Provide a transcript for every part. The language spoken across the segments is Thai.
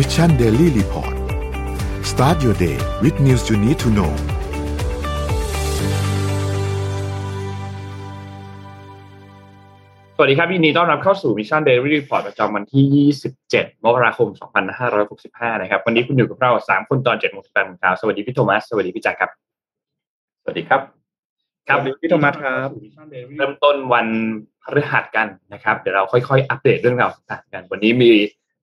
Mission Daily Report start your day with news you need to know สวัสดีครับยินดีต้อนรับเข้าสู่ Mission Daily Report ประจำวันที่ 27 มกราคม 2565 นะครับ วันนี้คุณอยู่กับเรา 3 คนตอน7โมง18โมงเช้าสวัสดีพี่โทมัส สวัสดีพี่แจ็คครับ สวัสดีครับสวัสดีพี่โทมัสครับ เริ่มต้นวันพฤหัสกันนะครับ เดี๋ยวเราค่อยๆ อัปเดตเรื่องราวต่างๆกัน วันนี้มี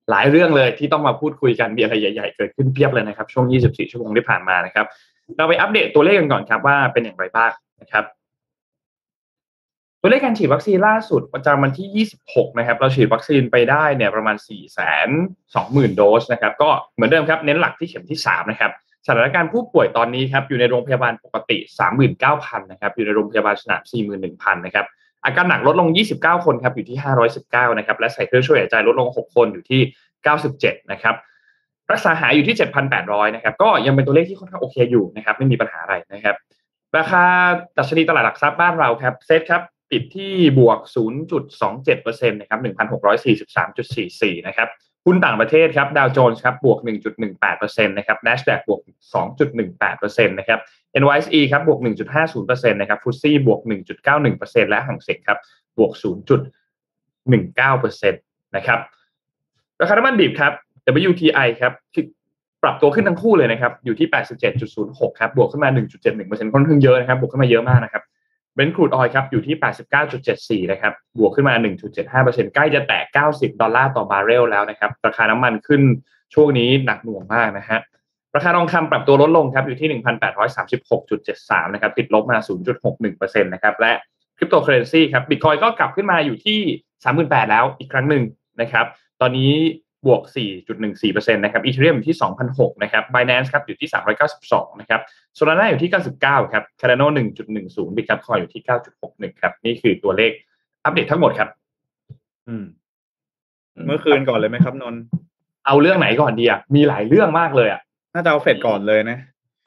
หลายเรื่องเลยที่ต้องมาพูดคุยกันมีอะไรใหญ่ ๆ เกิดขึ้นเพียบเลยนะครับ ช่วง 24 ชั่วโมงที่ผ่านมานะครับ เราไปอัปเดตตัวเลขกันก่อนครับว่าเป็นอย่างไรบ้างนะครับ ตัวเลขการฉีดวัคซีนล่าสุดประจำวันที่ 26 นะครับ เราฉีดวัคซีนไปได้เนี่ยประมาณ 4 2 0 0 0 0 โดสนะครับ ก็เหมือนเดิมครับเน้นหลักที่เข็มที่ 3 นะครับสถานการณ์ผู้ป่วยตอนนี้ครับอยู่ในโรงพยาบาลปกติ 39,000 นะครับ อยู่ในโรงพยาบาลสนาม 41,000 นะครับ อาการหนักลดลง 29 คนครับอยู่ที่ 519 นะครับ และใส่เครื่องช่วยหายใจลดลง 6 คนอยู่ที่ 97 นะครับ รักษาหายอยู่ที่ 7,800 นะครับ ก็ยังเป็นตัวเลขที่ค่อนข้างโอเคอยู่นะครับ ไม่มีปัญหาอะไรนะครับ ราคาดัชนีตลาดหลักทรัพย์บ้านเราครับเซ็ตครับปิดที่บวก 0.27%นะครับ 1,643.44 นะครับ หุ้นต่างประเทศครับดาวโจนส์ครับบวก 1.18%นะครับ NASDAQ บวก 2.18%นะครับ NYSE ครับบวก 1.50%นะครับฟุตซี่บวก 1.91%และหังเซ็งครับบวก 0.19%นะครับราคาน้ำมันดิบครับ WTI ครับปรับตัวขึ้นทั้งคู่เลยนะครับ อยู่ที่ 87.06 ครับ บวกขึ้นมา 1.71%ค่อนข้างเยอะนะครับ บวกขึ้นมาเยอะมากนะครับ เบนซ์ครูดออยครับอยู่ที่ 89.74 นะครับ บวกขึ้นมา 1.75%ใกล้จะแตะ 90 ดอลลาร์ต่อบาร์เรลแล้วนะครับ ราคาน้ำมันขึ้นช่วงนี้หนักหน่วงมากนะฮะ ราคาทองคำปรับตัวลดลงครับอยู่ที่ 1,836.73 นะครับ ติดลบมา 0.61%นะครับ และคริปโตเคอเรนซีครับบิตคอยน์ก็กลับขึ้นมาอยู่ที่ 38,000 แล้วอีกครั้งหนึ่งนะครับ ตอนนี้ บวก 4.14%นะครับ Ethereum อยู่ที่ 2,006นะครับ Binance ครับอยู่ที่ 392 นะครับ Solana อยู่ที่ 99 ครับ Cardano 1.10 Bitkub Coin อยู่ที่ 9.61 ครับ นี่คือตัวเลขอัปเดตทั้งหมดครับ อืม เมื่อคืนก่อนเลยไหมครับนน เอาเรื่องไหนก่อนดีอะ มีหลายเรื่องมากเลยอะ น่าจะเอาเฟดก่อนเลยนะ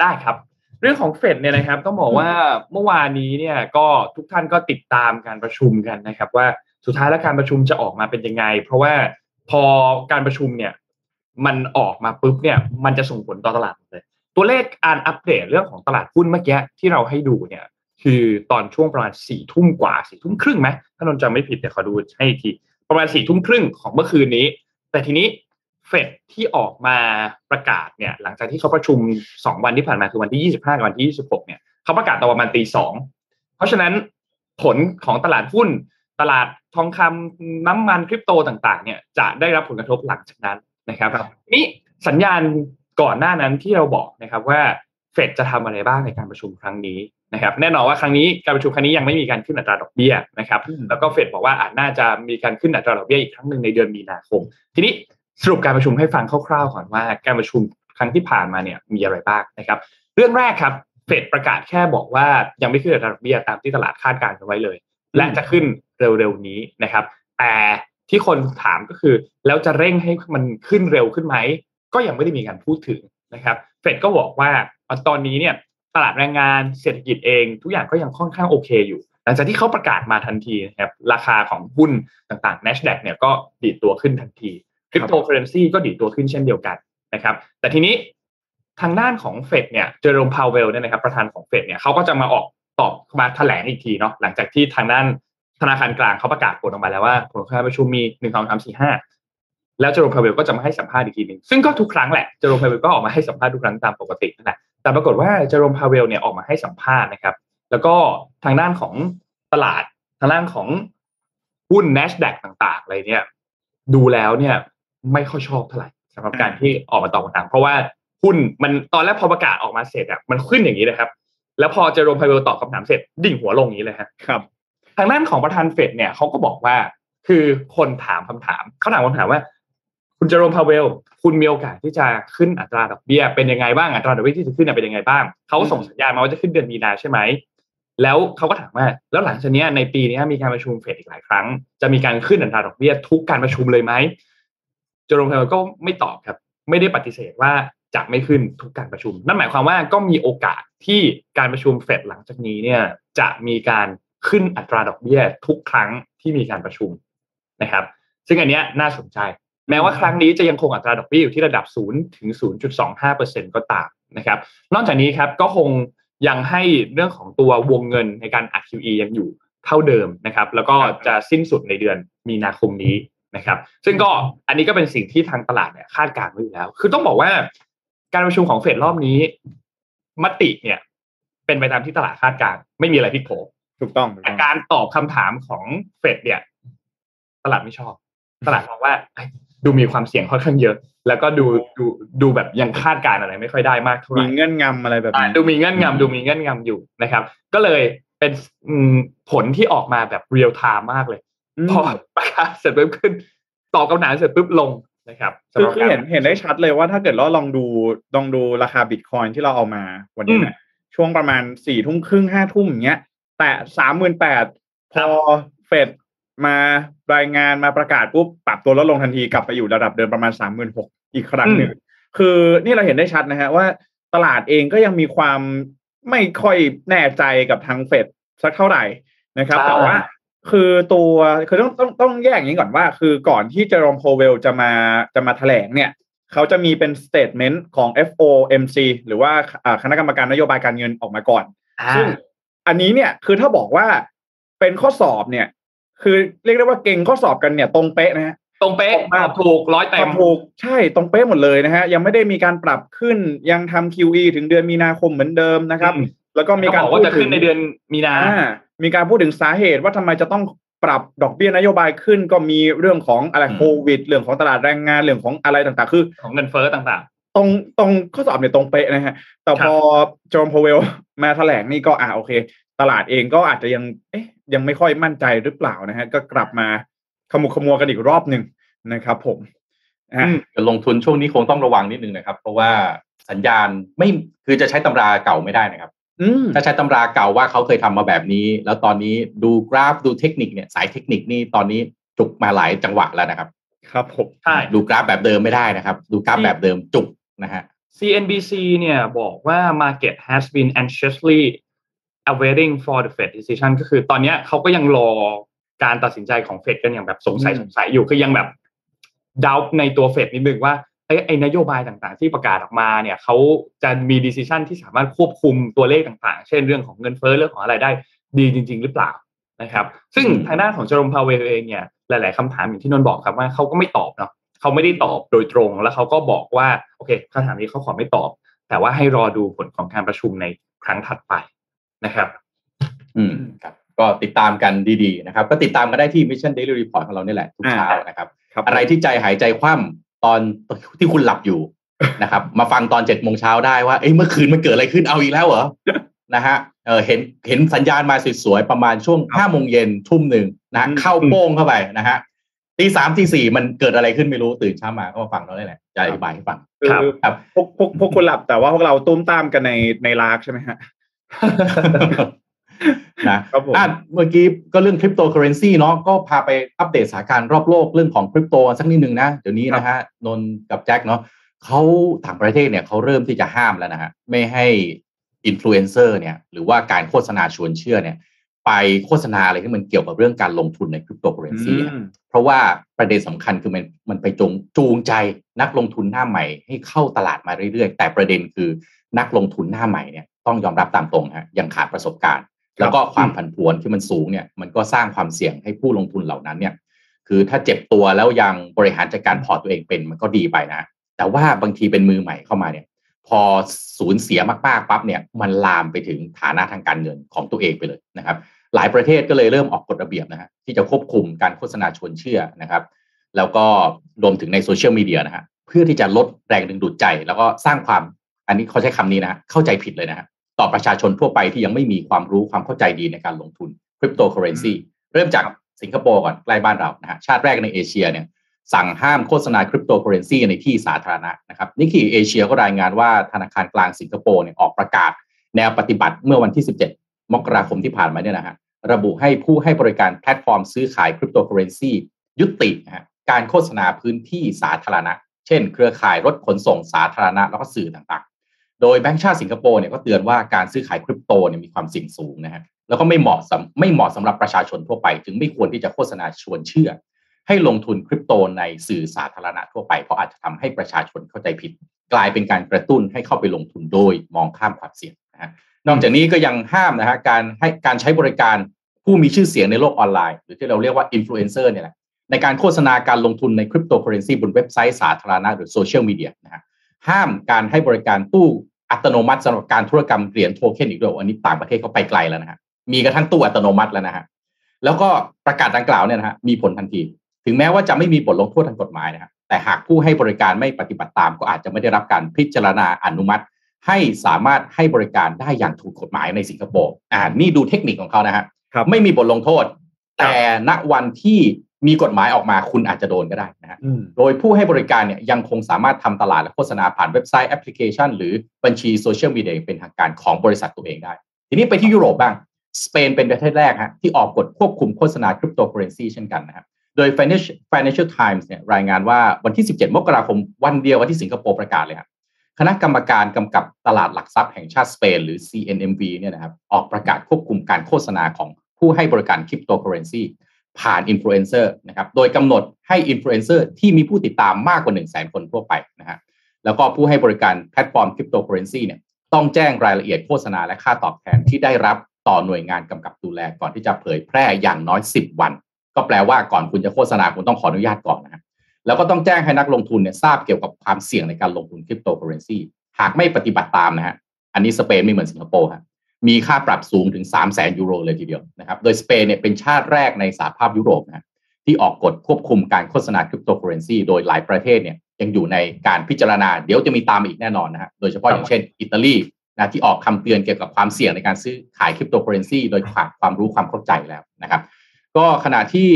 ได้ครับ เรื่องของเฟดเนี่ยนะครับ ต้องบอกว่าเมื่อวานนี้เนี่ย ก็ทุกท่านก็ติดตามการประชุมกันนะครับ ว่าสุดท้ายแล้วการประชุมจะออกมาเป็นยังไง เพราะว่า พอการประชุมเนี่ย มันออกมาปุ๊บเนี่ย มันจะส่งผลต่อตลาดเลย ตัวเลขการอัปเดตเรื่องของตลาดหุ้นเมื่อกี้ที่เราให้ดูเนี่ย คือตอนช่วงประมาณสี่ทุ่มกว่าสี่ทุ่มครึ่งไหมถ้านนจำไม่ผิดเดี๋ยวขอดูให้อีกทีประมาณสี่ทุ่มครึ่งของเมื่อคืนนี้ แต่ทีนี้เฟดที่ออกมาประกาศเนี่ย หลังจากที่เขาประชุมสองวันที่ผ่านมาคือวันที่ยี่สิบห้ากับวันที่ยี่สิบหกเนี่ยเขาประกาศตอนประมาณตีสองเพราะฉะนั้นผลของตลาดหุ้น ตลาดทองคำน้ำมันคริปโตต่างๆ เนี่ยจะได้รับผลกระทบหลังจากนั้นนะครับครับนี่สัญญาณก่อนหน้านั้นที่เราบอกนะครับว่าเฟดจะทำอะไรบ้างในการประชุมครั้งนี้นะครับ แน่นอนว่าครั้งนี้การประชุมครั้งนี้ยังไม่มีการขึ้นอัตราดอกเบี้ยนะครับ แล้วก็เฟดบอกว่าอาจน่าจะมีการขึ้นอัตราดอกเบี้ยอีกครั้งหนึ่งในเดือนมีนาคม ทีนี้สรุปการประชุมให้ฟังคร่าวๆก่อนว่า การประชุมครั้งที่ผ่านมาเนี่ยมีอะไรบ้างนะครับ เรื่องแรกครับเฟดประกาศแค่บอกว่ายังไม่ขึ้นอัตราดอกเบี้ยตามที่ตลาดคาดการณ์กันไว้เลย และจะขึ้นเร็วๆนี้นะครับ แต่ที่คนถามก็คือ แล้วจะเร่งให้มันขึ้นเร็วขึ้นไหม ก็ยังไม่ได้มีการพูดถึงนะครับ เฟดก็บอกว่าตอนนี้เนี่ยตลาดแรงงานเศรษฐกิจเอง ทุกอย่างก็ยังค่อนข้างโอเคอยู่ หลังจากที่เขาประกาศมาทันทีนะครับราคาของหุ้นต่างๆ NASDAQ เนี่ยก็ดีดตัวขึ้นทันทีคริปโตเคอเรนซีก็ดีดตัวขึ้นเช่นเดียวกันนะครับ แต่ทีนี้ทางด้านของเฟดเนี่ยเจอร์โรมพาวเวลเนี่ยนะครับประธานของเฟดเนี่ยเขาก็จะมาออก ตอบมาแถลงอีกทีเนาะหลังจากที่ทางด้านธนาคารกลางเขาประกาศผลออกมาแล้วว่าผลการประชุมมีหนึ่งสองสามสี่ห้าแล้วเจอโรมพาวเวลก็จะมาให้สัมภาษณ์อีกทีหนึ่งซึ่งก็ทุกครั้งแหละเจอโรมพาวเวลก็ออกมาให้สัมภาษณ์ทุกครั้งตามปกตินั่นแหละแต่ปรากฏว่าเจอโรมพาวเวลเนี่ยออกมาให้สัมภาษณ์นะครับ แล้วก็ทางด้านของตลาดทางด้านของหุ้น NASDAQ ต่างๆอะไรเนี่ย ดูแล้วเนี่ยไม่ค่อยชอบเท่าไหร่สำหรับการที่ออกมาตอบคำถามเพราะว่าหุ้นมันตอนแรกพอประกาศออกมาเสร็จอะมันขึ้นอย่างนี้เลยครับ แล้วพอเจอโรมพาวเวลตอบคำถามเสร็จ ดิ่งหัวลงอย่างนี้เลยฮะครับทางด้านของประธานเฟดเนี่ยเขาก็บอกว่าคือคนถามคำถามเขาถามคำถามว่า คุณเจอโรมพาวเวล คุณมีโอกาสที่จะขึ้นอัตราดอกเบี้ยเป็นยังไงบ้างอัตราดอกเบี้ยที่จะขึ้นน่ะเป็นยังไงบ้างเขาก็ส่งสัญญาณมาว่าจะขึ้นเดือนมีนาใช่ไหมแล้วเขาก็ถามว่าแล้วหลังจากเนี้ยในปีนี้มีการประชุมเฟดอีกหลายครั้ง จะมีการขึ้นอัตราดอกเบี้ยทุกการประชุมเลยไหมเจอโรมพาวเวลก็ไม่ตอบครับ ไม่ได้ปฏิเสธว่า จะไม่ขึ้นทุกการประชุม นั่นหมายความว่าก็มีโอกาสที่การประชุมเฟดหลังจากนี้เนี่ยจะมีการขึ้นอัตราดอกเบี้ยทุกครั้งที่มีการประชุมนะครับ ซึ่งอันเนี้ยน่าสนใจ แม้ว่าครั้งนี้จะยังคงอัตราดอกเบี้ยอยู่ที่ระดับ 0 ถึง 0.25%ก็ตามนะครับ นอกจากนี้ครับก็คงยังให้เรื่องของตัววงเงินในการอัด QE ยังอยู่เท่าเดิมนะครับ แล้วก็จะสิ้นสุดในเดือนมีนาคมนี้นะครับ ซึ่งก็อันนี้ก็เป็นสิ่งที่ทางตลาดเนี่ยคาดการณ์ไว้อยู่แล้ว คือต้องบอกว่า การประชุมของเฟดรอบนี้ มติเนี่ย เป็นไปตามที่ตลาดคาดการณ์ไม่มีอะไรพลิกโผถูกต้องถูกแต่ต้องการตอบคำถามของเฟดเนี่ย ตลาดไม่ชอบ ตลาดมองว่าเอ้ยดูมีความเสี่ยงค่อนข้างเยอะ แล้วก็ดูดูดูแบบยังคาดการณ์อะไรไม่ค่อยได้มากเท่าไหมีร่เงื่อนงำอะไรแบบอ่านี้ดูมีเงื่อนงำดูมีเงื่อนงำอยู่นะครับ ก็เลยเป็นอืมผลที่ออกมาแบบเรียลไทม์มากเลยมพอประกาศเสร็จปุ๊บขึ้นตอบคำถามเสร็จปุ๊บลง นะครับคือสำรับคือเห็นเห็นได้ชัดเลยว่าถ้าเกิดเราลองดูลองดูราคาบิตคอยน์ที่เราเอามาวันนี้นะช่วงประมาณสี่ทุ่มครึ่งห้าทุ่มอย่างเงี้ย แต่สามหมื่นแปดพอเฟดมารายงานมาประกาศปุ๊บปรับตัวลดลงทันทีกลับไปอยู่ระดับเดิมประมาณสามหมื่นหกอีกครั้งหนึ่ง คือนี่เราเห็นได้ชัดนะฮะว่าตลาดเองก็ยังมีความไม่ค่อยแน่ใจกับทางเฟดสักเท่าไหร่นะครับใช่แต่ว่า คือตัวคือต้องต้องต้องแยกอย่างนี้ก่อนว่า คือก่อนที่เจอร์โรมโพเวลจะมาจะมาแถลงเนี่ยเขาจะมีเป็นสเต t เมนต์ของ FOMC หรือว่าอ่าคณะกรรมการนโยบายการเงินออกมาก่อนอ่าซึ่งอันนี้เนี่ยคือถ้าบอกว่าเป็นข้อสอบเนี่ย คือเรียกได้ว่าเก่งข้อสอบกันเนี่ยตรงเป๊ะนะฮะตรงเป๊ะออกมาตอบถูกร้อยเต็ตอมบถูกใช่ตรงเป๊ะหมดเลยนะฮะยังไม่ได้มีการปรับขึ้นยังทำ QE ถึงเดือนมีนาคมเหมือนเดิมนะครับอืมแล้วก็มีการบอกว่าจะขึ้นในเดือนมีนาอ่า มีการพูดถึงสาเหตุว่าทำไมจะต้องปรับดอกเบี้ยนโยบายขึ้น ก็มีเรื่องของอะไรอืมโควิด เรื่องของตลาดแรงงานเรื่องของอะไรต่างๆ คือ ของเงินเฟ้อต่างตรงตรงข้อสอบเนี่ยตรงเป๊ะนะฮะ แต่ครับพอโจมโพเวลมาแถลงนี่ก็อ่าโอเค ตลาดเองก็อาจจะยังเอ๊ะยังไม่ค่อยมั่นใจหรือเปล่านะฮะ ก็กลับมาขมุกขมัวกันอีกรอบหนึ่งนะครับ ผมๆอะอืมจะลงทุนช่วงนี้คงต้องระวังนิดนึงนะครับ เพราะว่าสัญญาณไม่คือจะใช้ตำราเก่าไม่ได้นะครับอืม ถ้าใช้ตำราเก่าว่าเขาเคยทำมาแบบนี้ แล้วตอนนี้ดูกราฟดูเทคนิคเนี่ยสายเทคนิคนี่ตอนนี้จุกมาหลายจังหวะแล้วนะครับ ครับผมใช่ดูกราฟแบบเดิมไม่ได้นะครับ ดูกราฟแบบเดิมจุกนะฮะ CNBC เนี่ยบอกว่า market has been anxiously awaiting for the Fed decision ก็คือตอนเนี้ยเขาก็ยังรอการตัดสินใจของเฟดกันอย่างแบบสงสัยอืมสงสัยอยู่คือยังแบบดาวในตัวเฟดนิดนึงว่า ไอ้ไอ้นโยบายต่างๆ ที่ประกาศออกมาเนี่ยเขาจะมี decision ที่สามารถควบคุมตัวเลขต่างๆ เช่นเรื่องของเงินเฟ้อเรื่องของอะไรได้ดีจริง ๆ หรือเปล่านะครับ ซึ่งอืมทางด้านของเจอโรมพาวเวลเองเนี่ยหลาย ๆคำถามอย่างที่นนท์บอกครับว่าเขาก็ไม่ตอบเนาะเขาไม่ได้ตอบโดยตรง แล้วเขาก็บอกว่าโอเคคำถามนี้เขาขอไม่ตอบ แต่ว่าให้รอดูผลของการประชุมในครั้งถัดไปนะครับ อืมครับก็ติดตามกันดีๆนะครับ ก็ติดตามกันได้ที่ Mission Daily Report ของเรานี่แหละทุกเช้านะครับครับ อะไรที่ใจหายใจคว่ำ ตอนที่คุณหลับอยู่นะครับ มาฟังตอนเจ็ดโมงเช้าได้ว่าเอ้ยเมื่อคืนมันเกิดอะไรขึ้นเอาอีกแล้วเหรอนะฮะเออเห็นเห็นสัญญาณมาสวยๆประมาณช่วงห้าโมงเย็นทุ่มหนึ่งนะฮะอืมเข้าโป้งเข้าไปนะฮะตีสามตีสี่มันเกิดอะไรขึ้นไม่รู้ตื่นเช้ามาก็มาฟังเราได้แหละจะอธิบายให้ฟังคือครับครับพวกพวกพวกคุณหลับแต่ว่าพวกเราตุ้มตามกันในในลากใช่ไหมฮะ นะครับผมอะเมื่อกี้ก็เรื่องคริปโตเคอเรนซีเนาะก็พาไปอัปเดตสถานการณ์รอบโลกเรื่องของคริปโตสักนิดนึงนะเดี๋ยวนี้นะฮะนนท์กับแจ็คเนาะเขาต่างประเทศเนี่ยเขาเริ่มที่จะห้ามแล้วนะฮะไม่ให้อินฟลูเอนเซอร์เนี่ยหรือว่าการโฆษณาชวนเชื่อเนี่ย ไปโฆษณาอะไรที่มันเกี่ยวกับเรื่องการลงทุนในคริปโตเคอเรนซีอืมเพราะว่าประเด็นสำคัญคือมันมันไปจงจูงใจนักลงทุนหน้าใหม่ ให้เข้าตลาดมาเรื่อยๆ แต่ประเด็นคือนักลงทุนหน้าใหม่เนี่ยต้องยอมรับตามตรงฮะยังขาดประสบการณ์ แล้วก็ความผันผวนที่มันสูงเนี่ยมันก็สร้างความเสี่ยงให้ผู้ลงทุนเหล่านั้นเนี่ย คือถ้าเจ็บตัวแล้วยังบริหารจัดการพอร์ตตัวเองเป็นมันก็ดีไปนะ แต่ว่าบางทีเป็นมือใหม่เข้ามาเนี่ย พอสูญเสียมากๆปั๊บเนี่ยมันลามไปถึงฐานะทางการเงินของตัวเองไปเลยนะครับ หลายประเทศก็เลยเริ่มออกกฎระเบียบนะฮะที่จะควบคุมการโฆษณาชวนเชื่อนะครับ แล้วก็รวมถึงในโซเชียลมีเดียนะฮะเพื่อที่จะลดแรงดึงดูดใจ แล้วก็สร้างความอันนี้เขาใช้คำนี้นะฮะเข้าใจผิดเลยนะฮะ ต่อประชาชนทั่วไปที่ยังไม่มีความรู้ความเข้าใจดีในการลงทุนคริปโตเคอเรนซีเริ่มจากสิงคโปร์ก่อนใกล้บ้านเรานะฮะชาติแรกในเอเชียเนี่ยสั่งห้ามโฆษณาคริปโตเคอเรนซีในที่สาธารณะนะครับ Nikkei Asia ก็รายงานว่าธนาคารกลางสิงคโปร์เนี่ยออกประกาศ แนวปฏิบัติเมื่อวันที่ 17 มกราคมที่ผ่านมาเนี่ยนะฮะระบุให้ผู้ให้บริการแพลตฟอร์มซื้อขายคริปโตเคอเรนซียุตินะฮะการโฆษณาพื้นที่สาธารณะ เช่น เครือข่ายรถขนส่งสาธารณะแล้วก็สื่อต่างๆ โดยแบงก์ชาติสิงคโปร์เนี่ยก็เตือนว่าการซื้อขายคริปโตเนี่ยมีความเสี่ยงสูงนะฮะแล้วก็ไม่เหมาะสำไม่เหมาะสำหรับประชาชนทั่วไป จึงไม่ควรที่จะโฆษณาชวนเชื่อ ให้ลงทุนคริปโตในสื่อสาธารณะทั่วไป เพราะอาจจะทำให้ประชาชนเข้าใจผิด กลายเป็นการกระตุ้นให้เข้าไปลงทุนโดยมองข้ามความเสี่ยงนะฮะนอกจากนี้ก็ยังห้ามนะฮะการให้การใช้บริการผู้มีชื่อเสียงในโลกออนไลน์ หรือที่เราเรียกว่าอินฟลูเอนเซอร์เนี่ยแหละในการโฆษณาการลงทุนในคริปโตเคอเรนซีบนเว็บไซต์สาธารณะหรือโซเชียลมีเดียนะฮะ ห้ามการให้บริการตู้อัตโนมัติสำหรับการธุรกรรมเหรียญโทเค็นอีกด้วยอันนี้ต่างประเทศเขาไปไกลแล้วนะฮะมีกระทั่งตู้อัตโนมัติแล้วนะฮะแล้วก็ประกาศดังกล่าวเนี่ยนะฮะมีผลทันที ถึงแม้ว่าจะไม่มีบทลงโทษทางกฎหมายนะฮะแต่หากผู้ให้บริการไม่ปฏิบัติตาม ก็อาจจะไม่ได้รับการพิจารณาอนุมัติ ให้สามารถให้บริการได้อย่างถูกกฎหมายในสิงคโปร์อ่านี่ดูเทคนิคของเขานะฮะครับไม่มีบทลงโทษ แต่ณวันที่ มีกฎหมายออกมาคุณอาจจะโดนก็ได้นะฮะอืมโดยผู้ให้บริการเนี่ยยังคงสามารถทำตลาดและโฆษณาผ่านเว็บไซต์แอปพลิเคชัน หรือบัญชีโซเชียลมีเดียเป็นทางการของบริษัทตัวเองได้ ทีนี้ไปที่ยุโรปบ้าง สเปนเป็นประเทศแรกฮะที่ออกกฎควบคุมโฆษณาคริปโตเคอเรนซีเช่นกันนะครับโดย Financial Financial Times เนี่ยรายงานว่าวันที่ 17 มกราคมวันเดียววันที่สิงคโปร์ประกาศเลยครับคณะกรรมการกำกับตลาดหลักทรัพย์แห่งชาติสเปนหรือ CNMV เนี่ยนะครับออกประกาศควบคุมการโฆษณาของผู้ให้บริการคริปโตเคอเรนซี ผ่านอินฟลูเอนเซอร์นะครับโดยกำหนดให้อินฟลูเอนเซอร์ที่มีผู้ติดตามมากกว่า 1 0 0 0 0แสนคนทั่วไปนะฮะแล้วก็ผู้ให้บริการแพลตฟอร์มคริปโตเคอเรนซีเนี่ยต้องแจ้งรายละเอียดโฆษณาและค่าตอบแทนที่ได้รับต่อหน่วยงานกำกับดูแลก่อนที่จะเผยแพร่อย่างน้อย 10 วัน ก็แปลว่าก่อนคุณจะโฆษณาคุณต้องขออนุญาตก่อนนะฮะแล้วก็ต้องแจ้งให้นักลงทุนเนี่ยทราบเกี่ยวกับความเสี่ยงในการลงทุนคริปโตเคอเรนซีหากไม่ปฏิบัติตามนะฮะอันนี้สเปนไม่เหมือนสิงคโปร์ฮะ มีค่าปรับสูงถึง 3 0 0แสนยูโรเลยทีเดียวนะครับโดยสเปนเนี่ยเป็นชาติแรกในสหภาพยุโรปนะฮะที่ออกกฎควบคุมการโฆษณาคริปโตเคอเรนซีโดยหลายประเทศเนี่ยยังอยู่ในการพิจารณา เดี๋ยวจะมีตามมาอีกแน่นอนนะฮะโดยเฉพาะอย่างเช่นอิตาลีนะที่ออกคำเตือนเกี่ยวกับความเสี่ยงในการซื้อขายคริปโตเคอเรนซีโดยขาดความรู้ความเข้าใจแล้วนะครับ ก็ขณะที่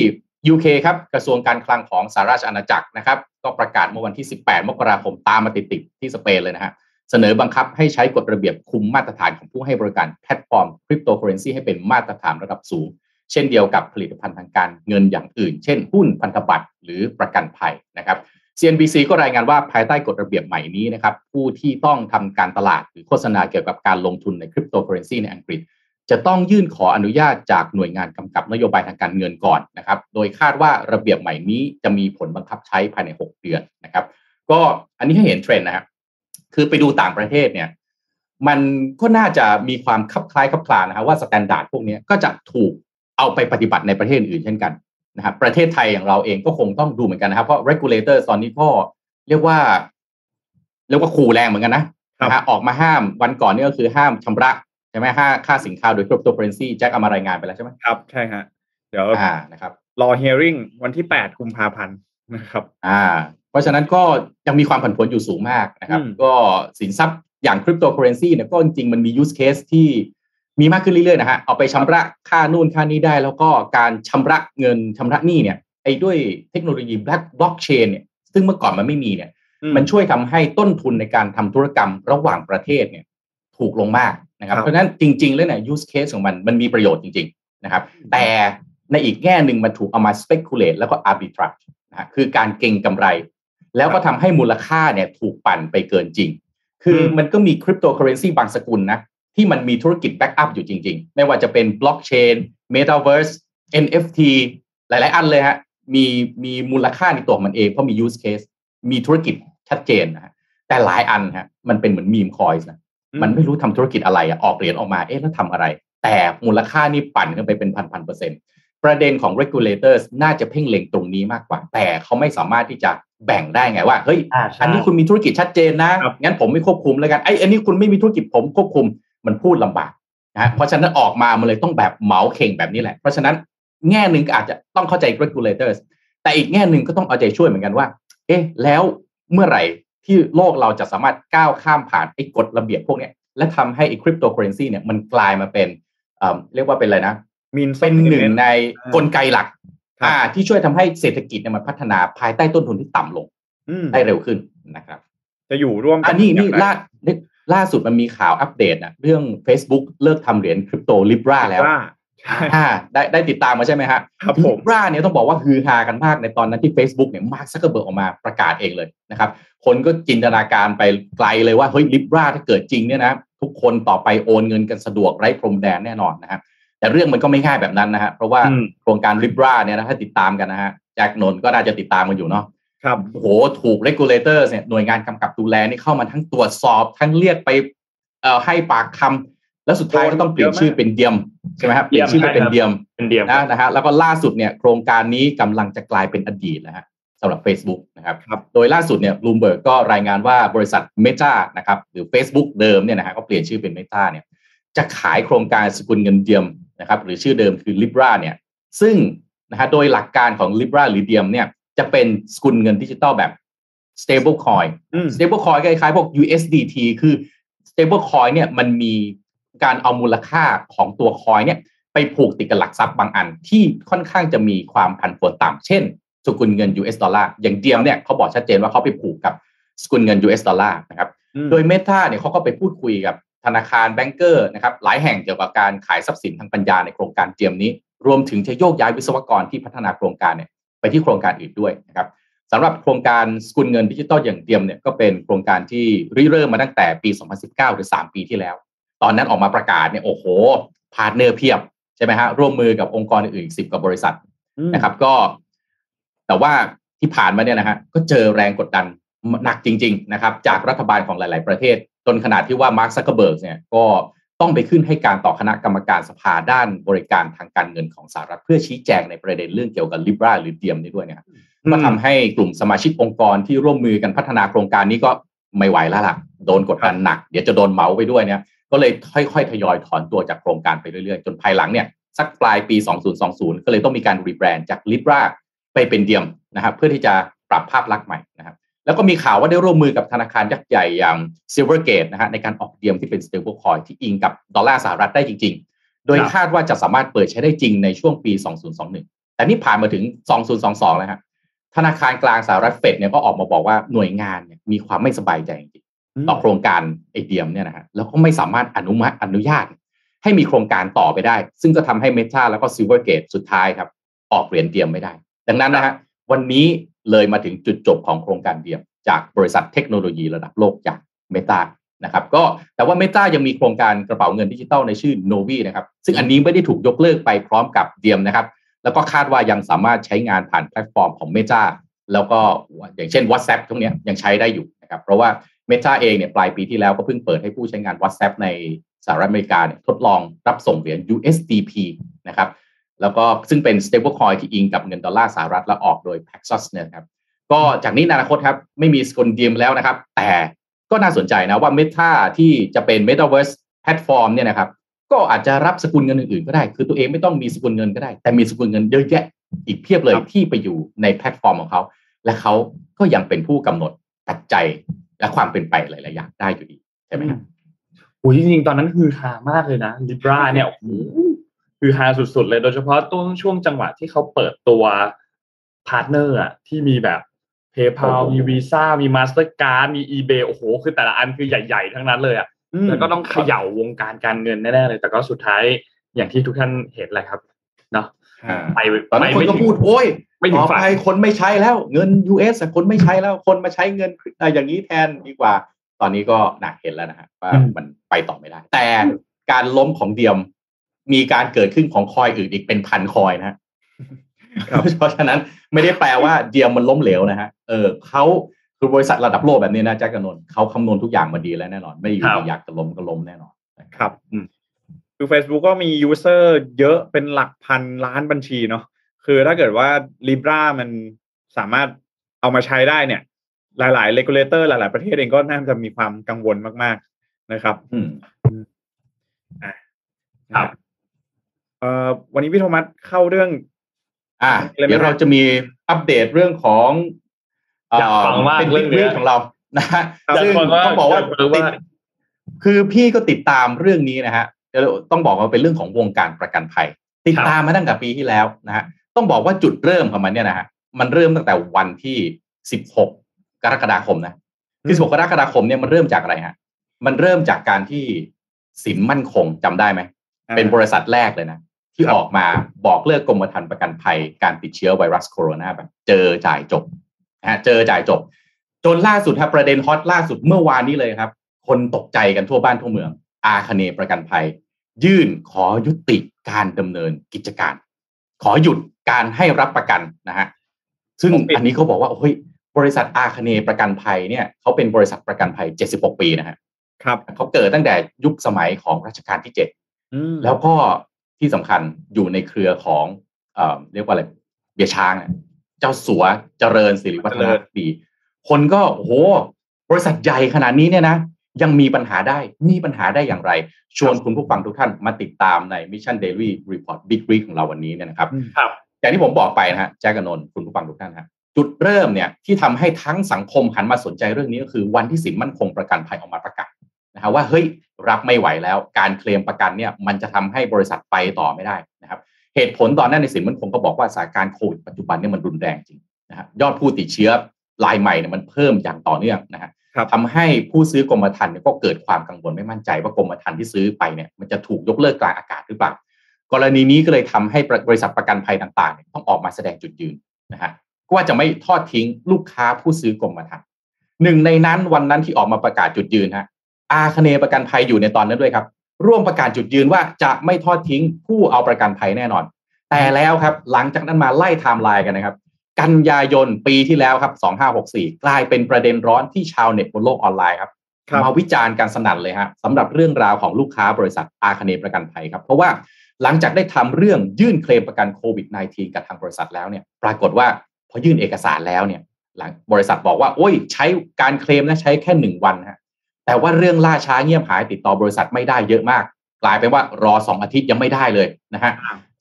UK ครับกระทรวงการคลังของสหราชอาณาจักรนะครับ ก็ประกาศเมื่อวันที่ 18 มกราคมตามมาติดๆที่สเปนเลยนะฮะ เสนอบังคับให้ใช้กฎระเบียบคุมมาตรฐานของผู้ให้บริการแพลตฟอร์มคริปโตเคอเรนซีให้เป็นมาตรฐานระดับสูง เช่นเดียวกับผลิตภัณฑ์ทางการเงินอย่างอื่น เช่นหุ้นพันธบัตรหรือประกันภัยนะครับ CNBC ก็รายงานว่าภายใต้กฎระเบียบใหม่นี้นะครับผู้ที่ต้องทำการตลาดหรือโฆษณาเกี่ยวกับการลงทุนในคริปโตเคอเรนซีในอังกฤษ จะต้องยื่นขออนุญาตจากหน่วยงานกำกับนโยบายทางการเงินก่อนนะครับ โดยคาดว่าระเบียบใหม่นี้จะมีผลบังคับใช้ภายใน 6 เดือนนะครับ ก็อันนี้ให้เห็นเทรนด์นะครับ คือไปดูต่างประเทศเนี่ย มันก็น่าจะมีความคลับคล้ายคลับคลานะครับว่า standard พวกนี้ก็จะถูกเอาไปปฏิบัติในประเทศอื่นเช่นกันนะครับประเทศไทยอย่างเราเองก็คงต้องดูเหมือนกันนะครับ เพราะ regulator ตอนนี้ก็เรียกว่า เรียกว่าขู่แรงเหมือนกันนะนะฮะออกมาห้ามวันก่อนนี่ก็คือห้ามชำระใช่ไหมค่าค่าสินค้าโดยคริปโตเคอเรนซีแจ็คเอามารายงานไปแล้วใช่ไหมครับ ใช่ฮะเดี๋ยวอ่านะครับรอ hearing วันที่8กุมภาพันธ์นะครับ อ่า เพราะฉะนั้นก็ยังมีความผันผวนอยู่สูงมากนะครับอืมก็สินทรัพย์อย่างคริปโตเคอเรนซีเนี่ยก็จริงๆมันมี use case ที่มีมากขึ้นเรื่อยๆนะฮะเอาไปชำระค่านู่นค่านี้ได้ แล้วก็การชำระเงินชำระหนี้เนี่ยไอ้ด้วยเทคโนโลยี black blockchain เนี่ยซึ่งเมื่อก่อนมันไม่มีเนี่ยอืมมันช่วยทำให้ต้นทุนในการทำธุรกรรมระหว่างประเทศเนี่ยถูกลงมากนะครับครับเพราะฉะนั้นจริง ๆ แล้วเนี่ย use case ของมันมันมีประโยชน์จริง ๆ นะครับ แต่ในอีกแง่หนึ่งมันถูกเอามา speculate แล้วก็ arbitrage นะฮะคือการเก็งกำไร แล้วก็ทำให้มูลค่าเนี่ยถูกปั่นไปเกินจริง คืออมมันก็มีคริปโตเคอเรนซีบางสกุลนะ ที่มันมีธุรกิจ backup อยู่จริง ๆ ไม่ว่าจะเป็นบล็อกเชน Metaverse NFT หลาย ๆ อันเลยฮะ มีมีมูลค่าในตัวของมันเองเพราะมี use case มีธุรกิจชัดเจนนะฮะแต่หลายอันฮะมันเป็นเหมือนมีมคอยส์นะมันไม่รู้ทำธุรกิจอะไรอะออกเหรียญออกมาเอ๊ะแล้วทำอะไร แต่มูลค่านี่ปั่นขึ้นไปเป็นพันพันเปอร์เซ็นต์ ประเด็นของ regulators น่าจะเพ่งเล็งตรงนี้มากกว่า แต่เขาไม่สามารถที่จะแบ่งได้ไงว่าเฮ้ยอ่าใช่อันนี้คุณมีธุรกิจชัดเจนนะครับงั้นผมไม่ควบคุมแล้วกันไอ้อันนี้คุณไม่มีธุรกิจผมควบคุมมันพูดลำบากนะฮะเพราะฉะนั้นออกมามันเลยต้องแบบเหมาเข่งแบบนี้แหละ เพราะฉะนั้นแง่หนึ่งก็อาจจะต้องเข้าใจ regulators แต่อีกแง่หนึ่งก็ต้องเอาใจช่วยเหมือนกันว่า เอ๊ะ แล้วเมื่อไหร่ที่โลกเราจะสามารถก้าวข้ามผ่านไอ้กฎระเบียบพวกเนี้ยและทำให้ไอ้คริปโตเคอเรนซีเนี่ยมันกลายมาเป็นเอ่อเรียกว่าเป็นอะไรนะมีน เป็นหนึ่งในกลไกหลักครับอ่า ที่ช่วยทำให้เศรษฐกิจเนี่ยมันพัฒนาภายใต้ต้นทุนที่ต่ำลงอืมได้เร็วขึ้นนะครับ จะอยู่ร่วมกัอันนี้นี่อย่างไรล่าล่าสุดมันมีข่าวอัปเดตนะเรื่อง Facebook เลิกทำเหรียญคริปโต Libra แล้วว่าใช่อ่าได้ได้ติดตามมาใช่ไหมฮะครับผม Libra เนี่ยต้องบอกว่าฮือฮากันมากในตอนนั้นที่ Facebook เนี่ยมาร์คซักเกอร์เบิร์กออกมาประกาศเองเลยนะครับ คนก็จินตนาการไปไกลเลยว่าเฮ้ย Libra ถ้าเกิดจริงเนี่ยนะ ทุกคนต่อไปโอนเงินกันสะดวกไร้พรมแดนแน่นอนนะฮะ แต่เรื่องมันก็ไม่ง่ายแบบนั้นนะฮะเพราะว่าอืมโครงการ Libra เนี่ยนะถ้าติดตามกันนะฮะแจ็คนนท์ก็น่าจะติดตามกันอยู่เนาะครับโอ้โหถูก regulator เนี่ยหน่วยงานกำกับดูแลนี่เข้ามาทั้งตรวจสอบทั้งเรียกไปเอ่อให้ปากคำแล้วสุดท้ายก็ต้องเปลี่ยนชื่อเป็นเดียมใช่ไหมครับเปลี่ยนชื่อให้เป็นเดียมเป็นเดียมนะนะฮะแล้วก็ล่าสุดเนี่ยโครงการนี้กำลังจะกลายเป็นอดีตนะฮะสำหรับ Facebook นะครับครับโดยล่าสุดเนี่ย Bloomberg ก็รายงานว่าบริษัท Meta นะครับหรือ Facebook เดิมเนี่ยนะฮะก็เปลี่ยนชื่อเป็น Meta เนี่ยจะขายโครงการสกุลเงินเดียม นะครับหรือชื่อเดิมคือ Libra เนี่ยซึ่งนะฮะโดยหลักการของ Libra หรือ Diem เนี่ยจะเป็นสกุลเงินดิจิตอลแบบ stable coin อืม stable coin คล้ายๆพวก USDT คือ stable coin เนี่ยมันมีการเอามูลค่าของตัว coin เนี่ยไปผูกติดกับหลักทรัพย์บางอัน ที่ค่อนข้างจะมีความผันผวนต่ำเช่น สกุลเงิน US ดอลลาร์อย่าง Diem เนี่ยเขาบอกชัดเจนว่าเขาไปผูกกับสกุลเงิน US ดอลลาร์นะครับอืมโดย Meta เนี่ยเขาก็ไปพูดคุยกับ ธนาคาร banker นะครับหลายแห่งเกี่ยวกับการขายทรัพย์สินทางปัญญาในโครงการ Diem นี้ รวมถึงจะโยกย้ายวิศวกรที่พัฒนาโครงการเนี่ยไปที่โครงการอื่นด้วยนะครับสำหรับโครงการสกุลเงินดิจิตอลอย่าง Diem เนี่ยก็เป็นโครงการที่ริเริ่มมาตั้งแต่ปี 2019 หรือ 3 ปีที่แล้ว ตอนนั้นออกมาประกาศเนี่ยโอ้โห partner เพียบใช่ไหมฮะร่วมมือกับองค์กรอื่นๆสิบกว่าบริษัทอืมนะครับก็ แต่ว่าที่ผ่านมาเนี่ยนะฮะก็เจอแรงกดดันหนักจริง ๆ นะครับ จากรัฐบาลของหลาย ๆ ประเทศ จนขนาดที่ว่ามาร์คซักเกอร์เบิร์กเนี่ยก็ต้องไปขึ้นให้การต่อคณะกรรมการสภาด้านบริการทางการเงินของสหรัฐเพื่อชี้แจงในประเด็นเรื่องเกี่ยวกับ Libra หรือเดียมนี้ด้วยนะครับก็ทำให้กลุ่มสมาชิกองค์กรที่ร่วมมือกันพัฒนาโครงการนี้ก็ไม่ไหวแล้วล่ะ โดนกดดันหนัก เดี๋ยวจะโดนเหมาไปด้วยเนี่ยก็เลยค่อยๆ ทยอยถอนตัวจากโครงการไปเรื่อยๆ จนภายหลังเนี่ยสักปลายปี 2020 ก็เลยต้องมีการรีแบรนด์จาก Libra ไปเป็นเดียมนะครับเพื่อที่จะปรับภาพลักษณ์ใหม่นะครับ แล้วก็มีข่าวว่าได้ร่วมมือกับธนาคารยักษ์ใหญ่อย่าง Silvergate นะฮะในการออก Diem ที่เป็น stable coin ที่อิงกับดอลลาร์สหรัฐได้จริง ๆ โดยครับคาดว่าจะสามารถเปิดใช้ได้จริงในช่วงปี 2021 แต่นี่ผ่านมาถึง 2022 แล้วฮะธนาคารกลางสหรัฐเฟดเนี่ยก็ออกมาบอกว่าหน่วยงานเนี่ยมีความไม่สบายใจจริงๆต่อโครงการไอ้ Diem เนี่ยนะฮะแล้วก็ไม่สามารถอนุมัติอนุญาต ให้มีโครงการต่อไปได้ ซึ่งก็ทำให้ Meta แล้วก็ Silvergate สุดท้ายครับ ออกเหรียญ Diem ไม่ได้ ดังนั้นนะฮะวันนี้ เลยมาถึงจุดจบของโครงการเดียม จากบริษัทเทคโนโลยีระดับโลกอย่างเมตานะครับก็แต่ว่าเมตายังมีโครงการกระเป๋าเงินดิจิตอลในชื่อ Novi นะครับซึ่งอันนี้ไม่ได้ถูกยกเลิกไปพร้อมกับเดียมนะครับ แล้วก็คาดว่ายังสามารถใช้งานผ่านแพลตฟอร์มของ Meta แล้วก็อย่างเช่น WhatsApp ตรงเนี้ยยังใช้ได้อยู่นะครับเพราะว่า Meta เองเนี่ยปลายปีที่แล้วก็เพิ่งเปิดให้ผู้ใช้งาน WhatsApp ในสหรัฐอเมริกาเนี่ยทดลองรับส่งเหรียญ USDP นะครับ แล้วก็ซึ่งเป็น stablecoin ที่อิงกับเงินดอลลาร์สหรัฐและออกโดย Paxos เนี่ยนะครับก็จากนี้ในอนาคตครับไม่มีสกุล Diem แล้วนะครับ แต่ก็น่าสนใจนะว่า Meta ที่จะเป็น Metaverse แพลตฟอร์มเนี่ยนะครับก็อาจจะรับสกุลเงินอื่นๆก็ได้ คือตัวเองไม่ต้องมีสกุลเงินก็ได้ แต่มีสกุลเงินเยอะแยะอีกเพียบเลยครับที่ไปอยู่ในแพลตฟอร์มของเขา และเขาก็ยังเป็นผู้กำหนดปัจจัยและความเป็นไปหลายๆอย่างได้อยู่ดี ใช่ไหมครับโอ้ยจริงๆ ตอนนั้นฮือฮามากเลยนะ Libra เนี่ยโอ้โห ฮือฮาสุดๆเลยโดยเฉพาะต้นช่วงจังหวะที่เขาเปิดตัว partner อะที่มีแบบ PayPal โอ้โหมี Visa มี Mastercard มี eBay โอ้โห คือแต่ละอันคือใหญ่ๆ ทั้งนั้นเลยอะอืมแล้วก็ต้องเขย่าวงการการเงินแน่ๆเลย แต่ก็สุดท้ายอย่างที่ทุกท่านเห็นแหละครับเนาะอ่าไปตอนนั้นไปคนไม่ก็ถึงพูดโอ้ยไม่ถึงต่อฝันไปคนไม่ใช้แล้วเงิน US อะคนไม่ใช้แล้วคนมาใช้เงินอะอย่างนี้แทนดีกว่า ตอนนี้ก็หนักเห็นแล้วนะฮะว่าอืมมันไปต่อไม่ได้ แต่การล้มของ Diem มีการเกิดขึ้นของคอยอื่นอีกเป็นพันคอยนะฮะครับเพราะฉะนั้นไม่ได้แปลว่า Diem มันล้มเหลวนะฮะเออเขาคือบริษัทระดับโลกแบบนี้นะแจ็คกบนนท์เขาคำนวณทุกอย่างมาดีแล้วแน่นอน ไม่อยู่ครับดีอยากจะล้มก็ล้มแน่นอนครับคือ Facebook ก็มี user เยอะเป็นหลักพันล้านบัญชีเนาะคือถ้าเกิดว่า Libra มันสามารถเอามาใช้ได้เนี่ย หลายๆ regulator หลาย ๆ ประเทศเองก็น่าจะมีความกังวลมาก ๆ นะครับ อืมครับ เอ่อวันนี้พี่โทมัสเข้าเรื่อง อะเลยไหมเดี๋ยวเราจะมีอัปเดตเรื่องของเอยากฟังมากเป็นเรื่วิองกเนี้ฤยตของเรานะฮะอยากซึ่งฟังว่าต้องบอกว่าอยากฟังว่าติดคือพี่ก็ติดตามเรื่องนี้นะฮะเดี๋ยวต้องบอกว่าเป็นเรื่องของวงการประกันภัย ติดตามมาตั้งแต่ปีที่แล้วนะฮะต้องบอกว่าจุดเริ่มของมันเนี่ยนะฮะมันเริ่มตั้งแต่วันที่16กรกฎาคมนะที่16กรกฎาคมเนี่ยมันเริ่มจากอะไรฮะมันเริ่มจากการที่สินมั่นคงจำได้ไหมเป็นบริษัทแรกเลยนะ ที่ครับออกมาบอกเลิกกรมธรรม์ประกันภัยการติดเชื้อไวรัสโคโรนาแบบเจอจ่ายจบนะฮะเจอจ่ายจบ จนล่าสุดครับประเด็นฮอตล่าสุดเมื่อวานนี้เลยครับ คนตกใจกันทั่วบ้านทั่วเมือง อาคเนย์ประกันภัย ยื่นขอยุติการดำเนินกิจการ ขอหยุดการให้รับประกันนะฮะซึ่งผมปิดอันนี้เขาบอกว่าเฮ้ยบริษัทอาคเนประกันภัยเนี่ยเขาเป็นบริษัทประกันภัย 76 ปีนะฮะครับเขาเกิดตั้งแต่ยุคสมัยของรัชกาลที่7อืมแล้วก็ ที่สำคัญอยู่ในเครือของเอ่อเรียกว่าอะไรเบียร์ช้างอะเจ้าสัวเจริญสิริวัฒนดีคนก็โอ้โหบริษัทใหญ่ขนาดนี้เนี่ยนะยังมีปัญหาได้มีปัญหาได้อย่างไร ชวนคุณผู้ฟังทุกท่านมาติดตามใน Mission Daily Report Big Read ของเราวันนี้เนี่ยนะครับครับอย่างที่ผมบอกไปนะฮะแจ็คกับนนท์คุณผู้ฟังทุกท่านฮะจุดเริ่มเนี่ยที่ทำให้ทั้งสังคมหันมาสนใจเรื่องนี้ก็คือวันที่สินมั่นคงประกันภัยออกมาประกาศ นะฮะว่าเฮ้ยรับไม่ไหวแล้ว การเคลมประกันเนี่ยมันจะทำให้บริษัทไปต่อไม่ได้นะครับ เหตุผลตอนนั้นในสินมั่นคงก็บอกว่าสถานการณ์โควิดปัจจุบันเนี่ยมันรุนแรงจริงนะฮะยอดผู้ติดเชื้อรายใหม่เนี่ยมันเพิ่มอย่างต่อเนื่องนะฮะครับทำให้ผู้ซื้อกรมธรรม์เนี่ยก็เกิดความกังวลไม่มั่นใจว่ากรมธรรม์ที่ซื้อไปเนี่ยมันจะถูกยกเลิกกลางอากาศหรือเปล่ากรณีนี้ก็เลยทำให้บริษัทประกันภัยต่างๆเนี่ยต้องออกมาแสดงจุดยืนนะฮะว่าจะไม่ทอดทิ้งลูกค้าผู้ซื้อกรมธรรม์หนึ่งในนั้นวันนั้นที่ออกมาประกาศจุดยืนฮะ อาคเนประกันภัยอยู่ในตอนนั้นด้วยครับ ร่วมประกาศจุดยืนว่าจะไม่ทอดทิ้งผู้เอาประกันภัยแน่นอน แต่แล้วครับหลังจากนั้นมาไล่ไทม์ไลน์กันนะครับ กันยายนปีที่แล้วครับ 2564 กลายเป็นประเด็นร้อนที่ชาวเน็ตบนโลกออนไลน์ครับครับมาวิจารณ์กันสนั่นเลยฮะสำหรับเรื่องราวของลูกค้าบริษัทอาคเนย์ประกันภัยครับเพราะว่าหลังจากได้ทำเรื่องยื่นเคลมประกันโควิด -19 กับทางบริษัทแล้วเนี่ยปรากฏว่าพอยื่นเอกสารแล้วเนี่ยหลังบริษัทบอกว่าโอ้ยใช้การเคลมนะใช้แค่หนึ่งวันฮะ แต่ว่าเรื่องล่าช้าเงียบหายติดต่อบริษัทไม่ได้เยอะมาก กลายเป็นว่ารอสองอาทิตย์ยังไม่ได้เลยนะฮะ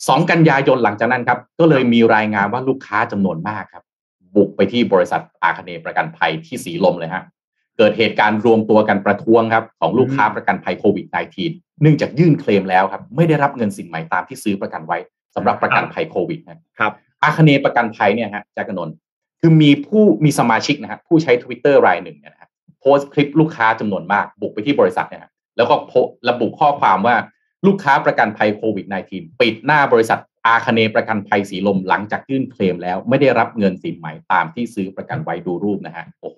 สองกันยายนหลังจากนั้นครับ ก็เลยมีรายงานว่าลูกค้าจำนวนมากครับ บุกไปที่บริษัทอาคเนประกันภัยที่สีลมเลยฮะเกิดเหตุการณ์รวมตัวกันประท้วงครับ ของลูกค้าประกันภัยโควิด -19 เนื่องจากยื่นเคลมแล้วครับ ไม่ได้รับเงินสินใหม่ตามที่ซื้อประกันไว้สำหรับประกันภัยโควิดนะครับอาคเนประกันภัยเนี่ยฮะจากกบนนท์คือมีผู้มีสมาชิกนะฮะผู้ใช้ Twitter รายหนึ่งเนี่ยนะฮะ โพสต์คลิปลูกค้าจำนวนมาก บุกไปที่บริษัทเนี่ยฮะแล้วก็โพระบุข้อความว่าลูกค้าประกันภัยโควิด -19 ปิดหน้าบริษัทอาคเนประกันภัยสีลมหลังจากยื่นเคลมแล้วไม่ได้รับเงินสินไหมตามที่ซื้อประกันไว้ดูรูปนะฮะโอ้โห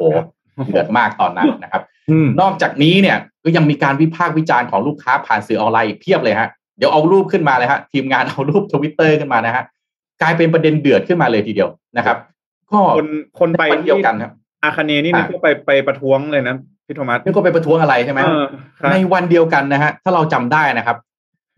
เดือดมากตอนนั้นนะครับอืมนอกจากนี้เนี่ยก็ยังมีการวิพากษ์วิจารณ์ของลูกค้าผ่านสื่อออนไลน์อีกเพียบเลยฮะเดี๋ยวเอารูปขึ้นมาเลยฮะทีมงานเอารูปทวิตเตอร์ขึ้นมานะฮะกลายเป็นประเด็นเดือดขึ้นมาเลยทีเดียวนะครับ ก็คนคนไปวันเดียวกันครับ อาคเนย์นี่นี่อะก็ไปไปประท้วงเลยนะพี่โทมัสนี่ก็ไปประท้วงอะไรใช่ไหมเออครับในวันเดียวกันนะฮะถ้าเราจำได้นะครับ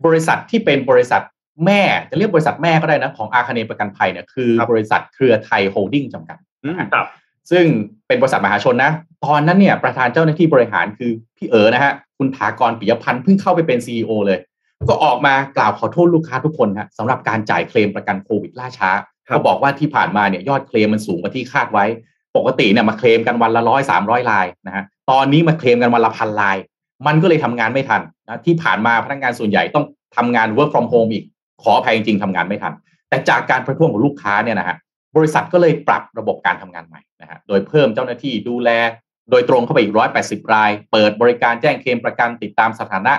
บริษัทที่เป็นบริษัทแม่จะเรียกบริษัทแม่ก็ได้นะ ของอาคเนย์ประกันภัยเนี่ยคือครับบริษัทเครือไทยโฮลดิ้งจำกัดอืมครับซึ่งเป็นบริษัทมหาชนนะ ตอนนั้นเนี่ยประธานเจ้าหน้าที่บริหารคือพี่เอ๋อนะฮะคุณฐากรปิยะพันธ์เพิ่งเข้าไปเป็น CEO เลย ก็ออกมากล่าวขอโทษลูกค้าทุกคนฮะสำหรับการจ่ายเคลมประกันโควิดล่าช้าครับก็บอกว่าที่ผ่านมาเนี่ยยอดเคลมมันสูงกว่าที่คาดไว้ ปกติเนี่ยมาเคลมกันวันละร้อยสามร้อยลายนะฮะตอนนี้มาเคลมกันวันละพันลาย มันก็เลยทำงานไม่ทันนะที่ผ่านมาพนักงานส่วนใหญ่ต้องทำงาน work from home อีกขออภัยจริงๆทำงานไม่ทัน แต่จากการประท้วงของลูกค้าเนี่ยนะฮะบริษัทก็เลยปรับระบบการทำงานใหม่นะฮะโดยเพิ่มเจ้าหน้าที่ดูแล โดยตรงเข้าไปอีก180ราย เปิดบริการแจ้งเคลมประกันติดตามสถานะ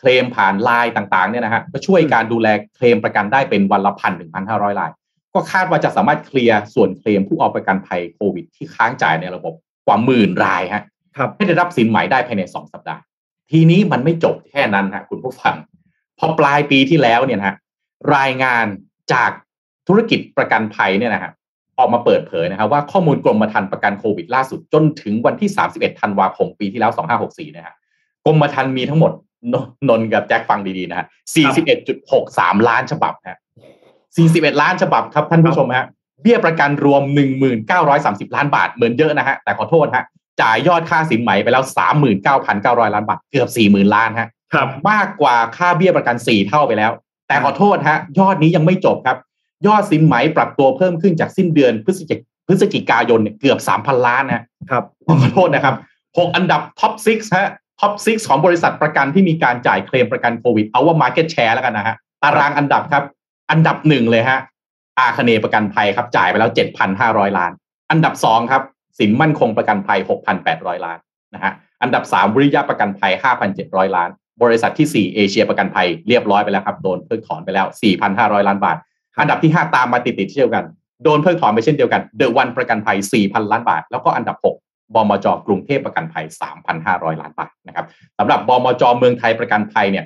เคลมผ่านไลน์ต่างๆเนี่ยนะฮะก็ช่วยการดูแลเคลมประกันได้เป็นวันละพันถึงพันห้าร้อยราย ก็คาดว่าจะสามารถเคลียร์ส่วนเคลมผู้เอาประกันภัยโควิด ที่ค้างจ่ายในระบบกว่าหมื่นรายฮะครับให้ได้รับสินไหมได้ภายในสองสัปดาห์ ทีนี้มันไม่จบแค่นั้นฮะคุณผู้ฟัง พอปลายปีที่แล้วเนี่ยนะฮะรายงานจากธุรกิจประกันภัยเนี่ยนะฮะออกมาเปิดเผยนะครับว่าข้อมูลกรมธรรม์ประกันโควิดล่าสุดจนถึงวันที่ 31 ธันวาคมปีที่แล้ว 2564 นะฮะกรมธรรม์มีทั้งหมดนนนท์กับแจ็คฟังดีๆนะฮะ41.63 ล้านฉบับฮะ 41 ล้านฉบับครับท่านผู้ชมฮะเบี้ยประกันรวม 1930 ล้านบาท เหมือนเยอะนะฮะ แต่ขอโทษฮะ จ่ายยอดค่าสินไหมไปแล้ว 39,900 ล้านบาท เกือบ 40,000 ล้านฮะครับมากกว่าค่าเบี้ยประกัน 4 เท่าไปแล้ว แต่ขอโทษฮะ ยอดนี้ยังไม่จบครับ ยอดสินไหมปรับตัวเพิ่มขึ้นจากสิ้นเดือนพฤศจิกพฤศจิกายนเนี่ยเกือบ 3,000 ล้านนะครับขอโทษนะครับ 6 อันดับ top 6ฮะ top 6ของบริษัทประกันที่มีการจ่ายเคลมประกันโควิด เอาว่า Market Share แล้วกันนะฮะ ตารางอันดับครับ อันดับหนึ่งเลยฮะอาคเนย์ประกันภัยครับ จ่ายไปแล้ว7,500ล้าน อันดับสองครับสินมั่นคงประกันภัย6,800ล้านนะฮะอันดับสามวิริยะประกันภัย5,700ล้าน บริษัทที่สี่เอเชียประกันภัยเรียบร้อยไปแล้วครับโดนเพิกถอนไปแล้ว4,500ล้านบาท อันดับที่ห้าตามมาติดๆเช่นเดียวกันโดนเพิกถอนไปเช่นเดียวกันเดอะวันประกันภัย4,000ล้านบาท แล้วก็อันดับ6บมจกรุงเทพประกันภัย 3,500 ล้านบาทนะครับสำหรับบมจเมืองไทยประกันภัยเนี่ย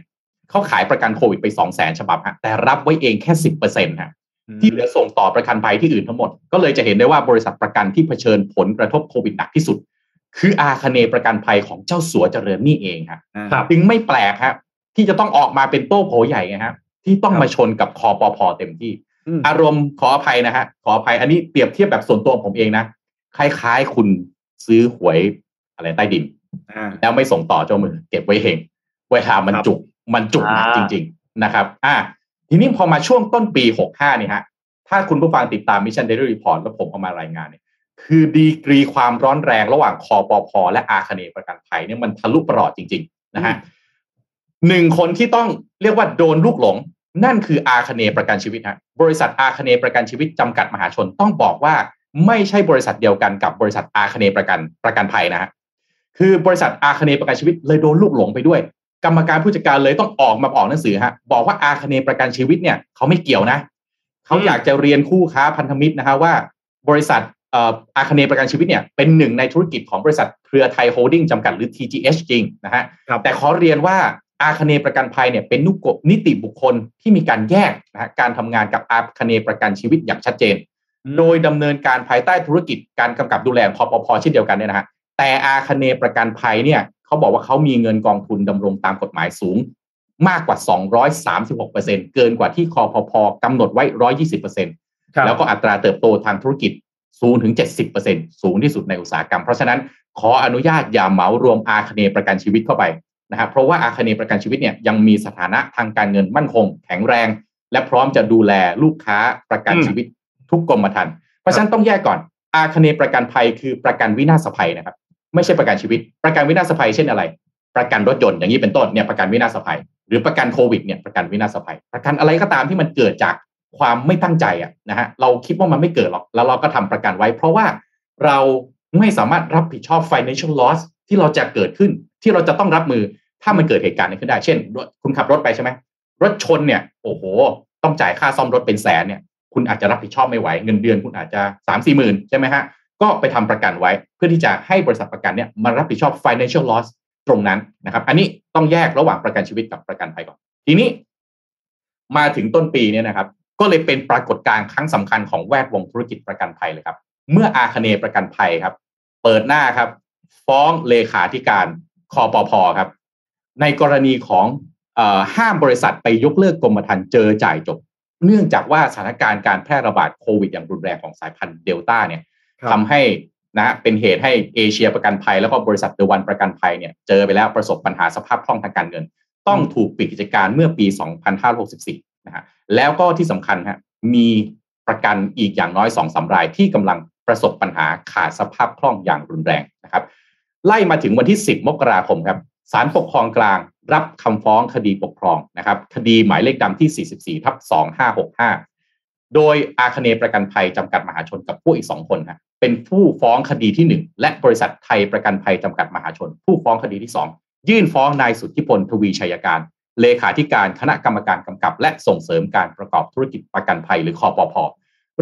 เขาขายประกันโควิดไป200,000ฉบับฮะแต่รับไว้เองแค่10%ฮะที่เหลือส่งต่อประกันภัยที่อื่นทั้งหมด ก็เลยจะเห็นได้ว่าบริษัทประกันที่เผชิญผลกระทบโควิดหนักที่สุด คืออาคเนประกันภัยของเจ้าสัวเจริญนี่เองครับครับจึงไม่แปลกครับที่จะต้องออกมาเป็นโต้โผใหญ่ไงครับที่ต้องมาชนกับคอปพเต็มที่อืมอารมณ์ขออภัยนะฮะขออภัยอันนี้เปรียบเทียบแบบส่วนตัวผมเองนะคล้ายๆคุณซื้อหวยอะไรใต้ดินอ่าแล้วไม่ส่งต่อเจ้ามือ เก็บไว้เองเวลามันครับจุก มันจุกหนักอ่าจริง ๆ นะครับ อ่า ทีนี้พอมาช่วงต้นปี 65เนี่ยฮะ ถ้าคุณผู้ฟังติดตาม Mission Daily Report แล้วผมเอามารายงานเนี่ย คือดีกรีความร้อนแรงระหว่างคปภและอาคเนย์ประกันภัยเนี่ยมันทะลุประหลอดจริง ๆ นะฮะหนึ่งคนที่ต้องเรียกว่าโดนลูกหลง นั่นคืออาคเนย์ประกันชีวิตฮะบริษัทอาคเนย์ประกันชีวิตจำกัดมหาชนต้องบอกว่าไม่ใช่บริษัทเดียวกันกับบริษัทอาคเนย์ประกันประกันภัยนะฮะคือบริษัทอาคเนย์ประกันชีวิตเลยโดนลูกหลงไปด้วย กรรมการผู้จัดการเลยต้องออกมาออกหนังสือฮะบอกว่าอาคเนย์ประกันชีวิตเนี่ยเขาไม่เกี่ยวนะเขาอยากจะเรียนคู่ค้าพันธมิตรนะฮะว่า บริษัทเอ่ออาคเนย์ประกันชีวิตเนี่ยเป็นหนึ่งในธุรกิจของบริษัทเครือไทยโฮลดิ้งจำกัดหรือ TGH จริงนะฮะครับแต่ขอเรียนว่าอาคเนย์ประกันภัยเนี่ยเป็นนุกบนิติบุคคลที่มีการแยกนะฮะการทำงานกับอาคเนย์ประกันชีวิตอย่างชัดเจน โดยดำเนินการภายใต้ธุรกิจการกำกับดูแลของคอปพเช่นเดียวกันเนี่ยนะฮะแต่อาคเนย์ประกันภัยเนี่ย เขาบอกว่าเขามีเงินกองทุนดำรงตามกฎหมายสูง มากกว่า 236%เกินกว่าที่คอพพกำหนดไว้ 120%ครับแล้วก็อัตราเติบโตทางธุรกิจสูงถึง 70%สูงที่สุดในอุตสาหกรรม เพราะฉะนั้นขออนุญาตอย่าเหมารวมอาคเนย์ประกันชีวิตเข้าไปนะครับเพราะว่าอาคเนย์ประกันชีวิตเนี่ยยังมีสถานะทางการเงินมั่นคง แข็งแรง และพร้อมจะดูแลลูกค้าประกันอืมชีวิตทุกกรมธรรม์เพราะฉะนั้นต้องแยกก่อน อาคเนย์ประกันภัยคือประกันวินาศภัยนะครับ ไม่ใช่ประกันชีวิต ประกันวินาศภัยเช่นอะไร ประกันรถยนต์อย่างนี้เป็นต้นเนี่ยประกันวินาศภัย หรือประกันโควิดเนี่ยประกันวินาศภัย ประกันอะไรก็ตามที่มันเกิดจากความไม่ตั้งใจอะนะฮะเราคิดว่ามันไม่เกิดหรอกแล้วเราก็ทำประกันไว้ เพราะว่าเราไม่สามารถรับผิดชอบ financial loss ที่เราจะเกิดขึ้น ที่เราจะต้องรับมือถ้ามันเกิดเหตุการณ์นี้ขึ้นได้ เช่นคุณขับรถไปใช่ไหมรถชนเนี่ยโอ้โห ต้องจ่ายค่าซ่อมรถเป็นแสนเนี่ย คุณอาจจะรับผิดชอบไม่ไหว เงินเดือนคุณอาจจะสามสี่หมื่นใช่ไหมฮะ ก็ไปทำประกันไว้ เพื่อที่จะให้บริษัทประกันเนี่ยมารับผิดชอบ financial loss ตรงนั้นนะครับ อันนี้ต้องแยกระหว่างประกันชีวิตกับประกันภัยก่อน ทีนี้มาถึงต้นปีเนี่ยนะครับ ก็เลยเป็นปรากฏการณ์ครั้งสำคัญของแวดวงธุรกิจประกันภัยเลยครับ เมื่ออาคเนประกันภัยครับ เปิดหน้าครับ ฟ้องเลขาธิการคอปพครับ ในกรณีของเออห้ามบริษัทไปยกเลิกกรมธรรม์เจอจ่ายจบ เนื่องจากว่าสถานการณ์การแพร่ระบาดโควิดอย่างรุนแรงของสายพันธุ์เดลต้าเนี่ย ทำให้นะเป็นเหตุให้เอเชียประกันภัย แล้วก็บริษัทเดวันประกันภัยเนี่ยเจอไปแล้วประสบปัญหาสภาพคล่องทางการเงิน ต้องถูกปิดกิจการเมื่อปี 2564 นะฮะแล้วก็ที่สำคัญฮะมีประกันอีกอย่างน้อย2อสารายที่กำลังประสบปัญหาขาดสภาพคล่องอย่างรุนแรงนะครับ ไล่มาถึงวันที่ 10 มกราคมครับศาลปกครองกลางรับคำฟ้องคดีปกครองนะครับ คดีหมายเลขดำที่ 44ทับ2565 โดยอาคเนย์ประกันภัยจำกัดมหาชนกับผู้อีก 2 คนฮะเป็นผู้ฟ้องคดีที่ 1 และบริษัทไทยประกันภัยจำกัดมหาชน ผู้ฟ้องคดีที่ 2 ยื่นฟ้องนายสุทธิพลทวีชัยการ เลขาธิการคณะกรรมการกำกับ และส่งเสริมการประกอบธุรกิจประกันภัยหรือคอปพ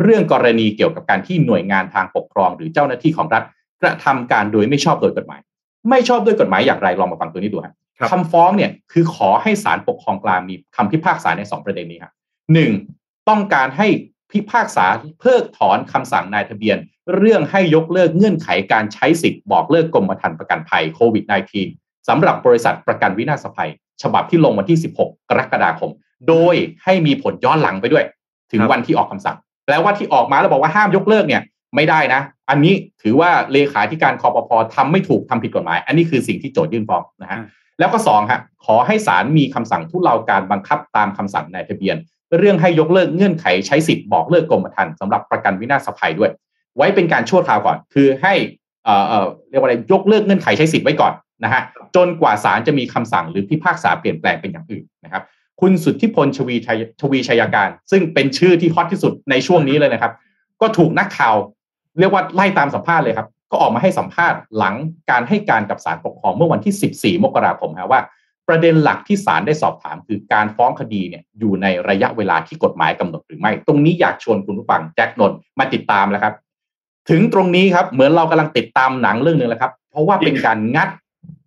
เรื่องกรณีเกี่ยวกับการที่หน่วยงานทางปกครอง หรือเจ้าหน้าที่ของรัฐกระทำการโดยไม่ชอบโดยกฎหมาย ไม่ชอบด้วยกฎหมายอย่างไรลองมาฟังตัวนี้ดูฮะครับคำฟ้องเนี่ยคือขอให้ศาลปกครองกลางมีคำพิพากษาในสองประเด็นนี้ครับหนึ่ง ต้องการให้พิพากษาเพิกถอนคำสั่งนายทะเบียน เรื่องให้ยกเลิกเงื่อนไขการใช้สิทธิ์บอกเลิกกรมธรรม์ประกันภัยโควิด -19 สำหรับบริษัทประกันวินาศภัย ฉบับที่ลงวันที่ 16 กรกฎาคม โดยให้มีผลย้อนหลังไปด้วย ถึงวันที่ออกคำสั่ง แปลว่าที่ออกมาแล้วบอกว่าห้ามยกเลิกเนี่ยไม่ได้นะ อันนี้ถือว่าเลขาธิการคอปพทำไม่ถูกทำผิดกฎหมาย อันนี้คือสิ่งที่โจทยื่นฟ้องนะฮะแล้วก็สองฮะขอให้ศาลมีคำสั่งทุเลาการบังคับตามคำสั่งนายทะเบียน เรื่องให้ยกเลิกเงื่อนไขใช้สิทธิ์บอกเลิกกรมธรรม์สำหรับประกันวินาศภัยด้วย ไว้เป็นการชั่วคราวก่อน คือให้เอ่อเอ่อเรียกว่าอะไรยกเลิกเงื่อนไขใช้สิทธิ์ไว้ก่อนนะฮะจนกว่าศาลจะมีคำสั่งหรือพิพากษาเปลี่ยนแปลงเป็นอย่างอื่นนะครับ คุณสุทธิพลชวีชัยชวีชัยการ ซึ่งเป็นชื่อที่ฮอตที่สุดในช่วงนี้เลยนะครับ ก็ถูกนักข่าว เรียกว่าไล่ตามสัมภาษณ์เลยครับ ก็ออกมาให้สัมภาษณ์หลังการให้การกับศาลปกครองเมื่อวันที่ 14 มกราคมฮะว่า ประเด็นหลักที่ศาลได้สอบถามคือการฟ้องคดีเนี่ยอยู่ในระยะเวลาที่กฎหมายกำหนดหรือไม่ ตรงนี้อยากชวนคุณผู้ฟังแจ็คนนท์มาติดตามแล้วครับ ถึงตรงนี้ครับเหมือนเรากำลังติดตามหนังเรื่องหนึ่งแล้วครับ เพราะว่าเป็นการงัด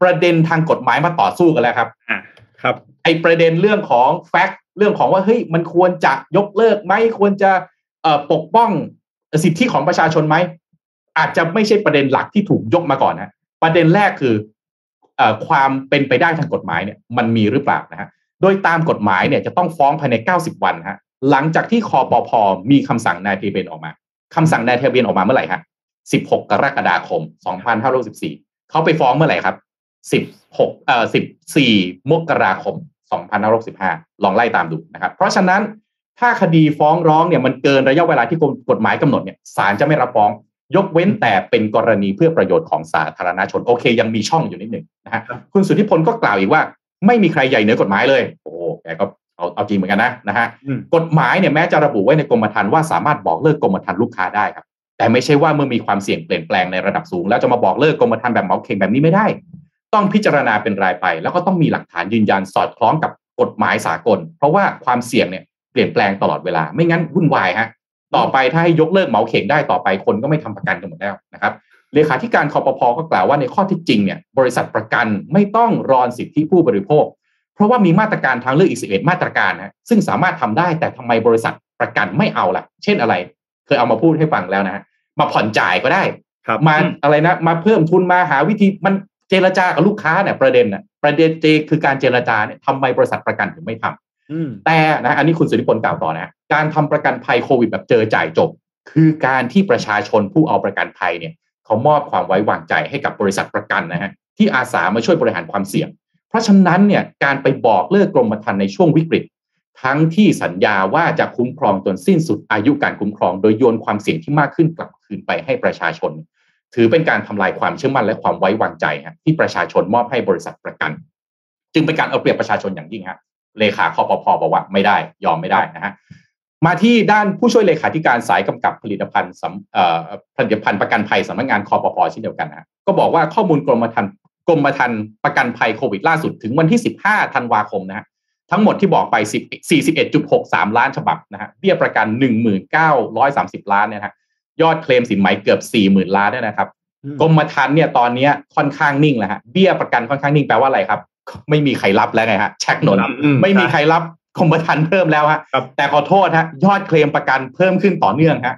ประเด็นทางกฎหมายมาต่อสู้กันแล้วครับอะครับ ไอประเด็นเรื่องของแฟกต์เรื่องของว่าเฮ้ยมันควรจะยกเลิกไหมควรจะเอ่อปกป้องสิทธิของประชาชนไหมอาจจะไม่ใช่ประเด็นหลักที่ถูกยกมาก่อนนะประเด็นแรกคือเอ่อ ความเป็นไปได้ทางกฎหมายเนี่ยมันมีหรือเปล่านะฮะโดยตามกฎหมายเนี่ยจะต้องฟ้องภายใน 90 วันฮะหลังจากที่คอปพอมีคำสั่งนายทะเบียนออกมาคำสั่งนายทะเบียนออกมาเมื่อไหร่ฮะ16 กรกฎาคม 2564เขาไปฟ้องเมื่อไหร่ครับ 16เอ่อ14 มกราคม 2565ลองไล่ตามดูนะครับ เพราะฉะนั้นถ้าคดีฟ้องร้องเนี่ยมันเกินระยะเวลาที่กฎหมายกำหนดเนี่ยศาลจะไม่รับฟ้อง ยกเว้นแต่เป็นกรณีเพื่อประโยชน์ของสาธารณชน โอเค ยังมีช่องอยู่นิดหนึ่งนะฮะคุณสุทธิพลก็กล่าวอีกว่า ไม่มีใครใหญ่เหนือกฎหมายเลย โอ้โหแกก็เอาเอาจริงเหมือนกันนะนะฮะอืมกฎหมายเนี่ยแม้จะระบุไว้ในกรมธรรม์ว่าสามารถบอกเลิกกรมธรรม์ลูกค้าได้ครับ แต่ไม่ใช่ว่าเมื่อมีความเสี่ยงเปลี่ยนแปลงในระดับสูง แล้วจะมาบอกเลิกกรมธรรม์แบบเหมาเข่งแบบนี้ไม่ได้ ต้องพิจารณาเป็นรายไป แล้วก็ต้องมีหลักฐานยืนยันสอดคล้องกับกฎหมายสากล เพราะว่าความเสี่ยงเนี่ยเปลี่ยนแปลงตลอดเวลาไม่งั้นวุ่นวายฮะ ต่อไปถ้าให้ยกเลิกเหมาเข่งได้ต่อไปคนก็ไม่ทำประกันกันหมดแล้วนะครับเลขาธิการคอปพก็กล่าวว่าในข้อที่จริงเนี่ยบริษัทประกันไม่ต้องรอนสิทธิผู้บริโภค เพราะว่ามีมาตรการทางเลือกอีก 11 มาตรการนะซึ่งสามารถทำได้แต่ทำไมบริษัทประกันไม่เอาล่ะ เช่นอะไร เคยเอามาพูดให้ฟังแล้วนะฮะมาผ่อนจ่ายก็ได้ครับมาอะไรนะ มาเพิ่มทุนมาหาวิธีมันเจรจากับลูกค้าเนี่ยประเด็นน่ะประเด็นเจคือการเจรจาเนี่ยทำไมบริษัทประกันถึงไม่ทำอืม แต่นะอันนี้คุณสุริพลกล่าวต่อนะ การทำประกันภัยโควิดแบบเจอจ่ายจบ คือการที่ประชาชนผู้เอาประกันภัยเนี่ยเขามอบความไว้วางใจให้กับบริษัทประกันนะฮะที่อาสามาช่วยบริหารความเสี่ยง เพราะฉะนั้นเนี่ยการไปบอกเลิกกรมธรรม์ในช่วงวิกฤต ทั้งที่สัญญาว่าจะคุ้มครองจนสิ้นสุดอายุการคุ้มครอง โดยโยนความเสี่ยงที่มากขึ้นกลับคืนไปให้ประชาชน ถือเป็นการทำลายความเชื่อมั่นและความไว้วางใจฮะที่ประชาชนมอบให้บริษัทประกัน จึงเป็นการเอาเปรียบประชาชนอย่างยิ่งฮะ เลขาคอปพบอกว่าไม่ได้ยอมไม่ได้นะฮะมาที่ด้านผู้ช่วยเลขาธิการสายกำกับผลิตภัณฑ์สำเอ่อผลิตภัณฑ์ประกันภัยสำนักงานคอปพเช่นเดียวกันนะฮะก็บอกว่าข้อมูลกรมธรรม์กรมธรรม์ประกันภัยโควิดล่าสุดถึงวันที่ 15 ธันวาคมนะฮะทั้งหมดที่บอกไป10 41.63 ล้านฉบับนะฮะเบี้ยประกัน 1930 ล้านเนี่ยนะฮะยอดเคลมสินไหมเกือบ 40,000 ล้านเนี่ยนะครับกรมธรรม์เนี่ยตอนเนี้ยค่อนข้างนิ่งแล้วฮะเบี้ยประกันค่อนข้างนิ่งแปลว่าอะไรครับ ไม่มีใครรับแล้วไงฮะแช็กนนท์อืมไม่มีใครรับกรมธรรม์เพิ่มแล้วฮะครับแต่ขอโทษฮะยอดเคลมประกันเพิ่มขึ้นต่อเนื่องฮะ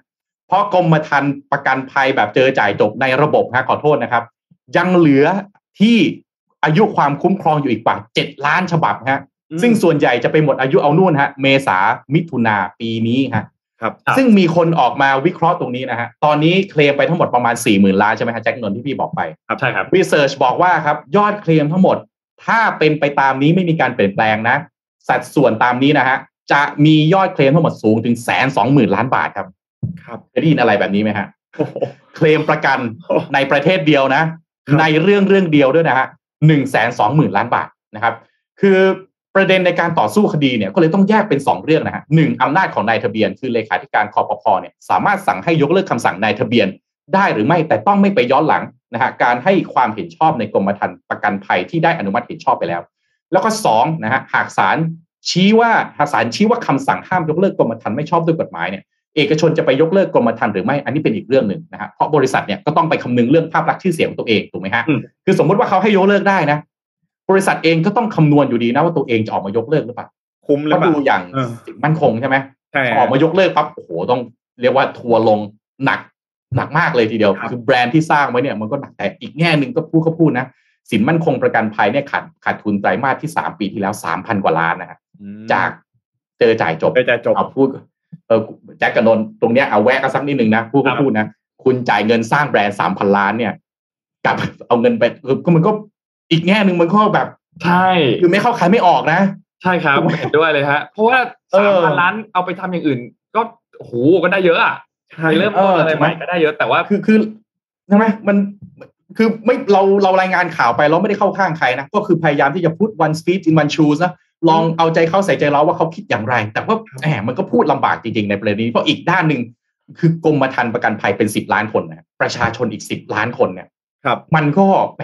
เพราะกรมธรรม์ประกันภัยแบบเจอจ่ายจบในระบบฮะขอโทษนะครับ ยังเหลือที่อายุความคุ้มครองอยู่อีกกว่าเจ็ดล้านฉบับฮะอืมซึ่งส่วนใหญ่จะไปหมดอายุเอานู่นฮะ เมษามิถุนาปีนี้ฮะครับครับ ซึ่งมีคนออกมาวิเคราะห์ตรงนี้นะฮะ ตอนนี้เคลมไปทั้งหมดประมาณ4 0,000ล้านใช่ไหมฮะแจ็คนนท์ที่พี่บอกไปใช่ครับรีเสิร์ชบอกว่าครับ ยอดเคลมทั้งหมด ถ้าเป็นไปตามนี้ไม่มีการเปลี่ยนแปลงนะ สัดส่วนตามนี้นะฮะจะมียอดเคลมทั้งหมดสูงถึงแสนสองหมื่นล้านบาทครับ ครับเคยได้ยินอะไรแบบนี้ไหมฮะโอ้โหเคลมประกันโอ้ในประเทศเดียวนะครับในเรื่องเรื่องเดียวด้วยนะฮะหนึ่งแสนสองหมื่นล้านบาทนะครับ คือประเด็นในการต่อสู้คดีเนี่ยก็เลยต้องแยกเป็น 2 เรื่องนะฮะหนึ่งอำนาจของนายทะเบียน คือเลขาธิการคอปพเนี่ยสามารถสั่งให้ยกเลิกคำสั่งนายทะเบียนได้หรือไม่แต่ต้องไม่ไปย้อนหลัง นะฮะการให้ความเห็นชอบในกรมธรรม์ประกันภัยที่ได้อนุมัติเห็นชอบไปแล้ว แล้วก็สองนะฮะหากศาลชี้ว่าหากศาลชี้ว่าคำสั่งห้ามยกเลิกกรมธรรม์ไม่ชอบด้วยกฎหมายเนี่ยเอกชนจะไปยกเลิกกรมธรรม์หรือไม่ อันนี้เป็นอีกเรื่องหนึ่งนะฮะเพราะบริษัทเนี่ยก็ต้องไปคำนึงเรื่องภาพลักษณ์ชื่อเสียงของตัวเองถูกไหมฮะอืมคือสมมติว่าเขาให้ยกเลิกได้นะ บริษัทเองก็ต้องคำนวณอยู่ดีนะว่าตัวเองจะออกมายกเลิกหรือเปล่าคุ้มหรือก็เปล่าดูอย่างเออสินมั่นคงใช่ไหมใช่ออกมายกเลิกปั๊บโอ้โหต้องเรียกว่าทัวร์ลงหนัก หนักมากเลยทีเดียวครับคือแบรนด์ที่สร้างไว้เนี่ยมันก็หนักแต่อีกแง่หนึ่งก็พูดเขาพูดนะ สินมั่นคงประกันภัยเนี่ยขาดขาดทุนไตรมาสที่สามปีที่แล้วสามพันกว่าล้านนะฮะอืมจากเจอจ่ายจบไปจะจบเอาพูดเออแจ็คกับนนท์ตรงเนี้ยเอาแวะกันสักนิดหนึ่งนะพูดครัก็บพูดนะคุณจ่ายเงินสร้างแบรนด์สามพันล้านเนี่ยกับเอาเงินไปเออก็มันก็อีกแง่หนึ่งมันก็แบบใช่คือไม่เข้าใครไม่ออกนะ ใช่ครับเห็นด้วยเลยฮะเพราะว่าเอสามอพันล้านเอาไปทำอย่างอื่น ก็โอ้โหก็ได้เยอะอะ ใช่ไปเริ่มต้นอะไรใหม่ก็ได้เยอะแต่ว่าคือคือใช่ไหมมันคือไม่เราเรารายงานข่าวไปเราไม่ได้เข้าข้างใครนะ ก็คือพยายามที่จะพูด one speech in one shoes นะลองเอาใจเขาใส่ใจเราว่าเขาคิดอย่างไร แต่ว่าแหมมันก็พูดลำบากจริงๆในประเด็นนี้เพราะอีกด้านหนึ่งคือกรมธรรม์ประกันภัยเป็นสิบล้านคนนะประชาชนอีกสิบล้านคนเนี่ย ครับ มันก็แหม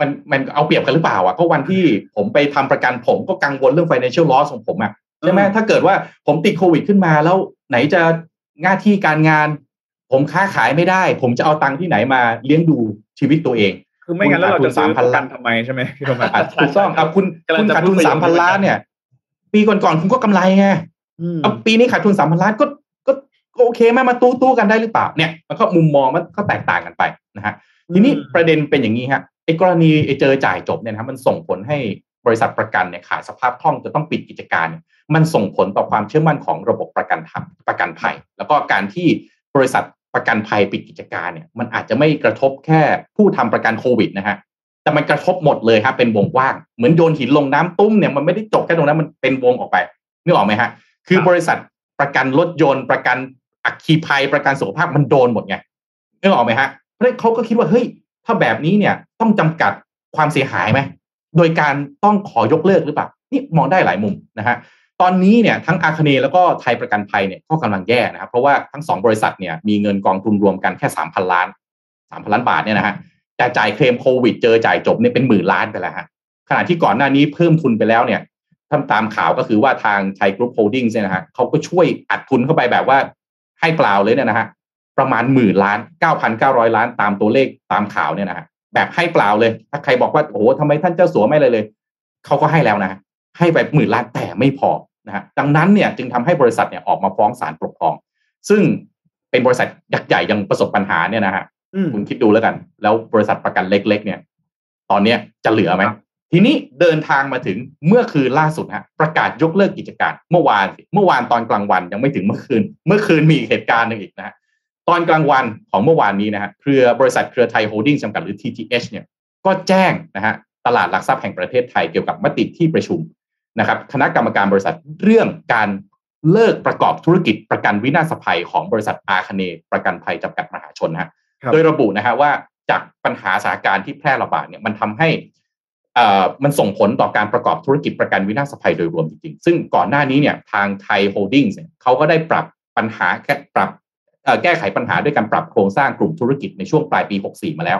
มันมันเอาเปรียบกันหรือเปล่าอะก็วันที่ผมไปทำประกันผมก็กังวลเรื่อง financial loss ของผมอะใช่ไหมอืมถ้าเกิดว่าผมติดโควิดขึ้นมาแล้วไหนจะ หน้าที่การงาน ผมค้าขายไม่ได้ ผมจะเอาตังค์ที่ไหนมาเลี้ยงดูชีวิตตัวเอง คือไม่งั้นแล้วเราจะซื้อคุณขาดทุนประกันทำไมใช่ไหมพี่โทมัสอะถูกต้องเอาคุณกำลังคุณจะขาดพูทุดนประโยคสามพันนี้ล้านเนี่ย ปีก่อนๆคุณก็กำไรไงอืมเอาปีนี้ขาดทุนสามพันล้านก็ก็ก็โอเคไหมมาตู้ตู้กันได้หรือเปล่าเนี่ยมันก็มุมมองมันก็แตกต่างกันไปนะฮะทีนี้ประเด็นเป็นอย่างนี้ฮะไอ้กรณีไอ้เจอจ่ายจบเนี่ยนะครับมันส่งผลให้บริษัทประกันเนี่ยขาดสภาพคล่องจะต้องปิดกิจการเนี่ย มันส่งผลต่อความเชื่อมั่นของระบบประกันทประกันภัย แล้วก็การที่บริษัทประกันภัยปิดกิจการเนี่ยมันอาจจะไม่กระทบแค่ผู้ทำประกันโควิดนะฮะแต่มันกระทบหมดเลยครับเป็นวงกว้าง เหมือนโยนหินลงน้ำตุ้มเนี่ยมันไม่ได้จบแค่ตรงนั้นมันเป็นวงออกไปนึกออกไหมฮะคือบริษัทประกันรถยนต์ประกันอัคคีภัยประกันสุขภาพมันโดนหมดไงนึกออกไหมฮะเพราะนั้นเขาก็คิดว่าเฮ้ยถ้าแบบนี้เนี่ยต้องจำกัดความเสียหายไหมโดยการต้องขอยกเลิกหรือเปล่านี่มองได้หลายมุมนะฮะ ตอนนี้เนี่ยทั้งอาคเนย์แล้วก็ไทยประกันภัยเนี่ยก็กำลังแย่นะครับเพราะว่าทั้งสองบริษัทเนี่ยมีเงินกองทุนรวมกันแค่สามพันล้านสามพันล้านบาทเนี่ยนะฮะแต่จ่ายเคลมโควิด เจอจ่ายจบเนี่ยเป็นหมื่นล้านไปแล้วฮะขณะที่ก่อนหน้านี้เพิ่มทุนไปแล้วเนี่ยทำตามข่าวก็คือว่าทางไทยกรุ๊ปโฮลดิ้งเนี่ยนะฮะเขาก็ช่วยอัดทุนเข้าไปแบบว่าให้เปล่าเลยเนี่ยนะฮะประมาณหมื่นล้านเก้าพันเก้าร้อยล้านตามตัวเลขตามข่าวเนี่ยนะฮะแบบให้เปล่าเลย ถ้าใครบอกว่าโอ้โหทำไมท่านเจ้าสัวไม่เลยเลยเขาก็ให้แล้วนะฮะให้ไปหมื่นล้านแต่ไม่พอ นะฮะดังนั้นเนี่ยจึงทำให้บริษัทเนี่ยออกมาฟ้องศาลปกครอง ซึ่งเป็นบริษัทยักษ์ใหญ่ยังประสบปัญหาเนี่ยนะฮะอืมคุณคิดดูแล้วกัน แล้วบริษัทประกันเล็ก ๆ เนี่ย ตอนเนี้ยจะเหลือไหมทีนี้เดินทางมาถึงเมื่อคืนล่าสุดฮะประกาศยกเลิกกิจการ เมื่อวานสิเมื่อวานตอนกลางวันยังไม่ถึงเมื่อคืน เมื่อคืนมีอีกเหตุการณ์หนึ่งอีกนะฮะตอนกลางวันของเมื่อวานนี้นะฮะเครือบริษัทเครือไทยโฮลดิ้งจำกัดหรือ TGH เนี่ยก็แจ้งนะฮะตลาดหลักทรัพย์แห่งประเทศไทยเกี่ยวกับมติที่ประชุม นะครับคณะกรรมการบริษัทเรื่องการเลิกประกอบธุรกิจประกันวินาศภัยของบริษัทอาคเนย์ประกันภัยจำกัดมหาชนนะฮะครับโดยระบุนะฮะว่าจากปัญหาสถานการณ์ที่แพร่ระบาดเนี่ยมันทำให้เอ่อมันส่งผลต่อการประกอบธุรกิจประกันวินาศภัยโดยรวมจริงๆ ซึ่งก่อนหน้านี้เนี่ยทางไทยโฮลดิ้งเนี่ยเขาก็ได้ปรับปัญหาแก้ปรับเอ่อแก้ไขปัญหาด้วยการปรับโครงสร้างกลุ่มธุรกิจในช่วงปลายปี 64 มาแล้ว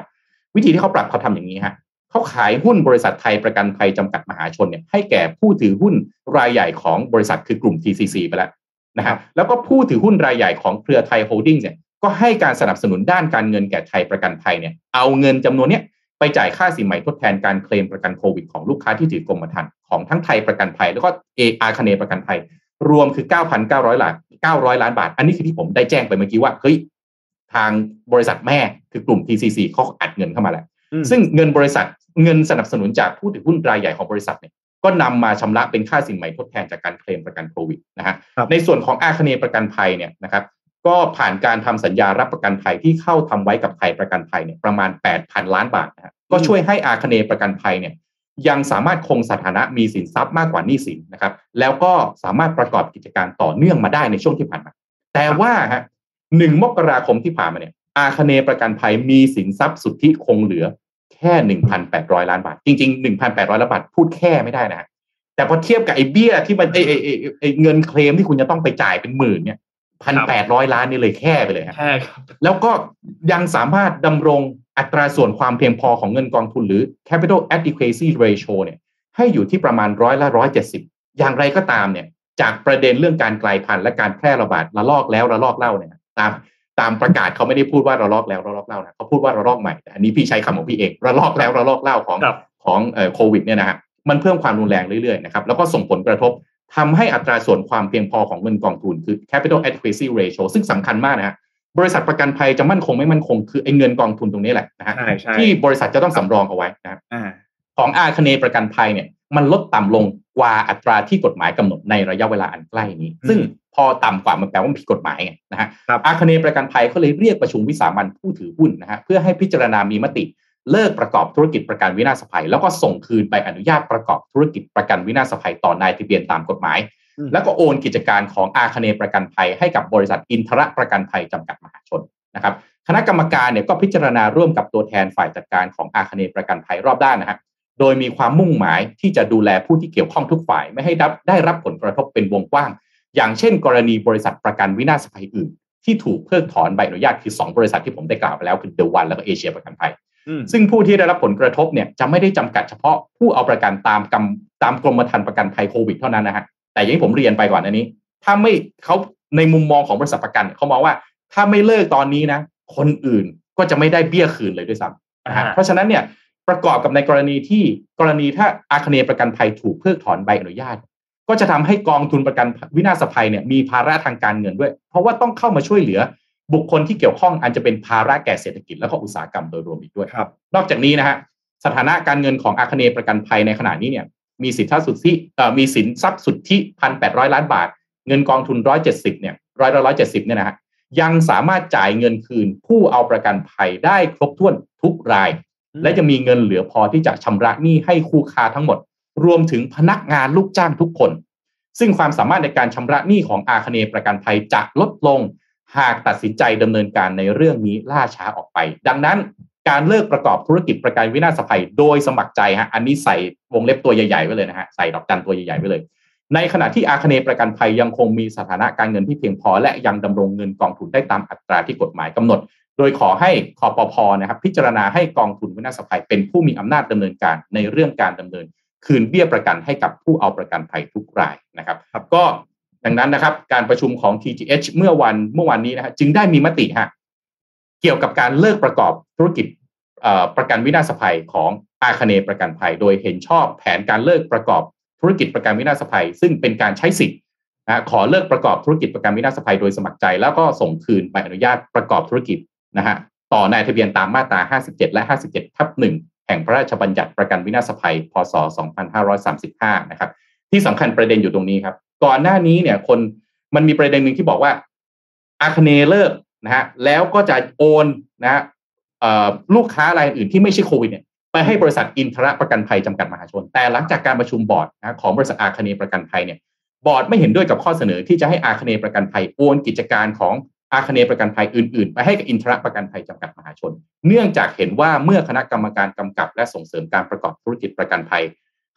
วิธีที่เขาปรับเขาทำอย่างนี้ฮะ เขาขายหุ้นบริษัทไทยประกันภัยจำกัดมหาชนเนี่ยให้แก่ผู้ถือหุ้นรายใหญ่ของบริษัทคือกลุ่ม TCC ไปแล้วนะฮะแล้วก็ผู้ถือหุ้นรายใหญ่ของเครือไทยโฮลดิ้งเนี่ยก็ให้การสนับสนุนด้านการเงินแก่ไทยประกันภัยเนี่ยเอาเงินจำนวนเนี้ยไปจ่ายค่าสินไหมทดแทนการเคลมประกันโควิดของลูกค้าที่ถือกรมธรรม์ของทั้งไทยประกันภัย แล้วก็เออาคเนประกันภัย รวมคือ 9,900 ล้าน 900 ล้านบาท อันนี้คือที่ผมได้แจ้งไปเมื่อกี้ว่าเฮ้ยทางบริษัทแม่คือกลุ่ม TCC เขาอัดเงินเข้ามาแล้วอืมซึ่งเงินบริษัท เงินสนับสนุนจากผู้ถือหุ้นรายใหญ่ของบริษัทเนี่ยก็นำมาชำระเป็นค่าสินใหม่ทดแทนจากการเคลมประกันโควิดนะฮะครับในส่วนของอาคเนประกันภัยเนี่ยนะครับก็ผ่านการทำสัญญารับประกันภัยที่เข้าทำไว้กับไทยประกันภัยเนี่ยประมาณ 8,000 ล้านบาทนะฮะก็ช่วยให้อาคเนประกันภัยเนี่ยยังสามารถคงสถานะมีสินทรัพย์มากกว่าหนี้สินนะครับ แล้วก็สามารถประกอบกิจการต่อเนื่องมาได้ในช่วงที่ผ่านมา แต่ว่าฮะหนึ่งมกราคมที่ผ่านมาเนี่ยอาคเนประกันภัยมีสินทรัพย์สุทธิคงเหลือ แค่ 1,800 ล้านบาท จริง ๆ 1,800 ล้านบาทพูดแค่ไม่ได้นะฮะแต่พอเทียบกับไอ้เบี้ยที่มันไอ้ไอ้ไอ้ไอ้เงินเคลมที่คุณจะต้องไปจ่ายเป็นหมื่นเนี่ยพันแปดร้อยล้านนี่เลยแค่ไปเลยฮะใช่ครับแล้วก็ยังสามารถดำรงอัตราส่วนความเพียงพอของเงินกองทุนหรือ capital adequacy ratio เนี่ยให้อยู่ที่ประมาณร้อยละร้อยเจ็ดสิบอย่างไรก็ตามเนี่ย จากประเด็นเรื่องการกลายพันธุ์และการแพร่ระบาดระลอกแล้วระลอกเล่าเนี่ยตาม ตามประกาศเขาไม่ได้พูดว่าระลอกแล้วระลอกเล่านะเขาพูดว่าระลอกใหม่แต่อันนี้พี่ใช้คำของพี่เองระลอกแล้วระลอกเล่าของครับของเอ่อโควิดเนี่ยนะฮะมันเพิ่มความรุนแรงเรื่อยๆนะครับแล้วก็ส่งผลกระทบทำให้อัตราส่วนความเพียงพอของเงินกองทุนคือ capital adequacy ratio ซึ่งสำคัญมากนะฮะบริษัทประกันภัยจะมั่นคงไม่มั่นคงคือไอ้เงินกองทุนตรงนี้แหละนะฮะใช่ใช่ที่บริษัทจะต้องสำรองเอาไว้นะครับอ่าของอาคเนประกันภัยเนี่ย มันลดต่ำลงกว่าอัตราที่กฎหมายกำหนดในระยะเวลาอันใกล้นี้ ซึ่งพอต่ำกว่ามันแปลว่ามันผิดกฎหมายไงนะฮะครับอาคเนประกันภัยก็เลยเรียกประชุมวิสามันผู้ถือหุ้นนะฮะเพื่อให้พิจารณามีมติเลิกประกอบธุรกิจประกันวินาศภัย แล้วก็ส่งคืนใบอนุญาตประกอบธุรกิจประกันวินาศภัยต่อนายทะเบียนตามกฎหมายอืมแล้วก็โอนกิจการของอาคเนประกันภัยให้กับบริษัทอินทรประกันภัยจำกัดมหาชนนะครับคณะกรรมการเนี่ยก็พิจารณาร่วมกับตัวแทนฝ่ายจัดการของอาคเนประกันภัยรอบด้านนะฮะ โดยมีความมุ่งหมายที่จะดูแลผู้ที่เกี่ยวข้องทุกฝ่าย ไม่ให้ได้ได้รับผลกระทบเป็นวงกว้าง อย่างเช่น กรณีบริษัทประกันวินาศภัยอื่น ที่ถูกเพิกถอนใบอนุญาตคือ 2 บริษัทที่ผมได้กล่าวไปแล้วคือเดวันแล้วก็เอเชียประกันภัยอืมซึ่งผู้ที่ได้รับผลกระทบเนี่ยจะไม่ได้จำกัดเฉพาะผู้เอาประกันตามกำตามกรมธรรม์ประกันภัยโควิดเท่านั้นนะฮะแต่อย่างที่ผมเรียนไปก่อนอันนี้ ถ้าไม่เขาในมุมมองของบริษัทประกันเขามองว่า ถ้าไม่เลิกตอนนี้นะ คนอื่นก็จะไม่ได้เบี้ยคืนเลยด้วยซ้นะฮะอ่าเพราะฉะนั้นเนี่ย ประกอบกับในกรณีที่กรณีถ้าอาคเนย์ประกันภัยถูกเพิกถอนใบอนุญาต ก็จะทำให้กองทุนประกันวินาศภัยเนี่ยมีภาระทางการเงินด้วย เพราะว่าต้องเข้ามาช่วยเหลือบุคคลที่เกี่ยวข้องอันจะเป็นภาระแก่เศรษฐกิจและก็อุตสาหกรรมโดยรวมอีกด้วยครับนอกจากนี้นะฮะสถานะการเงินของอาคเนย์ประกันภัยในขณะนี้เนี่ยมีสินทรัพย์สุทธิเอ่อมีสินทรัพย์สุทธิพันแปดร้อยล้านบาท เงินกองทุนร้อยเจ็ดสิบเนี่ยร้อยร้อยเจ็ดสิบเนี่ยนะฮะยังสามารถจ่ายเงินคืนผู้เอาประกันภัยได้ครบถ้วนทุกราย และจะมีเงินเหลือพอที่จะชำระหนี้ให้คู่ค้าทั้งหมด รวมถึงพนักงานลูกจ้างทุกคน ซึ่งความสามารถในการชำระหนี้ของอาคเนประกันภัยจะลดลง หากตัดสินใจดำเนินการในเรื่องนี้ล่าช้าออกไป ดังนั้นการเลิกประกอบธุรกิจประกันวินาศภัยโดยสมัครใจฮะอันนี้ใส่วงเล็บตัวใหญ่ๆไว้เลยนะฮะใส่ดอกจันตัวใหญ่ๆไว้เลย ในขณะที่อาคเนประกันภัยยังคงมีสถานะการเงินที่เพียงพอ และยังดำรงเงินกองทุนได้ตามอัตราที่กฎหมายกำหนด โดยขอให้คอปพนะครับพิจารณาให้กองทุนวินาศภัยเป็นผู้มีอำนาจดำเนินการในเรื่องการดำเนิน คืนเบี้ยประกันให้กับผู้เอาประกันภัยทุกรายนะครับครับก็ดังนั้นนะครับการประชุมของ TGH เมื่อวันเมื่อวันนี้นะฮะจึงได้มีมติฮะเกี่ยวกับการเลิกประกอบธุรกิจเอ่อประกันวินาศภัยของอาคเนย์ประกันภัย โดยเห็นชอบแผนการเลิกประกอบธุรกิจประกันวินาศภัย ซึ่งเป็นการใช้สิทธิ์นะขอเลิกประกอบธุรกิจประกันวินาศภัยโดยสมัครใจ แล้วก็ส่งคืนใบอนุญาตประกอบธุรกิจ นะฮะต่อนายทะเบียนตามมาตรา 57 และ 57 ทับ 1 แห่งพระราชบัญญัติประกันวินาศภัย พศ 2535 นะครับ ที่สำคัญประเด็นอยู่ตรงนี้ครับ ก่อนหน้านี้เนี่ยคนมันมีประเด็นหนึ่งที่บอกว่า อาคเนย์เลิกนะฮะแล้วก็จะโอนนะฮะลูกค้ารายอื่นที่ไม่ใช่โควิดเนี่ยไปให้บริษัทอินทรประกันภัยจำกัดมหาชน แต่หลังจากการประชุมบอร์ดนะของบริษัทอาคเนย์ประกันภัยเนี่ยบอร์ดไม่เห็นด้วยกับข้อเสนอที่จะให้อาคเนย์ประกันภัยโอนกิจการของ อาคเนย์ประกันภัยอื่นๆ ไปให้กับอินทรประกันภัยจำกัดมหาชน เนื่องจากเห็นว่าเมื่อคณะกรรมการกำกับ และส่งเสริมการประกอบธุรกิจประกันภัย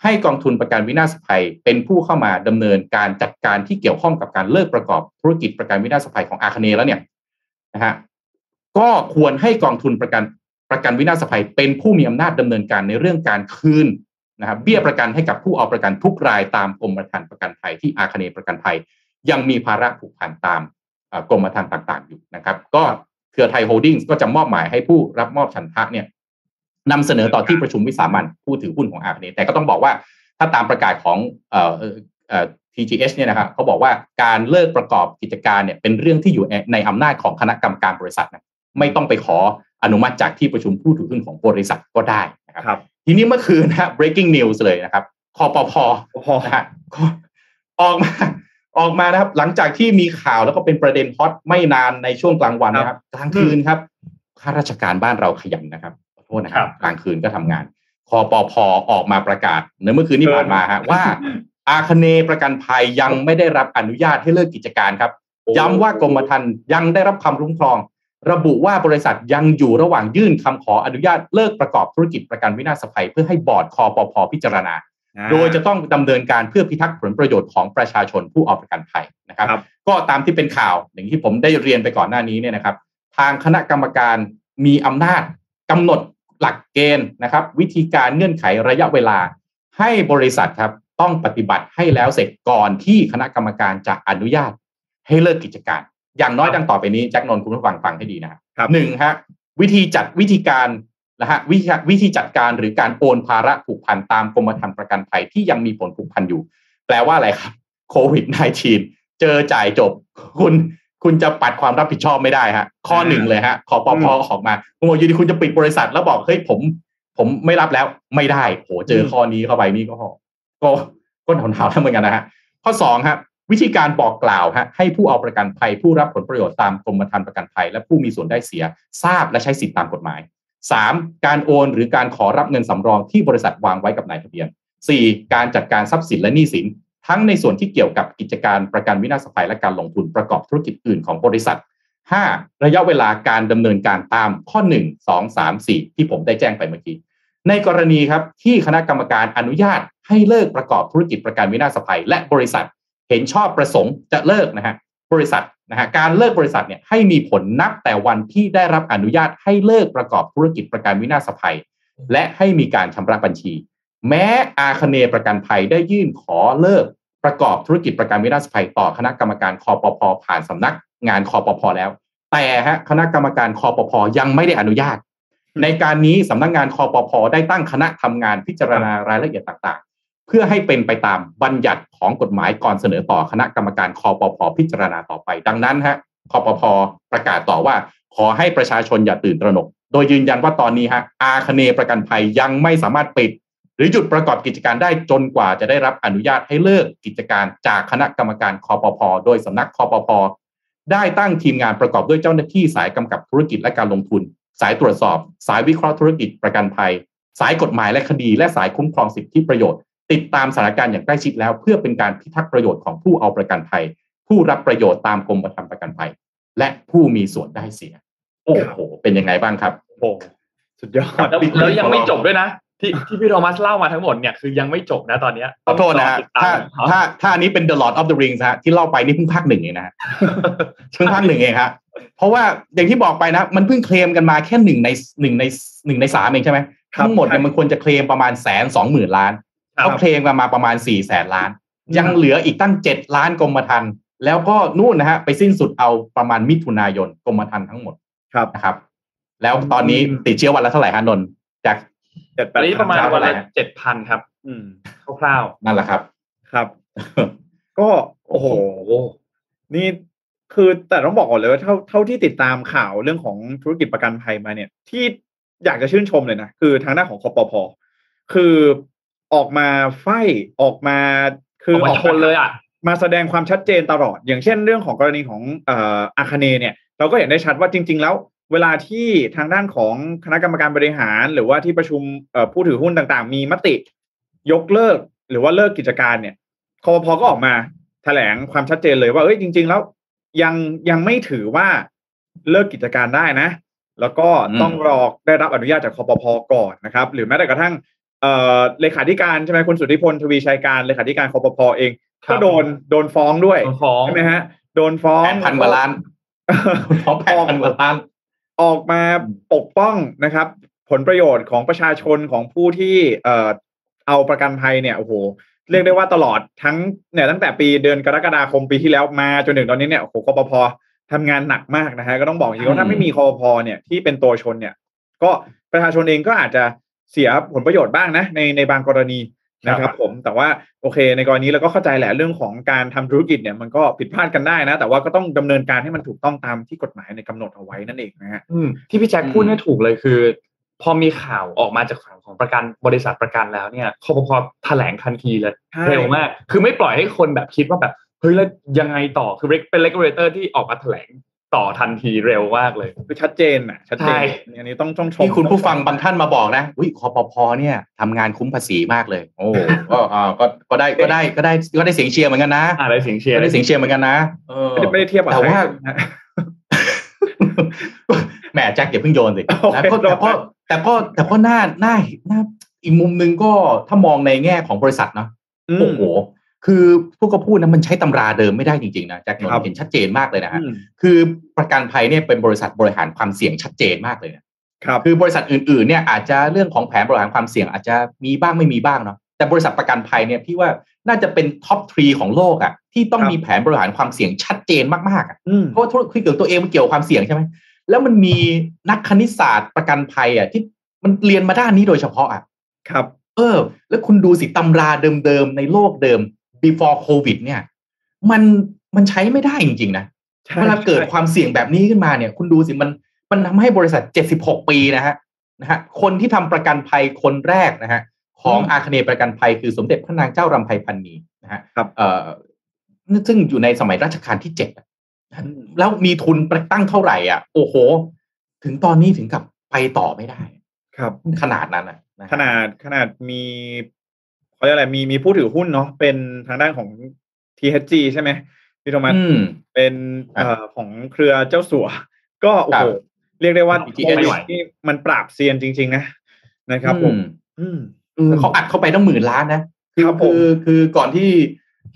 ให้กองทุนประกันวินาศภัย เป็นผู้เข้ามาดำเนินการจัดการที่เกี่ยวข้องกับการเลิกประกอบธุรกิจประกันวินาศภัยของอาคเนย์แล้วเนี่ยนะฮะก็ควรให้กองทุนประกันประกันวินาศภัย เป็นผู้มีอำนาจดำเนินการในเรื่องการคืนนะครับเบี้ยประกันให้กับผู้เอาประกันทุกรายตามกรมธรรม์ประกันภัยที่อาคเนย์ประกันภัย ยังมีภาระผูกพันตาม กรมธรรม์ต่างๆ อยู่นะครับ ก็เครือไทยโฮลดิ้งก็จะมอบหมายให้ผู้รับมอบฉันทะเนี่ยนำเสนอต่อที่ประชุมวิสามันผู้ถือหุ้นของอาคเนย์แต่ก็ต้องบอกว่าถ้าตามประกาศของเอ่อเอ่อเอ่อ TGH เนี่ยนะครับเขาบอกว่าการเลิกประกอบกิจการเนี่ยเป็นเรื่องที่อยู่ในอำนาจของคณะกรรมการบริษัทนะไม่ต้องไปขออนุมัติจากที่ประชุมผู้ถือหุ้นของบริษัทก็ได้นะครับครับทีนี้เมื่อคืนนะฮะ breaking news เลยนะครับคอปพพอนะฮะก็ออกมา ออกมานะครับ หลังจากที่มีข่าวแล้วก็เป็นประเด็นฮอตไม่นานในช่วงกลางวันนะครับ กลางคืนครับข้าราชการบ้านเราขยันนะครับขอโทษนะครับ กลางคืนก็ทำงานคปภออกมาประกาศในเมื่อคืนที่ผ่านมาฮะว่า อาคเนย์ประกันภัยยังไม่ได้รับอนุญาตให้เลิกกิจการครับ ย้ำว่ากรมธรรม์ยังได้รับความคุ้มครอง ระบุว่าบริษัทยังอยู่ระหว่างยื่นคำขออนุญาตเลิกประกอบธุรกิจประกันวินาศภัย เพื่อให้บอร์ดคปภพิจารณา โดยจะต้องดำเนินการเพื่อพิทักษ์ผลประโยชน์ของประชาชนผู้เอาประกันภัยนะครับครับ ก็ตามที่เป็นข่าวอย่างที่ผมได้เรียนไปก่อนหน้านี้เนี่ยนะครับ ทางคณะกรรมการมีอำนาจกำหนดหลักเกณฑ์นะครับ วิธีการเงื่อนไขระยะเวลา ให้บริษัทครับต้องปฏิบัติให้แล้วเสร็จก่อนที่คณะกรรมการจะอนุญาตให้เลิกกิจการ อย่างน้อยดังต่อไปนี้แจ็คนนท์คุณผู้ฟังฟังให้ดีนะครับครับหนึ่งฮะวิธีจัดวิธีการ นะฮะวิธีวิธีจัดการหรือการโอนภาระผูกพันตามกรมธรรม์ประกันภัยที่ยังมีผลผูกพันอยู่ แปลว่าอะไรครับโควิด -19 เจอจ่ายจบ คุณคุณจะปัดความรับผิดชอบไม่ได้ฮะ ข้อหนึ่งเลยฮะขอปพออกมาคุณบอกอยู่ดีคุณจะปิดบริษัทแล้วบอกเฮ้ยผม ผมไม่รับแล้วไม่ได้โหเจอข้อนี้เข้าไปนี่ก็ก็ก็หนาวๆทั้งเหมือนกันนะฮะข้อสองครับวิธีการบอกกล่าวฮะให้ผู้เอาประกันภัย ผู้รับผลประโยชน์ตามกรมธรรม์ประกันภัย และผู้มีส่วนได้เสียทราบและใช้สิทธิตามกฎหมาย 3. การโอนหรือการขอรับเงินสำรองที่บริษัทวางไว้กับนายทะเบียน 4. การจัดการทรัพย์สินและหนี้สิน ทั้งในส่วนที่เกี่ยวกับกิจการประกันวินาศภัยและการลงทุนประกอบธุรกิจอื่นของบริษัท 5. ระยะเวลาการดำเนินการตามข้อ 1 2 3 4 ที่ผมได้แจ้งไปเมื่อกี้ ในกรณีครับที่คณะกรรมการอนุญาตให้เลิกประกอบธุรกิจประกันวินาศภัย และบริษัท เห็นชอบประสงค์จะเลิกนะฮะ บริษัทนะฮะการเลิกบริษัทเนี่ยให้มีผลนับแต่วันที่ได้รับอนุญาตให้เลิกประกอบธุรกิจประกันวินาศภัย และให้มีการชำระบัญชี แม้อาคเนย์ประกันภัยได้ยื่นขอเลิกประกอบธุรกิจประกันวินาศภัย ต่อคณะกรรมการคอปพผ่านสำนักงานคอปพแล้ว แต่ฮะคณะกรรมการคอปพยังไม่ได้อนุญาต ในการนี้สำนักงานคอปพได้ตั้งคณะทำงานพิจารณารายละเอียดต่าง พื่อให้เป็นไปตามบัญญัติของกฎหมายก่อนเสนอต่อคณะกรรมการคอปพพิจารณาต่อไป ดังนั้นฮะคอปพอประกาศต่อว่า ขอให้ประชาชนอย่าตื่นตระหนก โดยยืนยันว่าตอนนี้ฮะอาคเนประกันภัยยังไม่สามารถปิด หรือหยุดประกอบกิจการได้จนกว่าจะได้รับอนุญาตให้เลิกกิจการจากคณะกรรมการคอปพอโดยสำนักคอปพอได้ตั้งทีมงานประกอบด้วยเจ้าหน้าที่สายกำกับธุรกิจและการลงทุน สายตรวจสอบ สายวิเคราะห์ธุรกิจประกันภัย สายกฎหมายและคดี และสายคุ้มครองสิทธิประโยชน์ ติดตามสถานการณ์อย่างใกล้ชิดแล้ว เพื่อเป็นการพิทักษ์ประโยชน์ของผู้เอาประกันภัย ผู้รับประโยชน์ตามกรมธรรม์ประกันภัย และผู้มีส่วนได้เสีย โอ้โห เป็นยังไงบ้างครับโอ้สุดยอดแล้วแล้วยังไม่จบด้วยนะที่ที่พี่โทมัสเล่ามาทั้งหมดเนี่ยคือยังไม่จบนะตอนเนี้ยขอโทษนะฮะติดตามถ้าถ้าถ้าอันนี้เป็น The Lord of the Rings ฮะที่เล่าไปนี่เพิ่งภาคหนึ่งเองนะฮะเพิ่งภาคหนึ่งเองฮะเพราะว่าอย่างที่บอกไปนะ มันเพิ่งเคลมกันมาแค่หนึ่งในหนึ่งในหนึ่งในสามเองใช่ไหมครับทั้งหมดเนี่ยมันควรจะเคลมประมาณแสนสองหมื่นล้านครับ เขาเคลมกันมาประมาณสี่แสนล้าน ยังเหลืออีกตั้งเจ็ดล้านกรมธรรม์แล้วก็นู่นนะฮะไปสิ้นสุดเอาประมาณมิถุนายนกรมธรรม์ทั้งหมดครับนะครับ แล้วตอนนี้ติดเชื้อวันละเท่าไหร่ฮะนนท์จากเจ็ดแปอัดนนี้ประมาณเท่าวันไหร่ละฮะเจ็ดพันครับ อืมคร่าวนั่นแหละครับครับ ก็โอ้โหๆโอ้นี่คือแต่ต้องบอกก่อนเลยว่าเท่าเท่าที่ติดตามข่าวเรื่องของธุรกิจประกันภัยมาเนี่ย ที่อยากจะชื่นชมเลยนะ คือทางด้านของคอปพคือ ออกมาไฟออกมาคือออกมาชนเลยอะมาแสดงความชัดเจนตลอด อย่างเช่นเรื่องของกรณีของเอ่ออาคาเนเนี่ยเราก็เห็นได้ชัดว่าจริง ๆ แล้วเวลาที่ทางด้านของคณะกรรมการบริหาร หรือว่าที่ประชุมเอ่อผู้ถือหุ้นต่างๆ มีมติ ยกเลิก หรือว่าเลิกกิจการเนี่ยคอปพก็ออกมาแถลงความชัดเจนเลยว่าเอ้ยจริง ๆ แล้วยังยังไม่ถือว่าเลิกกิจการได้นะ แล้วก็อืมต้องรอได้รับอนุญาตจากคอปพก่อนนะครับ หรือแม้แต่กระทั่ง เอ่อเลขาธิการใช่ไหมคุณสุทธิพลทวีชัยการเลขาธิการคอปพเองครับก็โดนโดนฟ้องด้วยโดนฟ้องใช่ไหมฮะ โดนฟ้องแปดพันกว่าล้านท้องแปดพันกว่าล้าน ออกมาปกป้องนะครับ ผลประโยชน์ของประชาชนของผู้ที่เอ่อเอาประกันภัยเนี่ยโอ้โหเรียกได้ว่าตลอดทั้งเนี่ยตั้งแต่ปีเดือนกรกฎาคมปีที่แล้วมาจนถึงตอนนี้เนี่ยโอ้โหคอปพทำงานหนักมากนะฮะก็ต้องบอกจริงๆว่าถ้าไม่มีคอปพเนี่ยที่เป็นตัวชนเนี่ย ก็ประชาชนเองก็อาจจะ เสียผลประโยชน์บ้างนะในในบางกรณีนะครับผมแต่ว่าโอเค ในกรณีเราก็เข้าใจแหละเรื่องของการทำธุรกิจเนี่ยมันก็ผิดพลาดกันได้นะ แต่ว่าก็ต้องดำเนินการให้มันถูกต้องตามที่กฎหมายในกำหนดเอาไว้นั่นเองนะฮะอืมที่พี่แจ็คพูดเนี่ยถูกเลยคือ พอมีข่าวออกมาจากฝั่งของประกันบริษัทประกันแล้วเนี่ยคอปพแถลงทันทีเลยใช่เร็วมาก คือไม่ปล่อยให้คนแบบคิดว่าแบบเฮ้ยแล้วยังไงต่อคือเป็น regulator ที่ออกมาแถลง ต่อทันทีเร็วมากเลยคือชัดเจนอะชัดเจใช่นอันนี้ต้องต้องชมที่คุณผู้ฟังบางท่านมาบอกนะอุ้ยคอปพเนี่ยทำงานคุ้มภาษีมากเลย โอ้ก็อ่าก็ก็ได้ก็ได้ก็ได้ก็ได้เสียงเชียร์เหมือนกันนะอะไรเสียงเชียร์ก็ได้เสียงเชียร์เหมือนกันนะเออไม่ได้ไม่ได้เทียบกับแต่ว่าใครนะแหมแจ็คอย่าเพิ่งโยนสิโอเคแต่ก็แต่ก็แต่ก็แต่ก็น่าน่าน่าอีกมุมหนึ่งก็ถ้ามองในแง่ของบริษัทเนาะอืมโอ้โห คือพวกก็พูดนะมันใช้ตำราเดิมไม่ได้จริงๆนะแจ็คนนครับท์เห็นชัดเจนมากเลยนะฮะอืมคือประกันภัยเนี่ยเป็นบริษัทบริหารความเสี่ยงชัดเจนมากเลยนะครับคือบริษัทอื่นๆเนี่ยอาจจะเรื่องของแผนบริหารความเสี่ยงอาจจะมีบ้างไม่มีบ้างเนาะแต่บริษัทประกันภัยเนี่ยพี่ว่าน่าจะเป็นท็อปทรีของโลกอะ่ะที่ต้องครับมีแผนบริหารความเสี่ยงชัดเจนมากๆอะอืมเพราะว่าธุรกิจของตัวเองมันเกี่ยวกับความเสี่ยงใช่ไหมแล้วมันมีนักคณิตศาสตร์ประกันภัยอะที่มันเรียนมาด้านนี้โดยเฉพาะอะครับ เออ แล้วคุณดูสิตำราเดิมๆในโลกเดิม before covid เนี่ย มันมันใช้ไม่ได้จริงๆนะใช่เวลาเกิดความเสี่ยงแบบนี้ขึ้นมาเนี่ย คุณดูสิมันมันทำให้บริษัท 76 ปีนะฮะนะฮะคนที่ทำประกันภัยคนแรกนะฮะของอาคเนย์ประกันภัยคือสมเด็จพระนางเจ้ารำไพพันนีนะฮะครับเอ่อซึ่งอยู่ในสมัยรัชกาลที่เจ็ดอะแล้วมีทุนประตั้งเท่าไหร่อะ โอ้โห ถึงตอนนี้ถึงกับไปต่อไม่ได้ ครับขนาดนั้นนะนะฮะขนาดขนาดมี เขาเรียกอะไรมีมีผู้ถือหุ้นเนาะเป็นทางด้านของ THG ใช่ไหมพี่โทมัสอืมเป็นครับเอ่อของเครือเจ้าสัว ก็โอ้ครัโหบเรียกได้ว่า BTS โมเมนต์ที่มันปราบเซียนจริง ๆ นะนะครับผมอืมอืมเขาอัดเข้าไปตั้งหมื่นล้านนะคือครับผมคือคือก่อนที่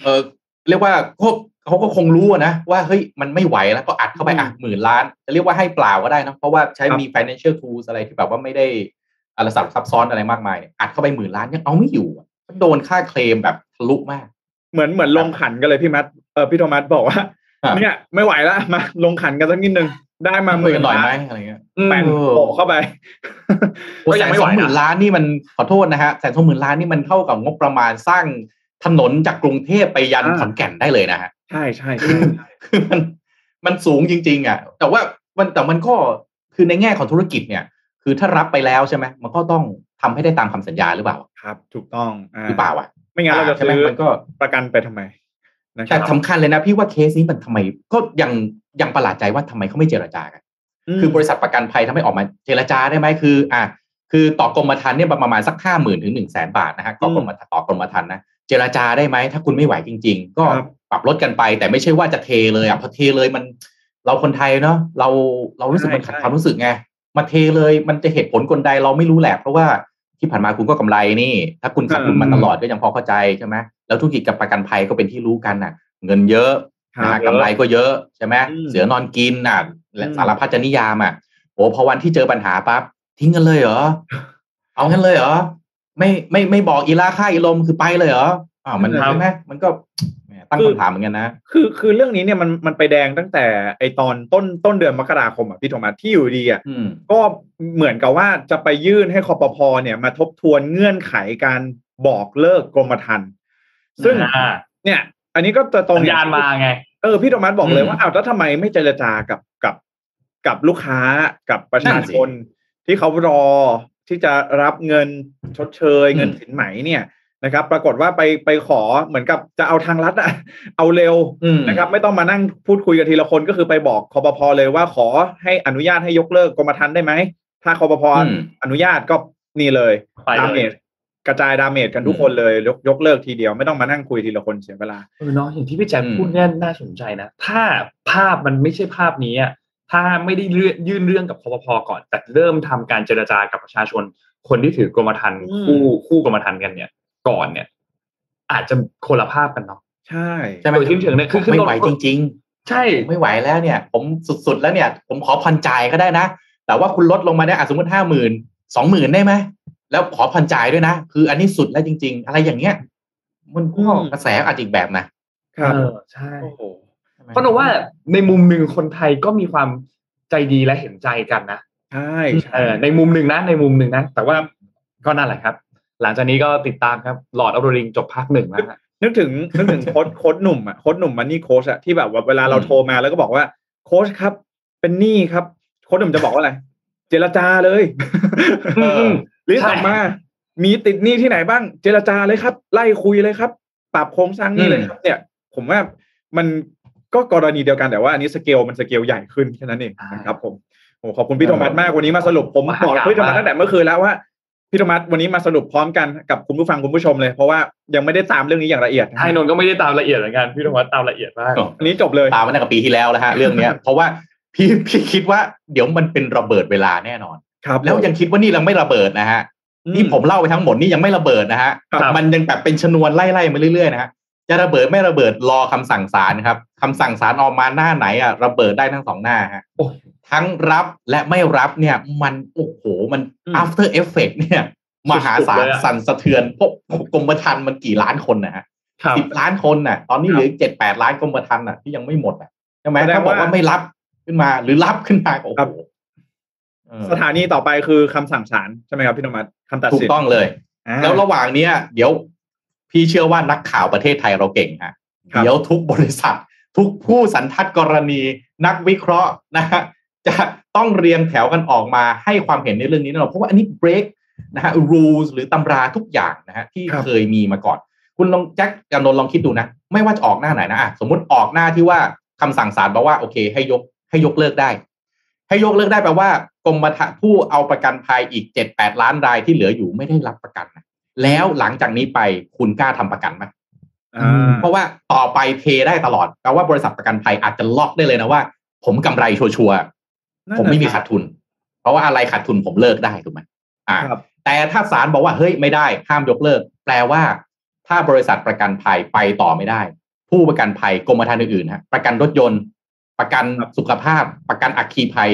เออเรียกว่าพวกเขาก็คงรู้อะนะว่าเฮ้ยมันไม่ไหวแล้วก็อัดเข้าไปอะหมื่นล้านจะเรียกว่าให้เปล่าก็ได้นะเพราะว่าใช้มี financial tools อะไรที่แบบว่าไม่ได้อะไรซับซับซ้อนอะไรมากมายเนี่ยอัดเข้าไปหมื่นล้านยังเอาไม่อยู่อะ โดนค่าเคลมแบบทะลุมาก เหมือนเหมือนลงขันกันเลยพี่มัดเออพี่โทมัสบอกว่าครับเนี่ยไม่ไหวแล้วมาลงขันกันสักนิดนึงได้มาหคุยมื่กันนหน่อยไหมล้านอะไรเงี้ยแบ่งเออโปะเข้าไปโอ้ก็แสยังนไม่สไหวองหมื่นนะล้านนี่มันขอโทษนะฮะแสนสองหมื่นล้านนี่มันเท่ากับงบประมาณสร้างถนนจากกรุงเทพไปยันอ่าขอนแก่นได้เลยนะฮะใช่ใช่ใช่คือมันมันสูงจริง ๆ อะ แต่ว่ามันแต่มันก็คือในแง่ของธุรกิจเนี่ย คือถ้ารับไปแล้วใช่ไหมมันก็ต้องทำให้ได้ตามคำสัญญาหรือเปล่า ครับ ถูกต้องาหรือเปล่าอะ ไม่งั้นเราจะใช่ไหมซื้อมันก็ประกันไปทำไมนะคแต่รับสำคัญเลยนะพี่ว่าเคสนี้มันทำไม ก็ยังยังประหลาดใจว่าทำไมเขาไม่เจรจากันมคือบริษัทประกันภัยทำให้ออกมาเจรจาได้ไหมคือ อะคือต่อกรมธรรม์เนี่ยประมาณสักห้าหมื่นถึงหนึ่งแสนบาทนะฮะต่อกรมธรรม์ต่อกรมธรรม์นะเจรจาได้ไหมถ้าคุณไม่ไหวจริง ๆ ก็ครับปรับลดกันไป แต่ไม่ใช่ว่าจะเทเลยอะพอเทเลยมัน เราคนไทยเนาะเราเรารู้สึกมันขัดความรู้สึกไง มาเทเลยมันจะเหตุผลกลใดเราไม่รู้แหละเพราะว่าที่ผ่านมาคุณก็กำไรนี่ ถ้าคุณขาดทุนมาตลอดก็ยังพอเข้าใจใช่ไหมแล้วธุรกิจกับประกันภัยก็เป็นที่รู้กันน่ะ เงินเยอะครันะบฮะกำไรก็เยอะใช่ไหมอืมเสือนอนกินน่ะและอืมสารพัดจะนิยามอะโอ้พอวันที่เจอปัญหาปั๊บทิ้งกันเลยเหรอเอางั้นเลยเหรอไม่ไม่ไม่บอกอีลาค่าอีลมคือไปเลยเหรออ้าวมันครับใช่ไหมมันก็แหม ตั้งคือคำถามเหมือนกันนะ คือคือเรื่องนี้เนี่ยมันมันไปแดงตั้งแต่ไอตอนต้นต้นเดือนมกราคมอะพี่โทมัสที่อยู่ดีอะอืมก็เหมือนกับว่าจะไปยื่นให้คอปพเนี่ยมาทบทวนเงื่อนไขการบอกเลิกกรมธรรม์ซึ่งอ่าเนี่ย อันนี้ก็จะตรงสัญญาณมาไงเออพี่โทมัสบอกเลยอืมว่าอ้าวแล้วทำไมไม่เจรจากับกับกับลูกค้ากับประชาชนที่เขารอที่จะรับเงินชดเชยอืมเงินสินไหมเนี่ย นะครับ ปรากฏว่าไปไปขอเหมือนกับจะเอาทางรัฐอะเอาเร็วอืมนะครับ ไม่ต้องมานั่งพูดคุยกันทีละคนก็คือไปบอกคอปพเลยว่าขอให้อนุญาตให้ยกเลิกกรมธรรม์ได้ไหมถ้าคอปพอืมอนุญาตก็นี่เลยไปเลย damage กระจาย damage กันทุกคนเลยยกยกเลิกทีเดียวไม่ต้องมานั่งคุยทีละคนเสียเวลาเออเนาะอย่างที่พี่แจ๊คอืมพูดเนี่ยน่าสนใจนะ ถ้าภาพมันไม่ใช่ภาพนี้อะถ้าไม่ได้เลื่อนยื่นเรื่องกับคอปพก่อน แต่เริ่มทำการเจรจากับประชาชน คนที่ถือกรมธรรม์อืมคู่คู่กรมธรรม์กันเนี่ย ก่อนเนี่ย อาจจะคนละภาพกันเนาะใช่ใช่ไหมโดยสิ้นเชิงเนี่ยคือคือไม่ไหวจริงใช่ๆผมไม่ไหวแล้วเนี่ย ผมสุดๆแล้วเนี่ย ผมขอผ่อนจ่ายก็ได้นะ แต่ว่าคุณลดลงมาเนี่ยอะสมมติห้าหมื่นสองหมื่นได้ไหมแล้วขอผ่อนจ่ายด้วยนะ คืออันนี้สุดแล้วจริง ๆ อะไรอย่างเงี้ยมันก็กระแสอาจจะอีกแบบนะครับเออใช่โอ้โหใช่ไหมเพราะหนูว่าในมุมหนึ่งคนไทยก็มีความใจดีและเห็นใจกันนะใช่ใช่เออในมุมหนึ่งนะในมุมหนึ่งนะแต่ว่าก็นั่นแหละครับ หลังจากนี้ก็ติดตามครับหลอดอัลโดริงจบภาคหนึ่งแล้วฮะนึกถึงนึกถึง coach coach หนุ่มอะโค้ดหนุ่ม money coach อะที่แบบว่าเวลาเราอืมโทรมาแล้วก็บอกว่าโค้ชครับ เป็นหนี้ครับ โค้ดหนุ่มจะบอกว่าอะไร เจรจาเลยอืมอืม list ใช่ออกมา มีติดหนี้ที่ไหนบ้าง เจรจาเลยครับ ไล่คุยเลยครับ ปรับโครงสร้างหนี้เลยครับ เนี่ย ผมว่ามันก็กรณีเดียวกันแต่ว่าอันนี้สเกลมันสเกลใหญ่ขึ้นแค่นั้นเองนะครับ ผมโอ้ขอบคุณพี่โทมัสมากวันนี้มาสรุปผมบอกพี่โทมัสตั้งแต่เมื่อคืนแล้วว่า พี่โทมัสวันนี้มาสรุปพร้อมกันกับคุณผู้ฟังคุณผู้ชมเลย เพราะว่ายังไม่ได้ตามเรื่องนี้อย่างละเอียดนะไอ้นนท์ก็ไม่ได้ตามละเอียดเหมือนกันพี่ธวัฒน์ตามละเอียดมากอันนี้จบเลยตามมาตั้งแต่ปีที่แล้วแล้วฮะเรื่องเนี้ยเพราะว่าพี่พี่คิดว่าเดี๋ยวมันเป็นระเบิดเวลาแน่นอนครับแล้วยังคิดว่านี่ยังไม่ระเบิดนะฮะอืนี่ผมเล่าไปทั้งหมดนี่ยังไม่ระเบิดนะฮะครับมันยังแบบเป็นชนวนไล่ๆมาเรื่อยๆนะฮะจะระเบิดไม่ระเบิดรอคำสั่งศาลครับคำสั่งศาลออกมาหน้าไหนอะระเบิดได้ทั้งสองหน้าฮะโอ้ย ทั้งรับและไม่รับเนี่ยมันโอ้โหมันอืม after effect เนี่ย มหาศาลสั่นสะเทือนพวกกรมธรรม์มันกี่ล้านคนนะฮะครับสิบล้านคนน่ะ ตอนนี้เหลือเจ็ดแปดล้านกรมธรรม์น่ะที่ยังไม่หมดอะใช่ไหมแสดงถ้าบอกว่าว่าไม่รับขึ้นมาหรือรับขึ้นมาโอ้ครัโหบเออสถานีต่อไปคือคำสั่งศาลใช่ไหมครับพี่โทมัสคำตัดถูสิกนต้องเลยอ่าแล้วระหว่างเนี้ย เดี๋ยวพี่เชื่อว่านักข่าวประเทศไทยเราเก่งฮะครับเดี๋ยวทุกบริษัท ทุกผู้สันทัดกรณีนักวิเคราะห์นะฮะ จะต้องเรียงแถวกันออกมาให้ความเห็นในเรื่องนี้แน่นอนเพราะว่าอันนี้ break นะฮะ rules หรือตำราทุกอย่างนะฮะที่ครับเคยมีมาก่อน คุณลองแจ็คกับนนท์ลองคิดดูนะ ไม่ว่าจะออกหน้าไหนนะอะสมมติออกหน้าที่ว่าคำสั่งศาลบอกว่าโอเค ให้ยกให้ยกเลิกได้ ให้ยกเลิกได้แปลว่ากรมธรรม์ผู้เอาประกันภัยอีกเจ็ดแปดล้านรายที่เหลืออยู่ไม่ได้รับประกันนะแล้วหลังจากนี้ไปคุณกล้าทำประกันไหมอ่าเพราะว่าต่อไปเทได้ตลอดแปลว่าบริษัทประกันภัยอาจจะล็อกได้เลยนะว่า ผมกำไรชัวร์ๆ ผมไม่มีขาดทุน เพราะว่าอะไรขาดทุนผมเลิกได้ถูกไหมอ่าครับแต่ถ้าศาลบอกว่าเฮ้ยไม่ได้ห้ามยกเลิก แปลว่า ถ้าบริษัทประกันภัยไปต่อไม่ได้ ผู้ประกันภัยกรมธรรม์อื่นๆฮะประกันรถยนต์ ประกันครับสุขภาพ ประกันอัคคีภัย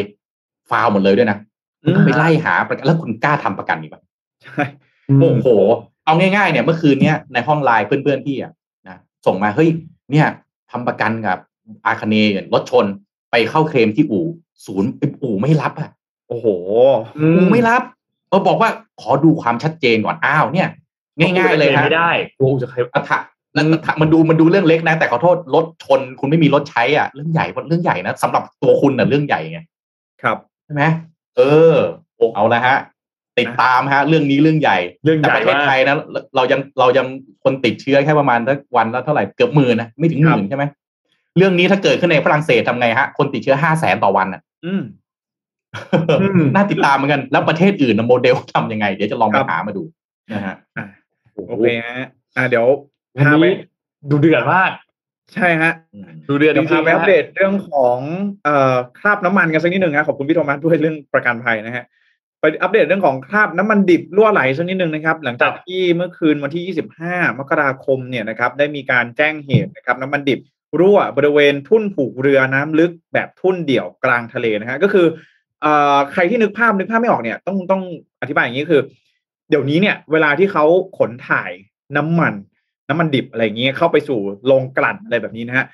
ฟาวหมดเลยด้วยนะอืมไปไล่หาประกันแล้วคุณกล้าทำประกันอีกปะใช่โอ้โห เอาง่ายๆเนี่ยเมื่อคืนเนี้ยในห้องไลน์เพื่อนๆพี่อะนะส่งมาเฮ้ยเนี่ยทำประกันกับอาคเนย์รถชนไปเข้าเคลมที่อู่ ศูนย์ไอ้ปู่ไม่รับอะ โอ้โหปู่ไม่รับเออบอกว่าขอดูความชัดเจนก่อนอ้าวเนี่ย ง่ายๆเลยฮะไม่ได้กลัวอูจะเคยอัฐะนั่นมันดูมันดูเรื่องเล็กนะ แต่ขอโทษรถชนคุณไม่มีรถใช้อะเรื่องใหญ่เรื่องใหญ่นะสำหรับตัวคุณน่ะเรื่องใหญ่ไงครับใช่ไหมเออเอาละฮะ ติดตามฮะ เรื่องนี้เรื่องใหญ่เรื่องใหแต่ญ่ประเทศมากไทยนะเรายังเรายังคนติดเชื้อแค่ประมาณสักวันละเท่าไหร่เกือบหมื่นนะไม่ถึงหมื่นใช่ไหมเรื่องนี้ถ้าเกิดขึ้นในฝรั่งเศสทำไงฮะ คนติดเชื้อห้าแสนต่อวันอะ อืมน่าติดตามเหมือนกัน แล้วประเทศอื่นนะโมเดลทำยังไง เดี๋ยวจะลองไปครับหามาดูนะฮะอะโอเคฮะอ่าเดี๋ยววันพาไปนี้ดูเดือดมากใช่ฮะ ดูเดือดจเดี๋ยวริพางไปๆอัปนะเดตเรื่องของเอ่อคราบน้ำมันกันสักนิดหนึ่งนะขอบคุณพี่โทมัสด้วยเรื่องประกันภัยนะฮะไปอัปเดตเรื่องของคราบน้ำมันดิบรั่วไหลสักนิดหนึ่งนะครับ หลังจากที่เมื่อคืนวันที่ 25 มกราคมเนี่ยนะครับ ได้มีการแจ้งเหตุนะครับ น้ำมันดิบ รั่วบริเวณทุ่นผูกเรือน้ำลึกแบบทุ่นเดี่ยวกลางทะเลนะฮะก็คือเอ่อใครที่นึกภาพนึกภาพไม่ออกเนี่ยต้องต้องอธิบายอย่างนี้คือ เดี๋ยวนี้เนี่ย เวลาที่เขาขนถ่ายน้ำมัน น้ำมันดิบอะไรอย่างเงี้ยเข้าไปสู่โรงกลั่นอะไรแบบนี้นะฮะ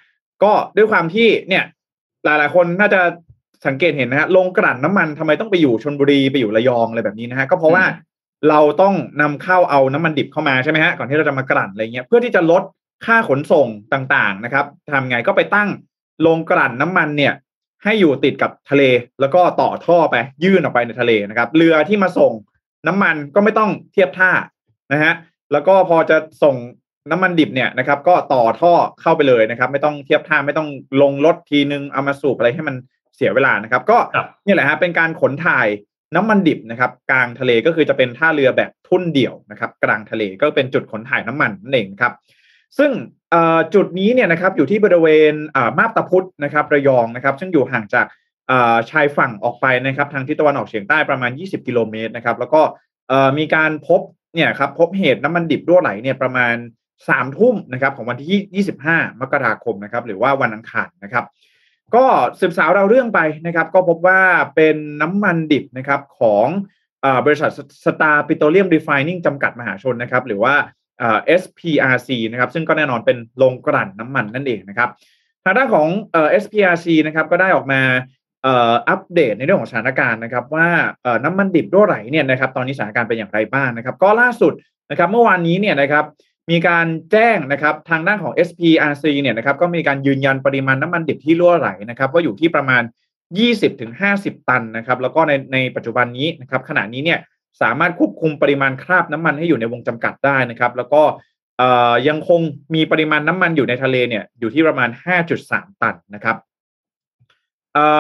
ก็ด้วยความที่เนี่ย หลายๆ คนน่าจะสังเกตเห็นนะฮะโรงกลั่นน้ำมันทำไมต้องไปอยู่ชนบุรีไปอยู่ระยองอะไรแบบนี้นะฮะก็เพราะว่าเราต้องนำเข้าเอาน้ำมันดิบเข้ามาใช่ไหมฮะก่อนที่เราจะมากลั่นอะไรเงี้ยเพื่อที่จะลด ค่าขนส่งต่างๆนะครับทำไงก็ไปตั้งโรงกลั่นน้ำมันเนี่ย ให้อยู่ติดกับทะเล แล้วก็ต่อท่อไปยื่นออกไปในทะเลนะครับ เรือที่มาส่งน้ำมันก็ไม่ต้องเทียบท่านะฮะแล้วก็พอจะส่งน้ำมันดิบเนี่ยนะครับ ก็ต่อท่อเข้าไปเลยนะครับ ไม่ต้องเทียบท่าไม่ต้องลงรถทีนึงเอามาสูบอะไรให้มันเสียเวลานะครับ ก็ครับนี่แหละฮะเป็นการขนถ่ายน้ำมันดิบนะครับ กลางทะเลก็คือจะเป็นท่าเรือแบบทุ่นเดี่ยวนะครับ กลางทะเลก็เป็นจุดขนถ่ายน้ำมันนั่นเองครับ ซึ่งจุดนี้เนี่ยนะครับอยู่ที่บริเวณมาบตาพุธนะครับระยองนะครับ ซึ่งอยู่ห่างจากชายฝั่งออกไปนะครับทางทิศตะวันออกเฉียงใต้ประมาณ 20 กิโลเมตรนะครับแล้วก็มีการพบเนี่ยครับพบเหตุน้ำมันดิบรั่วไหลเนี่ยประมาณสามทุ่มนะครับของวันที่ 25 มกราคมนะครับหรือว่าวันอังคารนะครับ ก็สืบสาวราวเรื่องไปนะครับ ก็พบว่าเป็นน้ำมันดิบนะครับของอบริษัทสตาร์ปิโตรเลียมรีไฟน์นิ่งจำกัดมหาชนนะครับ หรือว่า SPRC นะครับซึ่งก็แน่นอนเป็นโรงกลั่นน้ำมันนั่นเองนะครับทางด้านของเอ SPRC นะครับก็ได้ออกมาอัปเดตในเรื่องของสถานการณ์นะครับ ว่าน้ำมันดิบรั่วไหลเนี่ยนะครับตอนนี้สถานการณ์เป็นอย่างไรบ้างนะครับ ก็ล่าสุดนะครับเมื่อวานนี้เนี่ยนะครับมีการแจ้งนะครับทางด้านของ SPRC เนี่ยนะครับก็มีการยืนยันปริมาณน้ำมันดิบที่รั่วไหลนะครับว่าอยู่ที่ประมาณ 20-50 ตันนะครับแล้วก็ในในปัจจุบันนี้นะครับขณะนี้เนี่ย สามารถควบคุมปริมาณคราบน้ำมันให้อยู่ในวงจำกัดได้นะครับ แล้วก็ยังคงมีปริมาณน้ำมันอยู่ในทะเลเนี่ยอยู่ที่ประมาณ 5.3 ตันนะครับ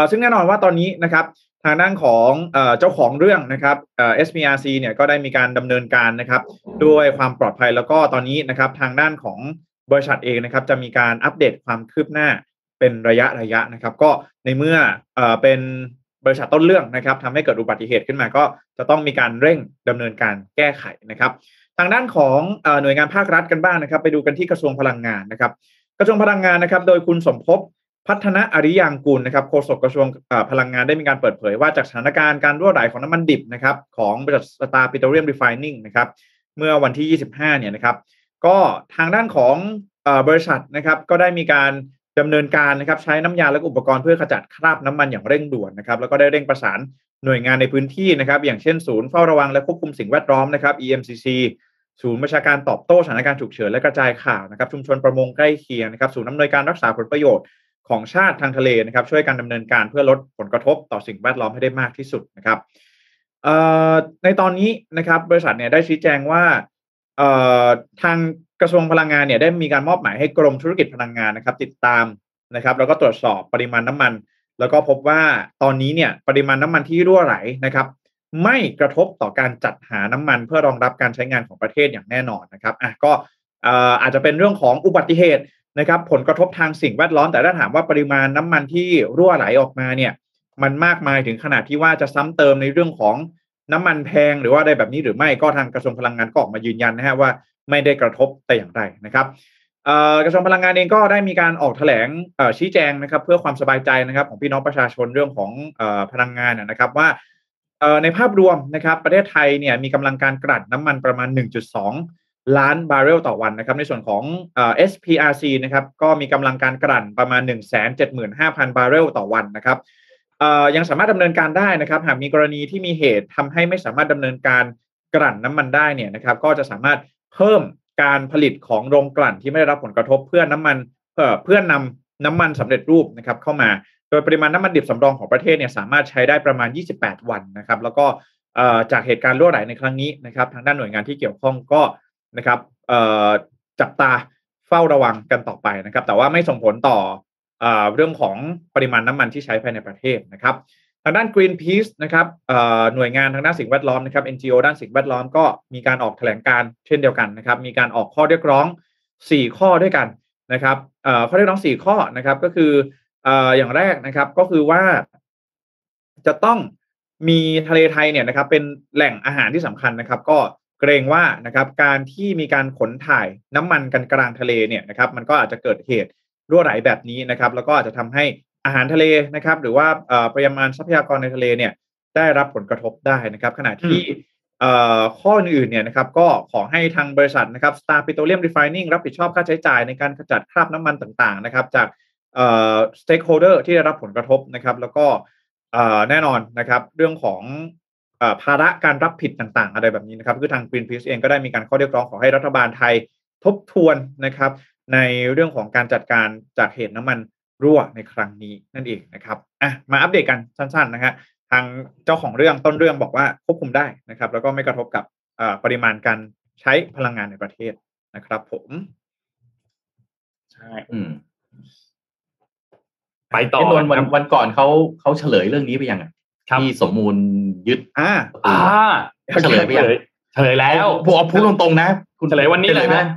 ซึ่งแน่นอนว่าตอนนี้นะครับทางด้านของเจ้าของเรื่องนะครับเอ่อ SPRC เนี่ยก็ได้มีการดำเนินการนะครับ ด้วยความปลอดภัยแล้วก็ตอนนี้นะครับทางด้านของบริษัทเองนะครับ จะมีการอัปเดตความคืบหน้าเป็นระยะระยะนะครับ ก็ในเมื่อเอ่อเป็น บริษัทต้นเรื่องนะครับทำให้เกิดอุบัติเหตุขึ้นมาก็จะต้องมีการเร่งดำเนินการแก้ไขนะครับ ทางด้านของอหน่วยงานภาครัฐกันบ้างนะครับ ไปดูกันที่กระทรวงพลังงานนะครับ กระทรวงพลังงานนะครับ โดยคุณสมภพพัฒนาอริยางกูลนะครับโฆษกกระทรวงพลังงานได้มีการเปิดเผยว่าจากสถานการณ์การรั่วไหลของน้ำมันดิบนะครับของบริษัทสตาร์ปิโตรเลียมรีไฟนิ่งนะครับเมื่อวันที่ 25 เนี่ยนะครับ ก็ทางด้านของอบริษัทนะครับก็ได้มีการ ดำเนินการนะครับใช้น้ำยาและอุปกรณ์เพื่อขจัดคราบน้ำมันอย่างเร่งด่วนนะครับแล้วก็ได้เร่งประสานหน่วยงานในพื้นที่นะครับอย่างเช่นศูนย์เฝ้าระวังและควบคุมสิ่งแวดล้อมนะครับ EMCC ศูนย์ประชาการตอบโต้สถานการณ์ฉุกเฉินและกระจายข่าวนะครับชุมชนประมงใกล้เคียงนะครับศูนย์อำนวยการรักษาผลประโยชน์ของชาติทางทะเลนะครับช่วยกันดำเนินการเพื่อลดผลกระทบต่อสิ่งแวดล้อมให้ได้มากที่สุดนะครับในตอนนี้นะครับบริษัทเนี่ยได้ชี้แจงว่าทาง กระทรวงพลังงานเนี่ยได้มีการมอบหมายให้กรมธุรกิจพลังงานนะครับ ติดตามนะครับ แล้วก็ตรวจสอบปริมาณน้ำมัน แล้วก็พบว่าตอนนี้เนี่ยปริมาณน้ำมันที่รั่วไหลนะครับ ไม่กระทบต่อการจัดหาน้ำมัน เพื่อรองรับการใช้งานของประเทศอย่างแน่นอนนะครับอะก็เอ่อาจจะเป็นเรื่องของอุบัติเหตุนะครับผลกระทบทางสิ่งแวดล้อมแต่ถ้าถามว่าปริมาณน้ำมันที่รั่วไหลออกมาเนี่ยมันมากมายถึงขนาดที่ว่าจะซ้ำเติมในเรื่องของน้ำมันแพงหรือว่าอะไรแบบนี้หรือไม่ก็ทางกระทรวงพลังงานก็ออกมายืนยันนะฮะว่า ไม่ได้กระทบแต่อย่างใดนะครับกระทรวงพลังงานเองก็ได้มีการออกแถลงชี้แจงนะครับ เพื่อความสบายใจนะครับ ของพี่น้องประชาชนเรื่องของอพลังงานนะครับว่าในภาพรวมนะครับประเทศไทยเนี่ยมีกำลังการกลั่นน้ำมันประมาณ 1.2 ล้านบาร์เรลต่อวันนะครับ ในส่วนของอ SPRC นะครับก็มีกำลังการกลั่นประมาณ 175,000 บาร์เรลต่อวันนะครับยังสามารถดำเนินการได้นะครับ หากมีกรณีที่มีเหตุทำให้ไม่สามารถดำเนินการกลั่นน้ำมันได้เนี่ยนะครับ ก็จะสามารถ เพิ่มการผลิตของโรงกลั่นที่ไม่ได้รับผลกระทบเพื่อน้ำมันเพื่อเพื่อนำน้ำมันสำเร็จรูปนะครับเข้ามา โดยปริมาณน้ำมันดิบสำรองของประเทศเนี่ยสามารถใช้ได้ประมาณ 28 วันนะครับ แล้วก็จากเหตุการณ์รั่วไหลในครั้งนี้นะครับทางด้านหน่วยงานที่เกี่ยวข้องก็นะครับจับตาเฝ้าระวังกันต่อไปนะครับ แต่ว่าไม่ส่งผลต่อเอเรื่องของปริมาณน้ำมันที่ใช้ภายในประเทศนะครับางด้าน Greenpeace นะครับหน่วยงานทางด้านสิ่งแวดล้อมนะครับ NGO ด้านสิ่งแวดล้อมก็มีการออกแถลงการ์เช่นเดียวกันนะครับ มีการออกข้อเรียกร้อง 4 ข้อด้วยกันนะครับข้อเรียกร้อง 4 ข้อนะครับก็คืออย่างแรกนะครับก็คือว่าจะต้องมีทะเลไทยเนี่ยนะครับ เป็นแหล่งอาหารที่สำคัญนะครับ ก็เกรงว่านะครับการที่มีการขนถ่ายน้ำมันกันกลางทะเลเนี่ยนะครับ มันก็อาจจะเกิดเหตุรั่วไหลแบบนี้นะครับ แล้วก็อาจจะทำให้ อาหารทะเลนะครับ หรือว่าเอ่อปริมาณทรัพยากรในทะเลเนี่ยได้รับผลกระทบได้นะครับ ขณะที่เอ่อข้ออื่นๆเนี่ยนะครับก็ขอให้ทางบริษัทนะครับ Star Petroleum Refining รับผิดชอบค่าใช้จ่ายในการขจัดคราบน้ำมันต่างๆนะครับ จากเอ่อ stakeholder ที่ได้รับผลกระทบนะครับ แล้วก็เอ่อแน่นอนนะครับ เรื่องของเอ่อภาระการรับผิดต่างๆ อะไรแบบนี้นะครับ คือทาง Greenpeace เองก็ได้มีการข้อเรียกร้องขอให้รัฐบาลไทยทบทวนนะครับ ในเรื่องของการจัดการจากเหตุน้ำมัน รั่วในครั้งนี้นั่นเองนะครับอะมาอัปเดตกันสั้นๆนะฮะทางเจ้าของเรื่องต้นเรื่องบอกว่าควบคุมได้นะครับ แล้วก็ไม่กระทบกับเอ่อปริมาณการใช้พลังงานในประเทศนะครับ ผมใช่อืมไปต่อไอ้นนท์วันครับวันก่อนเขาเขาเฉลยเรื่องนี้ไปยังอะครับที่สมมูลยึดอ่าอ่าเฉลยไปยังเฉลยแล้วผมเอาพูดตรงๆนะ คุณเฉลยวันนี้เลยไหมนะ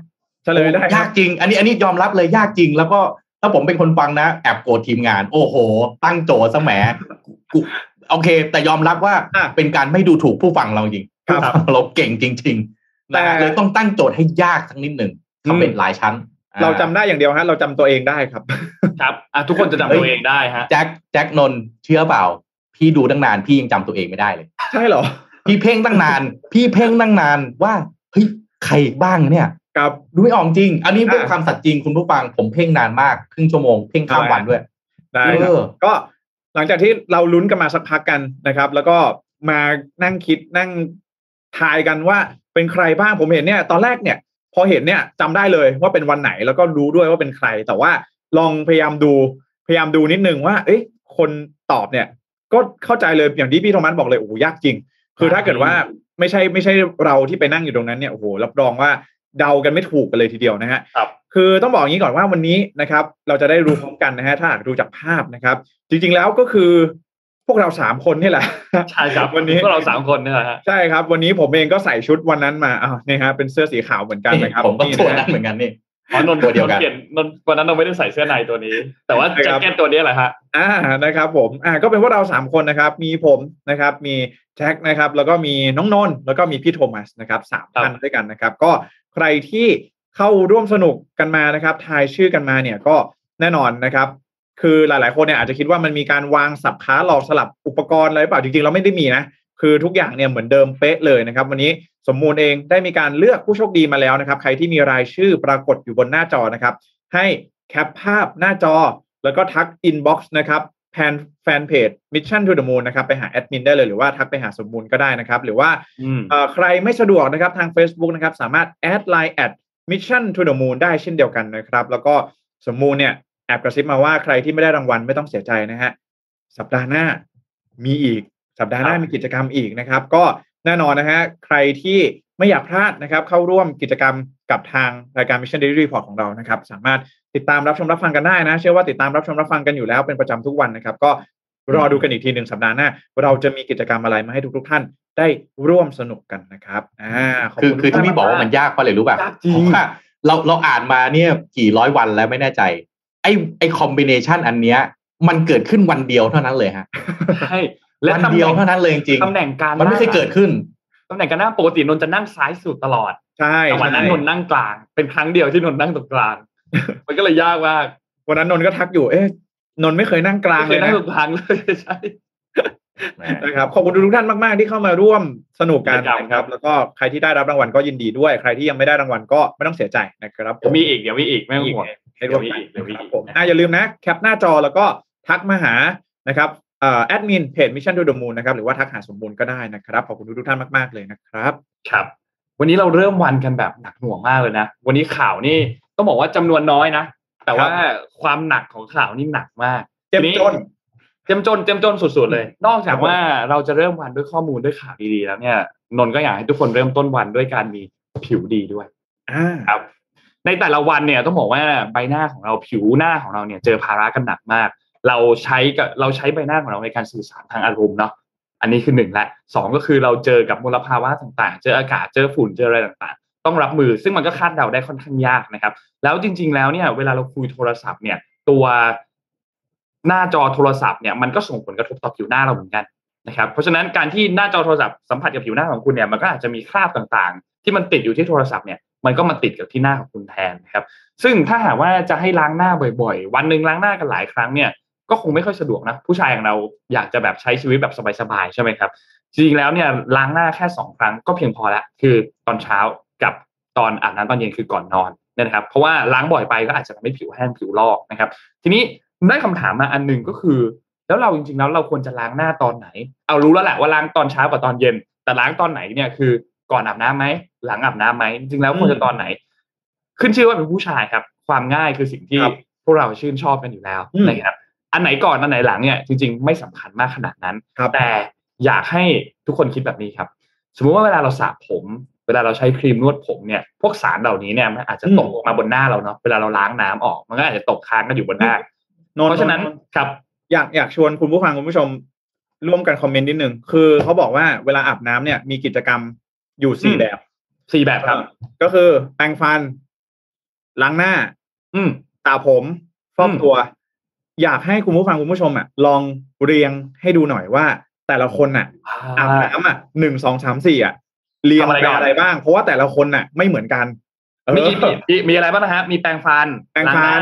เฉลยได้คยารับกจริง อันนี้อันนี้ยอมรับเลยยากจริงแล้วก็ ถ้าผมเป็นคนฟังนะแอบโกรธทีมงาน โอ้โห ตั้งโจทย์ซะแหมกูโอเค แต่ยอมรับว่าอะเป็นการไม่ดูถูกผู้ฟังเราจริงครับเราเก่งจริง ๆ แต่นะเลยต้องตั้งโจทย์ให้ยากสักนิดหนึ่งทำเป็นหลายชั้นอ่เราจำได้อย่างเดียวฮะ เราจำตัวเองได้ครับ ครับอะทุกคนจะจำตัวเองได้ฮะแจ็คแจ็คนนท์เชื่อเปล่า พี่ดูตั้งนานพี่ยังจำตัวเองไม่ได้เลย ใช่เหรอ พี่เพ่งตั้งนาน พี่เพ่งตั้งนานว่าเฮ้ยใครอีกบ้างเนี่ย ครับดูไม่ออกจริง อันนี้ด้วยอ่าความสัตย์จริงคุณผู้ฟังผมเพ่งนานมากครึ่งชั่วโมงเพ่งข้ามวันด้วยได้ครับเออก็หลังจากที่เราลุ้นกันมาสักพักกันนะครับ แล้วก็มานั่งคิดนั่งทายกันว่าเป็นใครบ้างผมเห็นเนี่ย ตอนแรกเนี่ย พอเห็นเนี่ยจำได้เลยว่าเป็นวันไหนแล้วก็รู้ด้วยว่าเป็นใคร แต่ว่าลองพยายามดูพยายามดูนิดนึงว่า เอ๊ะคนตอบเนี่ย ก็เข้าใจเลยอย่างที่พี่โทมัสบอกเลยโอ้โหยากจริง คือถ้าเกิดว่าไม่ใช่ไม่ใช่เราที่ไปนั่งอยู่ตรงนั้นเนี่ยโอ้โหรับรองว่า เดากันไม่ถูกกันเลยทีเดียวนะฮะครับคือต้องบอกอย่างนี้ก่อนว่าวันนี้นะครับ เราจะได้รู้พร้อมกันนะฮะถ้าหากดูจากภาพนะครับ จริงๆแล้วก็คือพวกเราสามคนนี่แหละใช่ครับวันนี้พวกเราสามคนนี่แหละฮะใช่ครับ วันนี้ผมเองก็ใส่ชุดวันนั้นมาอ้าวนี่ฮะเป็นเสื้อสีขาวเหมือนกันนะครับผมก็นี่ตัวนะนั้นเหมือนกันนี่อ๋อนนท์ตัวเดียวกันเปลี่ยนนนท์วันนั้นเราไม่ได้ใส่เสื้อในตัวนี้ แต่ว่าใช่คแจ็รัคบเก็ตตัวนี้แหละฮะอ่านะครับ ผมอ่าก็เป็นว่าเราสามคนนะครับ มีผมนะครับ มีแจ็คนะครับ แล้วก็มีน้องนนท์แล้วก็มีพี่โทมัสนะครับสามครับท่านด้วยกันนะครับ ก็ ใครที่เข้าร่วมสนุกกันมานะครับ ทายชื่อกันมาเนี่ยก็แน่นอนนะครับ คือหลาย ๆ คนเนี่ยอาจจะคิดว่ามันมีการวางสับขาหลอกสลับอุปกรณ์อะไรหรือเปล่าจริง ๆ เราไม่ได้มีนะคือทุกอย่างเนี่ยเหมือนเดิมเป๊ะเลยนะครับ วันนี้สมมูลเองได้มีการเลือกผู้โชคดีมาแล้วนะครับ ใครที่มีรายชื่อปรากฏอยู่บนหน้าจอนะครับ ให้ cap ภาพหน้าจอแล้วก็ทัก inbox นะครับ แฟน fanpage Mission to the Moon นะครับไปหาแอดมินได้เลยหรือว่าทักไปหาสมมูลก็ได้นะครับ หรือว่าอืมเอ่อใครไม่สะดวกนะครับทาง Facebook นะครับ สามารถ add LINE add Mission to the Moon ได้เช่นเดียวกันนะครับ แล้วก็สมมูลเนี่ยแอบกระซิบมาว่าใครที่ไม่ได้รางวัลไม่ต้องเสียใจนะฮะสัปดาห์หน้ามีอีก สัปดาห์หน้าครับมีกิจกรรมอีกนะครับ ก็แน่นอนนะฮะใครที่ไม่อยากพลาดนะครับ เข้าร่วมกิจกรรม กับทางรายการ Mission Daily Report ของเรานะครับ สามารถติดตามรับชมรับฟังกันได้นะ เชื่อว่าติดตามรับชมรับฟังกันอยู่แล้วเป็นประจำทุกวันนะครับ ก็รอดูกันอีกทีหนึ่งสัปดาห์หน้า เราจะมีกิจกรรมอะไรมาให้ทุก ๆ ท่านได้ร่วมสนุกกันนะครับอ่าขบคือณคือที่พี่บอกว่าๆมันยากเพราะอะไรรู้ป่ะยากจริงเพราะว่าเราเราอ่านมาเนี่ยกี่ร้อยวันแล้วไม่แน่ใจ ไอ้ไอ้คอมบิเนชันอันเนี้ยมันเกิดขึ้นวันเดียวเท่านั้นเลยฮะใช่และวันตำแหเดียวน่งเท่านั้นเลยจริงตำแหน่งการมันไม่เคยเกิดขึ้นตำแหน่งการนั่งปกตินนท์จะนั่งซ้ายสุดตลอด ใช่แต่วันนั้นใช่นนท์นั่งกลาง เป็นครั้งเดียวที่นนท์นั่งตรงกลาง มันก็เลยยากมากวันนั้นนนท์ก็ทักอยู่ เอ๊ะนนท์ไม่เคยนั่งกลางไม่เคเลยยนั่นะงตรงกลางเลยใช่นะครับขอบคุณทุกท่านมาก ๆ ที่เข้ามาร่วมสนุกกันกิจกรรมนะครับ แล้วก็ใครที่ได้รับรางวัลก็ยินดีด้วย ใครที่ยังไม่ได้รางวัลก็ไม่ต้องเสียใจนะครับผเดี๋ยวมีอีกเดี๋ยวมีอีกไม่ต้องห่วงให้ร่วมกันเดี๋ยวมีอีกนะครับผมอะอย่าลืมนะแคปหน้าจอแล้วก็ทักมาหานะครับเอ่อแอดมินเพจ Mission to the Moon นะครับหรือว่าทักหาสมบูรณ์ก็ได้นะครับขอบคุณทุกๆท่านมาก ๆ เลยนะครับ ครับ วันนี้เราเริ่มวันกันแบบหนักหน่วงมากเลยนะ วันนี้ข่าวนี่ต้องบอกว่าจำนวนน้อยนะ แต่ว่าความหนักของข่าวนี่หนักมาก เจ็บทีนี้จน เจ็มจน เจ็มจนสุดๆเลย นอกจากว่าเราจะเริ่มวันด้วยข้อมูลด้วยข่าวดีๆแล้วเนี่ย นนท์ก็อยากให้ทุกคนเริ่มต้นวันด้วยการมีผิวดีด้วยอ่าครับ ในแต่ละวันเนี่ยต้องบอกว่าใบหน้าของเราผิวหน้าของเราเนี่ยเจอภาระกันหนักมาก เราใช้กับเราใช้ใบหน้าของเราในการสื่อสารทางอารมณ์เนาะ อันนี้คือหนึ่งละสองก็คือเราเจอกับมลภาวะต่างๆ เจออากาศเจอฝุ่นเจออะไรต่างๆ ต้องรับมือซึ่งมันก็คาดเดาได้ค่อนข้างยากนะครับ แล้วจริง ๆ แล้วเนี่ยเวลาเราคุยโทรศัพท์เนี่ย ตัวหน้าจอโทรศัพท์เนี่ยมันก็ส่งผลกระทบต่อผิวหน้าเราเหมือนกันนะครับเพราะฉะนั้นการที่หน้าจอโทรศัพท์สัมผัสกับผิวหน้าของคุณเนี่ยมันก็อาจจะมีคราบต่างๆ ที่มันติดอยู่ที่โทรศัพท์เนี่ยมันก็มาติดกับที่หน้าของคุณแทนนะครับ ซึ่งถ้าหากว่าจะให้ล้างหน้าบ่อย ๆ วันหนึ่งล้างหน้ากันหลายครั้งเนี่ย ก็คงไม่ค่อยสะดวกนะ ผู้ชายอย่างเราอยากจะแบบใช้ชีวิตแบบสบายๆใช่ไหมครับจริงๆแล้วเนี่ยล้างหน้าแค่สองครั้งก็เพียงพอแล้วคือตอนเช้ากับตอนอาบน้ำตอนเย็นคือก่อนนอนเนยนะครับ เพราะว่าล้างบ่อยไปก็อาจจะทำให้ผิวแห้งผิวลอกนะครับ ทีนี้ได้คำถามมาอันหนึ่งก็คือ แล้วเราจริงๆแล้วเราควรจะล้างหน้าตอนไหน เอารู้แล้วแหละว่าล้างตอนเช้ากับตอนเย็น แต่ล้างตอนไหนเนี่ยคือก่อนอาบน้ำไหมหลังอาบน้ำไหมจริงๆแล้วควรจะตอนไหน ขึ้นชื่อว่าเป็นผู้ชายครับ ความง่ายคือสิ่งที่ครับพวกเราชื่นชอบกันอยู่แล้วอืมนะครับ อันไหนก่อนอันไหนหลังเนี่ยจริงๆไม่สำคัญมากขนาดนั้นครับแต่อยากให้ทุกคนคิดแบบนี้ครับ สมมุติว่าเวลาเราสระผม เวลาเราใช้ครีมนวดผมเนี่ย พวกสารเหล่านี้เนี่ยมันอาจจะตกออกมาบนหน้าเราเนาะเวลาเราล้างน้ำออก มันก็อาจจะตกค้างกันอยู่บนหน้านนท์เพราะฉะนั้นนท์ครับ อยากอยากชวนคุณผู้ฟังคุณผู้ชมร่วมกันคอมเมนต์นิดนึงคือเขาบอกว่าเวลาอาบน้ำเนี่ยมีกิจกรรมอยู่สี่อืมแบบสี่แบบครับ ก็คือแปรงฟัน ล้างหน้า อืมตาผมฟอกอืมตัว อยากให้คุณผู้ฟังคุณผู้ชมอะลองเรียงให้ดูหน่อยว่า แต่ละคนอะอาบน้ำอะหนึ่งสองสามสี่อะเรียงทำอะไรไปก่อนอะไรบ้าง เพราะว่าแต่ละคนอะไม่เหมือนกันเออมีมีมีมีอะไรบ้างนะฮะมีแปรงฟันแปรงฟัน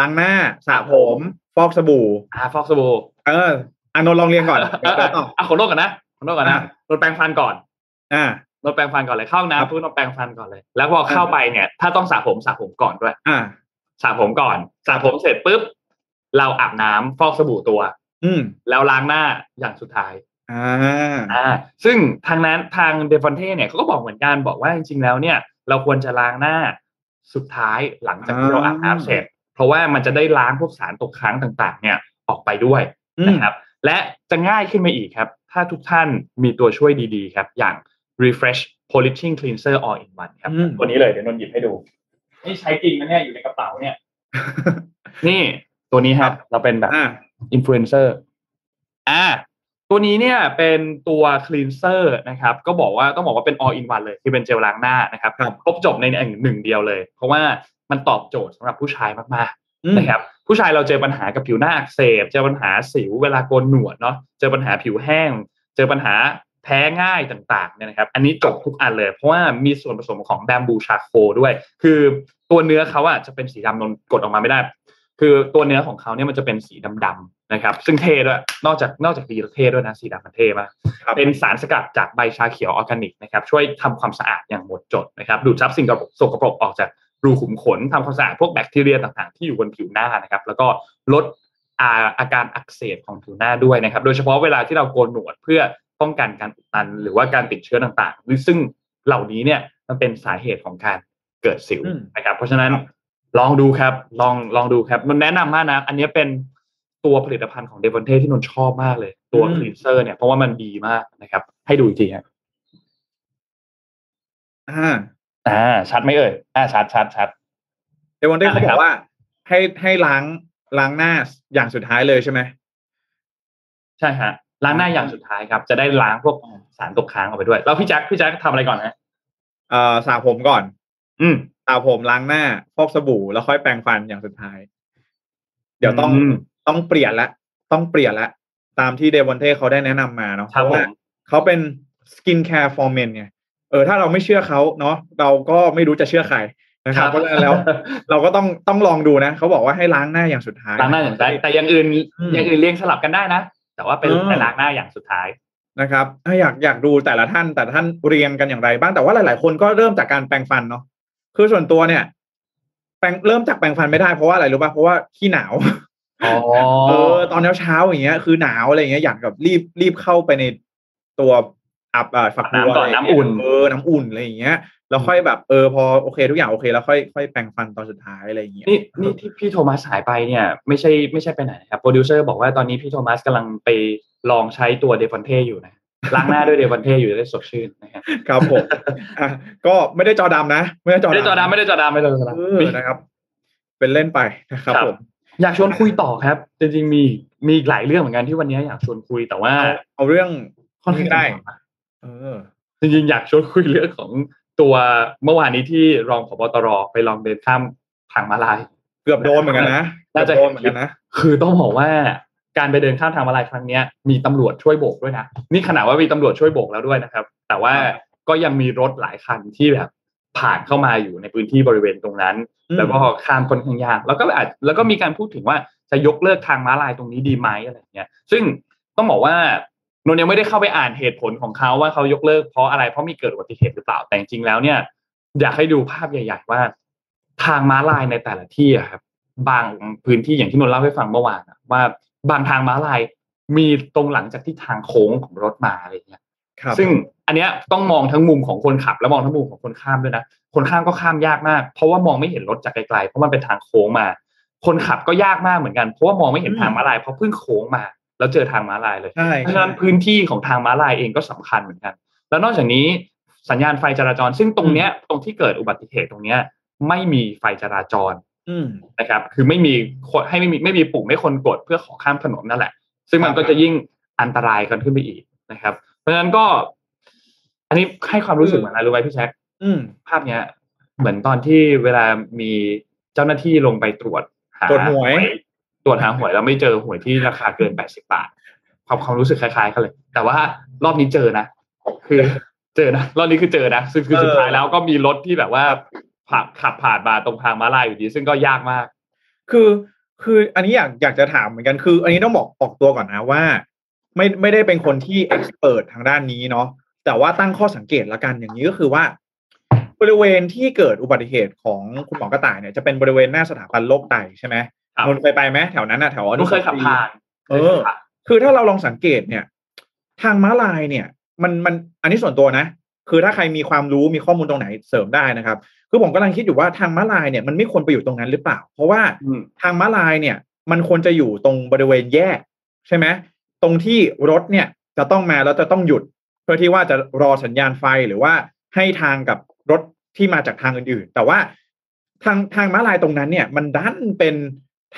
ล้างหน้าล้างหน้าสระผม ฟอกสบู่อ่าฟอกสบู่เอออานนท์ลองเรียงก่อนเอเดี๋ยวอเดี๋ยวต่ออะขอโทษกันนะขอโทษกันนะอะรถแปรงฟันก่อน อ่ารถแปรงฟันก่อนเลยเข้าครับน้ำปุ๊บรถแปรงฟันก่อนเลย แล้วพอเข้าไปเนี่ย ถ้าต้องสระผมสระผมก่อนด้วย อ่าสระผมก่อนสระผมเสร็จปุ๊บ เราอาบน้ำฟอกสบู่ตัว อืมแล้วล้างหน้าอย่างสุดท้ายอ่าอ่า ซึ่งทางนั้นทางเดฟอนเทเนี่ยเขาก็บอกเหมือนกันบอกว่าจริงๆแล้วเนี่ย เราควรจะล้างหน้าสุดท้ายหลังจากที่เราอาบน้ำเสร็จ เพราะว่ามันจะได้ล้างพวกสารตกค้างต่าง ๆ เนี่ยออกไปด้วยอืมนะครับ และจะง่ายขึ้นมาอีกครับ ถ้าทุกท่านมีตัวช่วยดีๆ ครับ อย่าง refresh polishing cleanser all in one ครับอืมตัวนี้เลยเดี๋ยวนนท์หยิบให้ดู นี่ใช้จริงนะเนี่ยอยู่ในกระเป๋าเนี่ย นี่ ตัวนี้ครับ เราเป็นแบบอ่าอินฟลูเอนเซอร์อ่าตัวนี้เนี่ยเป็นตัว cleanser นะครับ ก็บอกว่าต้องบอกว่าเป็น all in one เลยคือเป็นเจลล้างหน้านะครับครับครบจบในหนึ่งเดียวเลย เพราะว่ามันตอบโจทย์สำหรับผู้ชายมากอืๆมนะครับผู้ชายเราเจอปัญหากับผิวหน้าอักเสบเจอปัญหาสิวเวลาโกนหนวดเนาะเจอปัญหาผิวแห้ง เจอปัญหาแพ้ง่ายต่างๆเนี่ยนะครับ อันนี้จบทุกอันเลย เพราะว่ามีส่วนผสมของ bamboo charcoal ด้วย คือตัวเนื้อเขาอะจะเป็นสีดำนนกดออกมาไม่ได้ คือตัวเนื้อของเขาเนี่ยมันจะเป็นสีดำๆนะครับ ซึ่งเท่ด้วยนอกจากนอกจากดีแล้วเท่ด้วยนะสีดำมันเท่มากครับเป็นสารสกัดจากใบชาเขียวออร์แกนิกนะครับช่วยทำความสะอาดอย่างหมดจดนะครับดูดซับสิ่งสกปรกออกจากรูขุมขนทำความสะอาดพวกแบคทีเรียต่างๆ ที่อยู่บนผิวหน้านะครับ แล้วก็ลดอาอาการอักเสบของผิวหน้าด้วยนะครับ โดยเฉพาะเวลาที่เราโกนหนวดเพื่อป้องกันการอุดตัน หรือว่าการติดเชื้อต่างๆหรือซึ่งเหล่านี้เนี่ยมันเป็นสาเหตุของการเกิดสิวอืมนะครับ เพราะฉะนั้น ลองดูครับ ลองลองดูครับนนแนะนำมากนะ อันนี้เป็นตัวผลิตภัณฑ์ของเดวอนเต้ที่นนชอบมากเลย ตัวอืม cleanser เนี่ยเพราะว่ามันดีมากนะครับ ให้ดูอีกทีฮะอ่าอ่า ชัดไหมเอ่ยอ่าชัดชัดชัดเดวอนเต้เขาบครัอบกว่า ให้ให้ล้างล้างหน้าอย่างสุดท้ายเลยใช่ไหมใช่ฮะล้างหน้าอย่างสุดท้ายครับ จะได้ล้างพวกสารตกค้างออกไปด้วย แล้วพี่แจ็คพี่แจ็คทำอะไรก่อนฮะเอ่อสระผมก่อน อืม สระผมล้างหน้าฟอกสบู่แล้วค่อยแปรงฟันอย่างสุดท้าย เดี๋ยวต้องต้องเปลี่ยนละต้องเปลี่ยนละตามที่เดวอนเต้เขาได้แนะนำมาเนาะครับเพราะว่าผมเขาเป็น skincare for men ไงเออถ้าเราไม่เชื่อเขาเนาะเราก็ไม่รู้จะเชื่อใครนะครับเพราะฉะนั้นแล้วเราก็ต้องต้องลองดูนะเขาบอกว่าให้ล้างหน้าอย่างสุดท้ายล้างหน้าอย่างสุดท้ายแต่อย่างอื่นอืมอย่างอื่นเรียงสลับกันได้นะ แต่ว่าเป็นเออแต่ล้างหน้าอย่างสุดท้ายนะครับถ้าอยากอยากดูแต่ละท่านแต่ละท่านเรียงกันอย่างไรบ้างแต่ว่าหลาย ๆ คนก็เริ่มจากการแปรงฟันเนาะ คือส่วนตัวเนี่ย แปรงเริ่มจากแปรงฟันไม่ได้เพราะว่าอะไรรู้ป่ะเพราะว่าขี้หนาวอ๋อเออตอนเช้าเช้าๆอย่างเงี้ย คือหนาวอะไรอย่างเงี้ยอยากแบบรีบรีบเข้าไปในตัวอับอ่าฝักบัวน้ำก่อนะไรย่างน้ำเงี้ยอุ่นเออน้ำอุ่นอะไรอย่างเงี้ยแล้วค่อยแบบเออพอโอเคทุกอย่างโอเคแล้วค่อยค่อยแปรงฟันตอนสุดท้ายอะไรอย่างเงี้ยนี่นี่ที่พี่โทมัสหายไปเนี่ย ไม่ใช่ไม่ใช่ไปไหนนะครับโปรดิวเซอร์บอกว่าตอนนี้พี่โทมัสกำลังไปลองใช้ตัวเดฟอนเทอยู่นะ ล้างหน้าด้วยเดฟอนเทอยู่จะได้สดชื่นนะครับครับผมอะก็ไม่ได้จอดำนะไม่ได้จอไม่ได้จอดำไม่ได้จอดำไม่ได้จอเอดำอนะครับ เป็นเล่นไปนะครับครับผมอยากชวนคุยต่อครับ จริงๆมีมีอีกหลายเรื่องเหมือนกันที่วันนี้อยากชวนคุยแต่ว่า เอาเอาเรื่องค่อนข้างได้ได้เออจริงๆอยากชวนคุยเรื่องของตัวเมื่อวานนี้ที่รองผบตรไปลองเดินข้ามทางมาลาย เกือบโดนเหมือนกันนะน่าจะเกือบโดนเหมือนกันนะคือต้องบอกว่า การไปเดินข้ามทางมาลายครั้งเนี้ยมีตำรวจช่วยโบกด้วยนะนี่ขนาดว่ามีตำรวจช่วยโบกแล้วด้วยนะครับ แต่ว่าก็ยังมีรถหลายคันที่แบบผ่านเข้ามาอยู่ในพื้นที่บริเวณตรงนั้นอืมแล้วก็ข้ามค่อนข้างยากแล้วก็อาจแล้วก็มีการพูดถึงว่าจะยกเลิกทางม้าลายตรงนี้ดีไหมอะไรอย่างเงี้ย ซึ่งต้องบอกว่านนท์ยังไม่ได้เข้าไปอ่านเหตุผลของเขาว่าเขายกเลิกเพราะอะไรเพราะมีเกิดอุบัติเหตุหรือเปล่าแต่จริงๆแล้วเนี่ย อยากให้ดูภาพใหญ่ๆว่า ทางม้าลายในแต่ละที่อะครับบางพื้นที่อย่างที่นนท์เล่าให้ฟังเมื่อวานอะว่า บางทางม้าลายมีตรงหลังจากที่ทางโค้งของรถมาอะไรอย่างเงี้ยครับซึ่งอันเนี้ยต้องมองทั้งมุมของคนขับ และมองทั้งมุมของคนข้ามด้วยนะ คนข้ามก็ข้ามยากมาก เพราะว่ามองไม่เห็นรถจากไกลๆ เพราะมันเป็นทางโค้งมา คนขับก็ยากมากเหมือนกัน เพราะว่ามองไม่เห็นทางม้าลาย เพราะเพิ่งโค้งมา แล้วเจอทางม้าลายเลยใช่เพราะฉะนั้นพื้นที่ของทางม้าลายเองก็สำคัญเหมือนกัน แล้วนอกจากนี้สัญญาณไฟจราจร ซึ่งตรงเนี้ยตรงที่เกิดอุบัติเหตุตรงเนี้ยไม่มีไฟจราจรอืม นะครับ คือไม่มีคนให้ไม่มีไม่มีปุ่มให้คนกดเพื่อขอข้ามถนนนั่นแหละ ซึ่งมันก็จะยิ่งอันตรายกันขึ้นไปอีกนะครับ เพราะฉะนั้นก็ อันนี้ให้ความรู้สึกเหมือนอะไรรู้ไหมพี่แจ็คอืมภาพเนี้ย เหมือนตอนที่เวลามีเจ้าหน้าที่ลงไปตรวจหาตรวจหวยตรวจหาหวยแล้วไม่เจอหวยที่ราคาเกินแปดสิบาทความความรู้สึกคล้ายๆกันเลย แต่ว่ารอบนี้เจอนะ คือเจอนะรอบนี้คือเจอนะซึ่งคือสุดท้ายแล้วก็มีรถที่แบบว่า ขับขับผ่านมาตรงทางม้าลายอยู่ดี ซึ่งก็ยากมาก คือคืออันนี้อยากอยากจะถามเหมือนกันคือ อันนี้ต้องบอกออกตัวก่อนนะว่า ไม่ไม่ได้เป็นคนที่เอ็กซ์เพรสทางด้านนี้เนาะแต่ว่าตั้งข้อสังเกตละกันอย่างนี้ก็คือว่า บริเวณที่เกิดอุบัติเหตุของคุณหมอกระต่ายเนี่ยจะเป็นบริเวณหน้าสถาบันโรคไตใช่ไหมครับนนท์เคยไปไหมแถวนั้นอะแถวอนุเคยขับผ่านเออ คือถ้าเราลองสังเกตเนี่ย ทางม้าลายเนี่ย มันมันอันนี้ส่วนตัวนะ คือถ้าใครมีความรู้มีข้อมูลตรงไหนเสริมได้นะครับ คือผมกำลังคิดอยู่ว่าทางม้าลายเนี่ยมันไม่ควรไปอยู่ตรงนั้นหรือเปล่า เพราะว่าอืมทางม้าลายเนี่ย มันควรจะอยู่ตรงบริเวณแยก ใช่ไหมตรงที่รถเนี่ยจะต้องมาแล้วจะต้องหยุด เพื่อที่ว่าจะรอสัญญาณไฟหรือว่าให้ทางกับรถที่มาจากทางอื่นๆ แต่ว่าทางทางม้าลายตรงนั้นเนี่ย มันดันเป็น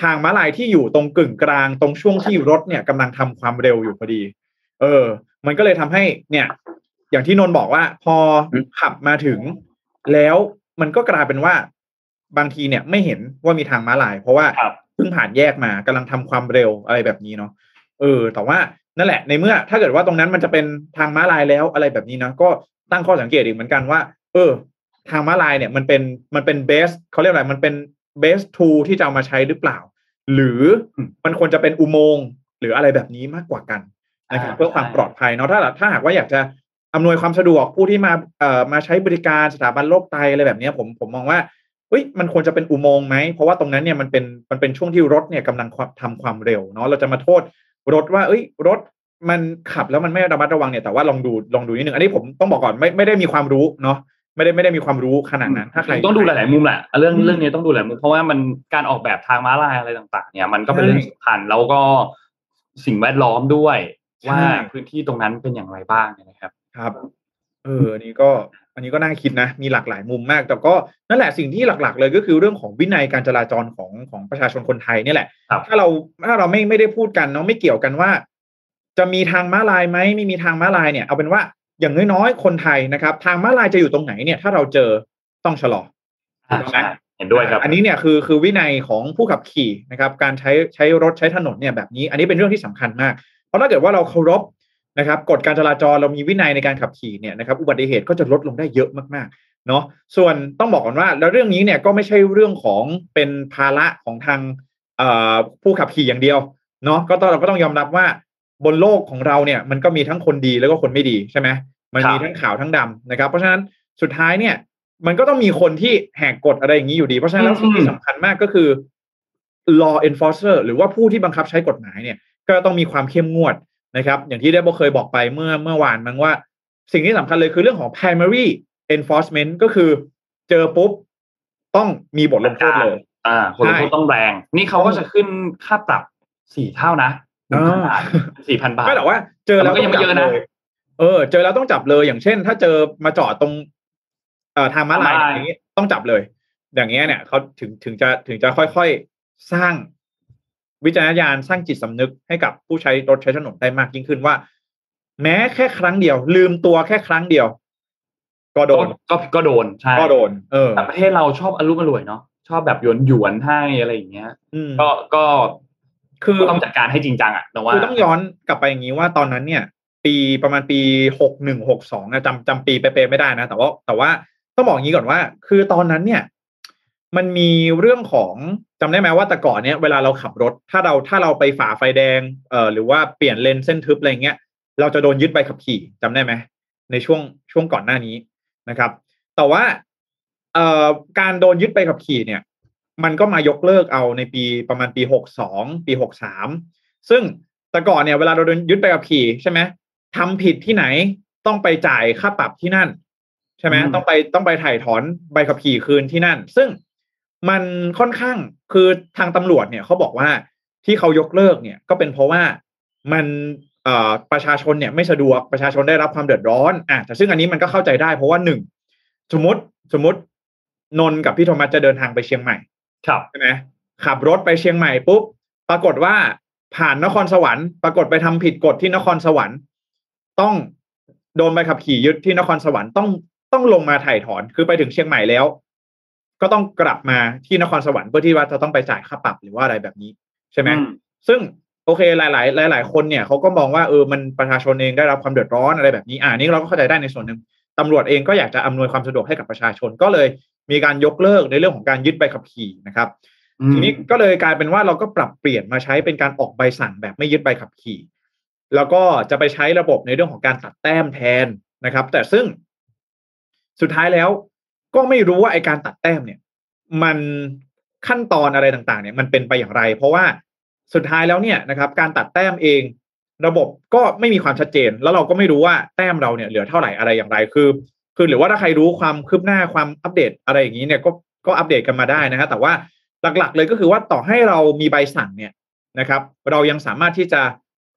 ทางม้าลายที่อยู่ตรงกึ่งกลางตรงช่วงที่รถเนี่ยกำลังทำความเร็วอยู่พอดี เออ มันก็เลยทำให้เนี่ย อย่างที่นนท์บอกว่า พออืมขับมาถึง แล้วมันก็กลายเป็นว่า บางทีเนี่ยไม่เห็นว่ามีทางม้าลาย เพราะว่าครับเพิ่งผ่านแยกมากำลังทำความเร็วอะไรแบบนี้เนาะเออ แต่ว่านั่นแหละ ในเมื่อ ถ้าเกิดว่าตรงนั้นมันจะเป็นทางม้าลายแล้วอะไรแบบนี้นะก็ตั้งข้อสังเกตอีกเหมือนกันว่า เออ ทางม้าลายเนี่ย มันเป็นมันเป็นเบสเขาเรียกอะไรมันเป็นเบสทูที่จะเอามาใช้หรือเปล่า หรือมันควรจะเป็นอุโมงค์หรืออะไรแบบนี้มากกว่ากันนะครับอ่าเพื่อความใช่ปลอดภัยเนาะถ้าถ้าหากว่าอยากจะ อำนวยความสะดวกผู้ที่มาเอ่อมาใช้บริการสถาบันโรคไตอะไรแบบเนี้ยผมผมมองว่าเฮ้ยมันควรจะเป็นอุโมงค์ไหมเพราะว่าตรงนั้นเนี่ยมันเป็นมันเป็นช่วงที่รถเนี่ยกำลังทำความเร็วเนาะเราจะมาโทษรถว่า เอ้ย รถมันขับแล้วมันไม่ระมัดระวังเนี่ยแต่ว่าลองดูลองดูนิดนึงอันนี้ผมต้องบอกก่อนไม่ไม่ได้มีความรู้เนาะไม่ได้ไม่ได้มีความรู้ขนาดนั้นถ้าใครต้องดูหลาย ๆ มุมแหละเรื่องอืมเรื่องนี้ต้องดูหลายมุมเพราะว่ามันการออกแบบทางม้าลายอะไรต่าง ๆ เนี่ยมันก็เป็นใช่เรื่องสำคัญแล้วก็สิ่งแวดล้อมด้วยใช่ว่าพื้นที่ตรงนั้นเป็นอย่างไรบ้างเนยนะครับ ครับ เอออันนี้ก็อันนี้ก็น่าคิดนะ มีหลากหลายมุมมาก แต่ก็นั่นแหละสิ่งที่หลักๆ เลยก็คือเรื่องของวินัยการจราจรของของประชาชนคนไทยเนี่ยแหละครับถ้าเราถ้าเราไม่ไม่ได้พูดกันเนาะไม่เกี่ยวกันว่า จะมีทางม้าลายไหมไม่มีทางม้าลายเนี่ยเอาเป็นว่าอย่างน้อยๆคนไทยนะครับ ทางม้าลายจะอยู่ตรงไหนเนี่ยถ้าเราเจอต้องชะลออ่าถูกไหมใช่เห็นด้วยครับ อันนี้เนี่ยคือคือวินัยของผู้ขับขี่นะครับ การใช้ใช้รถใช้ถนนเนี่ยแบบนี้ อันนี้เป็นเรื่องที่สำคัญมาก เพราะถ้าเกิดว่าเราเคารพ นะครับกฎการจราจรเรามีวินัยในการขับขี่เนี่ยนะครับอุบัติเหตุก็จะลดลงได้เยอะมากๆเนาะส่วนต้องบอกก่อนว่า แล้วเรื่องนี้เนี่ยก็ไม่ใช่เรื่องของเป็นภาระของทางผู้ขับขี่อย่างเดียวเนาะก็ต้องเราก็ต้องยอมรับว่าบนโลกของเราเนี่ยมันก็มีทั้งคนดีแล้วก็คนไม่ดีใช่ไหมมันมีทั้งขาวทั้งดำนะครับ เพราะฉะนั้นสุดท้ายเนี่ย มันก็ต้องมีคนที่แหกกฎอะไรอย่างนี้อยู่ดี เพราะฉะนั้นแล้วสิ่งที่สำคัญมากก็คือ law enforcer หรือว่าผู้ที่บังคับใช้กฎหมายเนี่ย ก็ต้องมีความเข้มงวด นะครับ อย่างที่ได้บอกเคยบอกไปเมื่อเมื่อวานมั้งว่า สิ่งที่สำคัญเลยคือเรื่องของ primary enforcement ก็คือเจอปุ๊บ ต้องมีบทลงโทษเลย อ่าผลลงโทษต้องแรง นี่เขาก็จะขึ้นค่าปรับสี่เท่านะหนึ่งพันบาทสี่พันบาทก็แต่ว่า เจอแล้วแต่มันก็ยังไม่เยอะนะต้งจับลเออ เจอแล้วต้องจับเลยอย่างเช่น ถ้าเจอมาจอดตรง เอ่อทางม้าลายม้าลายอย่างนี้ต้องจับเลย อย่างเงี้ยเนี่ยเขาถึงถึงจะถึงจะค่อยๆสร้าง วิจารณญาณสร้างจิตสำนึกให้กับผู้ใช้รถใช้ถนนได้มากยิ่งขึ้นว่า แม้แค่ครั้งเดียว ลืมตัวแค่ครั้งเดียว ก็โดนก็ก็โดนใช่ก็โดน เออแต่ประเทศเราชอบอารมณ์อร่วยเนาะชอบแบบหยวนหยวนๆให้อะไรอย่างเงี้ยอืมก็ก็คือก็ต้องจัดการให้จริงจังอะแต่ว่าคือต้องย้อนกลับไปอย่างนี้ว่าตอนนั้นเนี่ย ปีประมาณปีหกหนึ่งหกสองนะจำจำปีเป๊ะๆไม่ได้นะ แต่ว่าแต่ว่าต้องบอกอย่างนี้ก่อนว่า คือตอนนั้นเนี่ย มันมีเรื่องของ จำได้ไหมว่าแต่ก่อนเนี่ยเวลาเราขับรถ ถ้าเราถ้าเราไปฝ่าไฟแดงเอ่อหรือว่าเปลี่ยนเลนเส้นทึบอะไรเงี้ยเราจะโดนยึดใบขับขี่จำได้ไหมในช่วงช่วงก่อนหน้านี้นะครับ แต่ว่าเอ่อการโดนยึดใบขับขี่เนี่ย มันก็มายกเลิกเอาในปีประมาณปีหกสองปีหกสามซึ่งแต่ก่อนเนี่ยเวลาเราโดนยึดใบขับขี่ใช่ไหมทำผิดที่ไหนต้องไปจ่ายค่าปรับที่นั่น ใช่ไหมมต้องไปต้องไปถ่ายถอนใบขับขี่คืนที่นั่น ซึ่ง มันค่อนข้างคือทางตำรวจเนี่ยเขาบอกว่าที่เขายกเลิกเนี่ยก็เป็นเพราะว่ามันเอ่อประชาชนเนี่ยไม่สะดวกประชาชนได้รับความเดือดร้อนอะแต่ซึ่งอันนี้มันก็เข้าใจได้เพราะว่าหนึ่งสมมติสมมตินนท์กับพี่โทมัสจะเดินทางไปเชียงใหม่ ครับใช่ไหมขับรถไปเชียงใหม่ปุ๊บปรากฏว่าผ่านนครสวรรค์ปรากฏไปทำผิดกฎที่นครสวรรค์ ต้องโดนใบขับขี่ยึดที่นครสวรรค์ต้องต้องลงมาถ่ายถอนคือไปถึงเชียงใหม่แล้ว ก็ต้องกลับมาที่นครสวรรค์เพื่อที่ว่าจะต้องไปจ่ายค่าปรับหรือว่าอะไรแบบนี้ใช่ไหมอืมซึ่งโอเคหลาย ๆ หลาย ๆ คนเนี่ยเขาก็มองว่าเออมันประชาชนเองได้รับความเดือดร้อนอะไรแบบนี้อ่านี่เราก็เข้าใจได้ในส่วนหนึ่งตำรวจเองก็อยากจะอำนวยความสะดวกให้กับประชาชนก็เลยมีการยกเลิกในเรื่องของการยึดใบขับขี่นะครับทีนี้ก็เลยกลายเป็นว่าเราก็ปรับเปลี่ยนมาใช้เป็นการออกใบสั่งแบบไม่ยึดใบขับขี่ แล้วก็จะไปใช้ระบบในเรื่องของการตัดแต้มแทนนะครับ แต่ซึ่งสุดท้ายแล้ว ก็ไม่รู้ว่าไอการตัดแต้มเนี่ย มันขั้นตอนอะไรต่างๆ เนี่ยมันเป็นไปอย่างไร เพราะว่าสุดท้ายแล้วเนี่ยนะครับ การตัดแต้มเอง ระบบก็ไม่มีความชัดเจน แล้วเราก็ไม่รู้ว่าแต้มเราเนี่ยเหลือเท่าไหร่อะไรอย่างไร คือ คือหรือว่าถ้าใครรู้ความคืบหน้าความอัปเดตอะไรอย่างนี้เนี่ยก็ก็อัปเดตกันมาได้นะฮะแต่ว่าหลักๆ เลยก็คือว่าต่อให้เรามีใบสั่งเนี่ยนะครับ เรายังสามารถที่จะ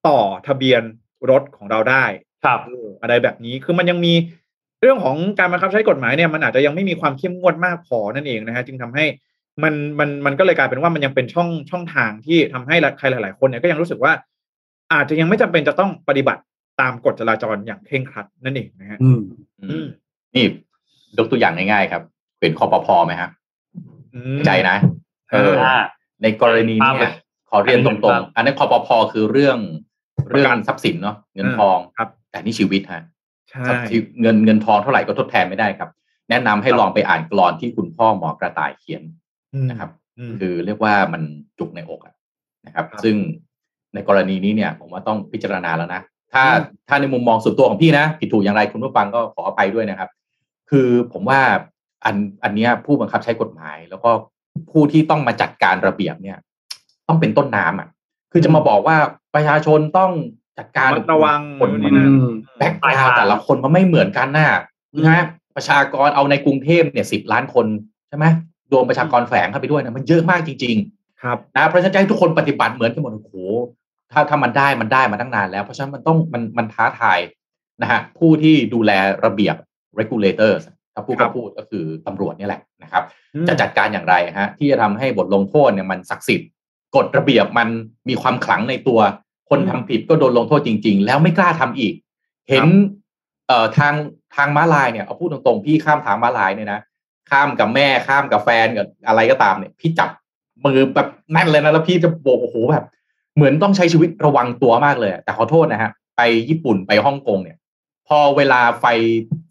ต่อทะเบียนรถของเราได้ครับเอออะไรแบบนี้คือมันยังมี เรื่องของการบังคับใช้กฎหมายเนี่ยมันอาจจะยังไม่มีความเข้มงวดมากพอนั่นเองนะฮะจึงทำให้มันมันมันก็เลยกลายเป็นว่ามันยังเป็นช่องช่องทางที่ทำให้ใครหลาย ๆ คนเนี่ยก็ยังรู้สึกว่า อาจจะยังไม่จำเป็นจะต้องปฏิบัติตามกฎจราจรอย่างเคร่งครัดนั่นเองนะฮะอืมอืมนี่ยกตัวอย่างง่ายๆครับเป็นคอปพอไหมฮะอืมใจนะเอออ่าในกรณีภาพเลเนี่ยยขอเรียนตอันนี้รงภาพๆอันนั้นคอปพอคือเรื่องประกันเรื่องทรัพย์สินเนาะเงินทองครับ แต่นี่ชีวิตฮะใช่ทรัพย์สิน เงินเงินทองเท่าไหร่ก็ทดแทนไม่ได้ครับ แนะนำให้ครับลองไปอ่านกลอนที่คุณพ่อหมอกระต่ายเขียนอืมนะครับอืมคือเรียกว่ามันจุกในอกอะนะครับครับ ซึ่งในกรณีนี้เนี่ย ผมว่าต้องพิจารณาแล้วนะถ้าอืมถ้าในมุมมองส่วนตัวของพี่นะผิดถูกอย่างไรคุณผู้ฟังก็ขออภัยด้วยนะครับ คือผมว่าอันอันเนี้ยผู้บังคับใช้กฎหมาย แล้วก็ผู้ที่ต้องมาจัดการระเบียบเนี่ย ต้องเป็นต้นน้ำอะ คือจะมาบอกว่าประชาชนต้อง จัดการระมัดระวังคนนู่นมันี่นั่น background แต่ละคนมันไม่เหมือนกันน่ะนะประชากรเอาในกรุงเทพเนี่ยสิบล้านคนใช่ไหมรวมประชากรแฝงเข้าไปด้วยนะมันเยอะมากจริง ๆ ครับนะเพราะฉะนั้นจะให้ทุกคนปฏิบัติเหมือนกันหมดโอ้โหถ้าถ้ามันได้มันได้มาตั้งนานแล้วเพราะฉะนั้นมันต้องมันมันท้าทายนะฮะผู้ที่ดูแลระเบียบ regulators ถ้าพูดครัก็บพูดก็คือตำรวจนี่แหละนะครับอืมจะจัดการอย่างไรฮะที่จะทำให้บทลงโทษเนี่ยมันศักดิ์สิทธิ์กฎระเบียบมันมีความขลังในตัว คนทำผิดก็โดนลงโทษจริง ๆ แล้วไม่กล้าทำอีก เห็นเอ่อทางทางม้าลายเนี่ยเอาพูดตรงๆพี่ข้ามทางม้าลายเนี่ยนะข้ามกับแม่ข้ามกับแฟนกับอะไรก็ตามเนี่ย พี่จับมือแบบแน่นเลยนะแล้วพี่จะโบกโอ้โหแบบ เหมือนต้องใช้ชีวิตระวังตัวมากเลยอะแต่ขอโทษนะฮะไปญี่ปุ่นไปฮ่องกงเนี่ย พอเวลาไฟ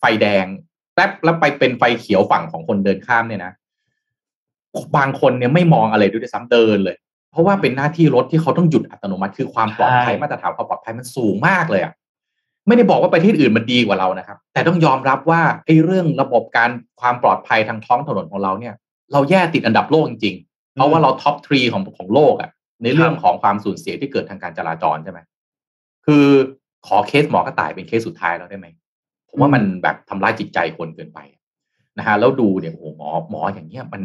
ไฟแดงแป๊บแล้วไปเป็นไฟเขียวฝั่งของคนเดินข้ามเนี่ยนะบางคนเนี่ยไม่มองอะไรด้วยซ้ำเดินเลย เพราะว่าเป็นหน้าที่รถที่เขาต้องหยุดอัตโนมัติคือความปลอดภัยใช่มาตรฐานความปลอดภัยมันสูงมากเลยอะไม่ได้บอกว่าประเทศอื่นมันดีกว่าเรานะครับ แต่ต้องยอมรับว่าไอ้เรื่องระบบการความปลอดภัยทางท้องถนนของเราเนี่ย เราแย่ติดอันดับโลกจริงเพราะว่าเราท็อปทรีของของโลกอะในเรื่องของความสูญเสียที่เกิดทางการจราจรใช่ไหมคือขอเคสหมอกระต่ายเป็นเคสสุดท้ายแล้วได้ไหมผมว่ามันแบบทำร้ายจิตใจคนเกินไปนะฮะแล้วดูเนี่ยโอ้โหหมอหมออย่างเงี้ยมัน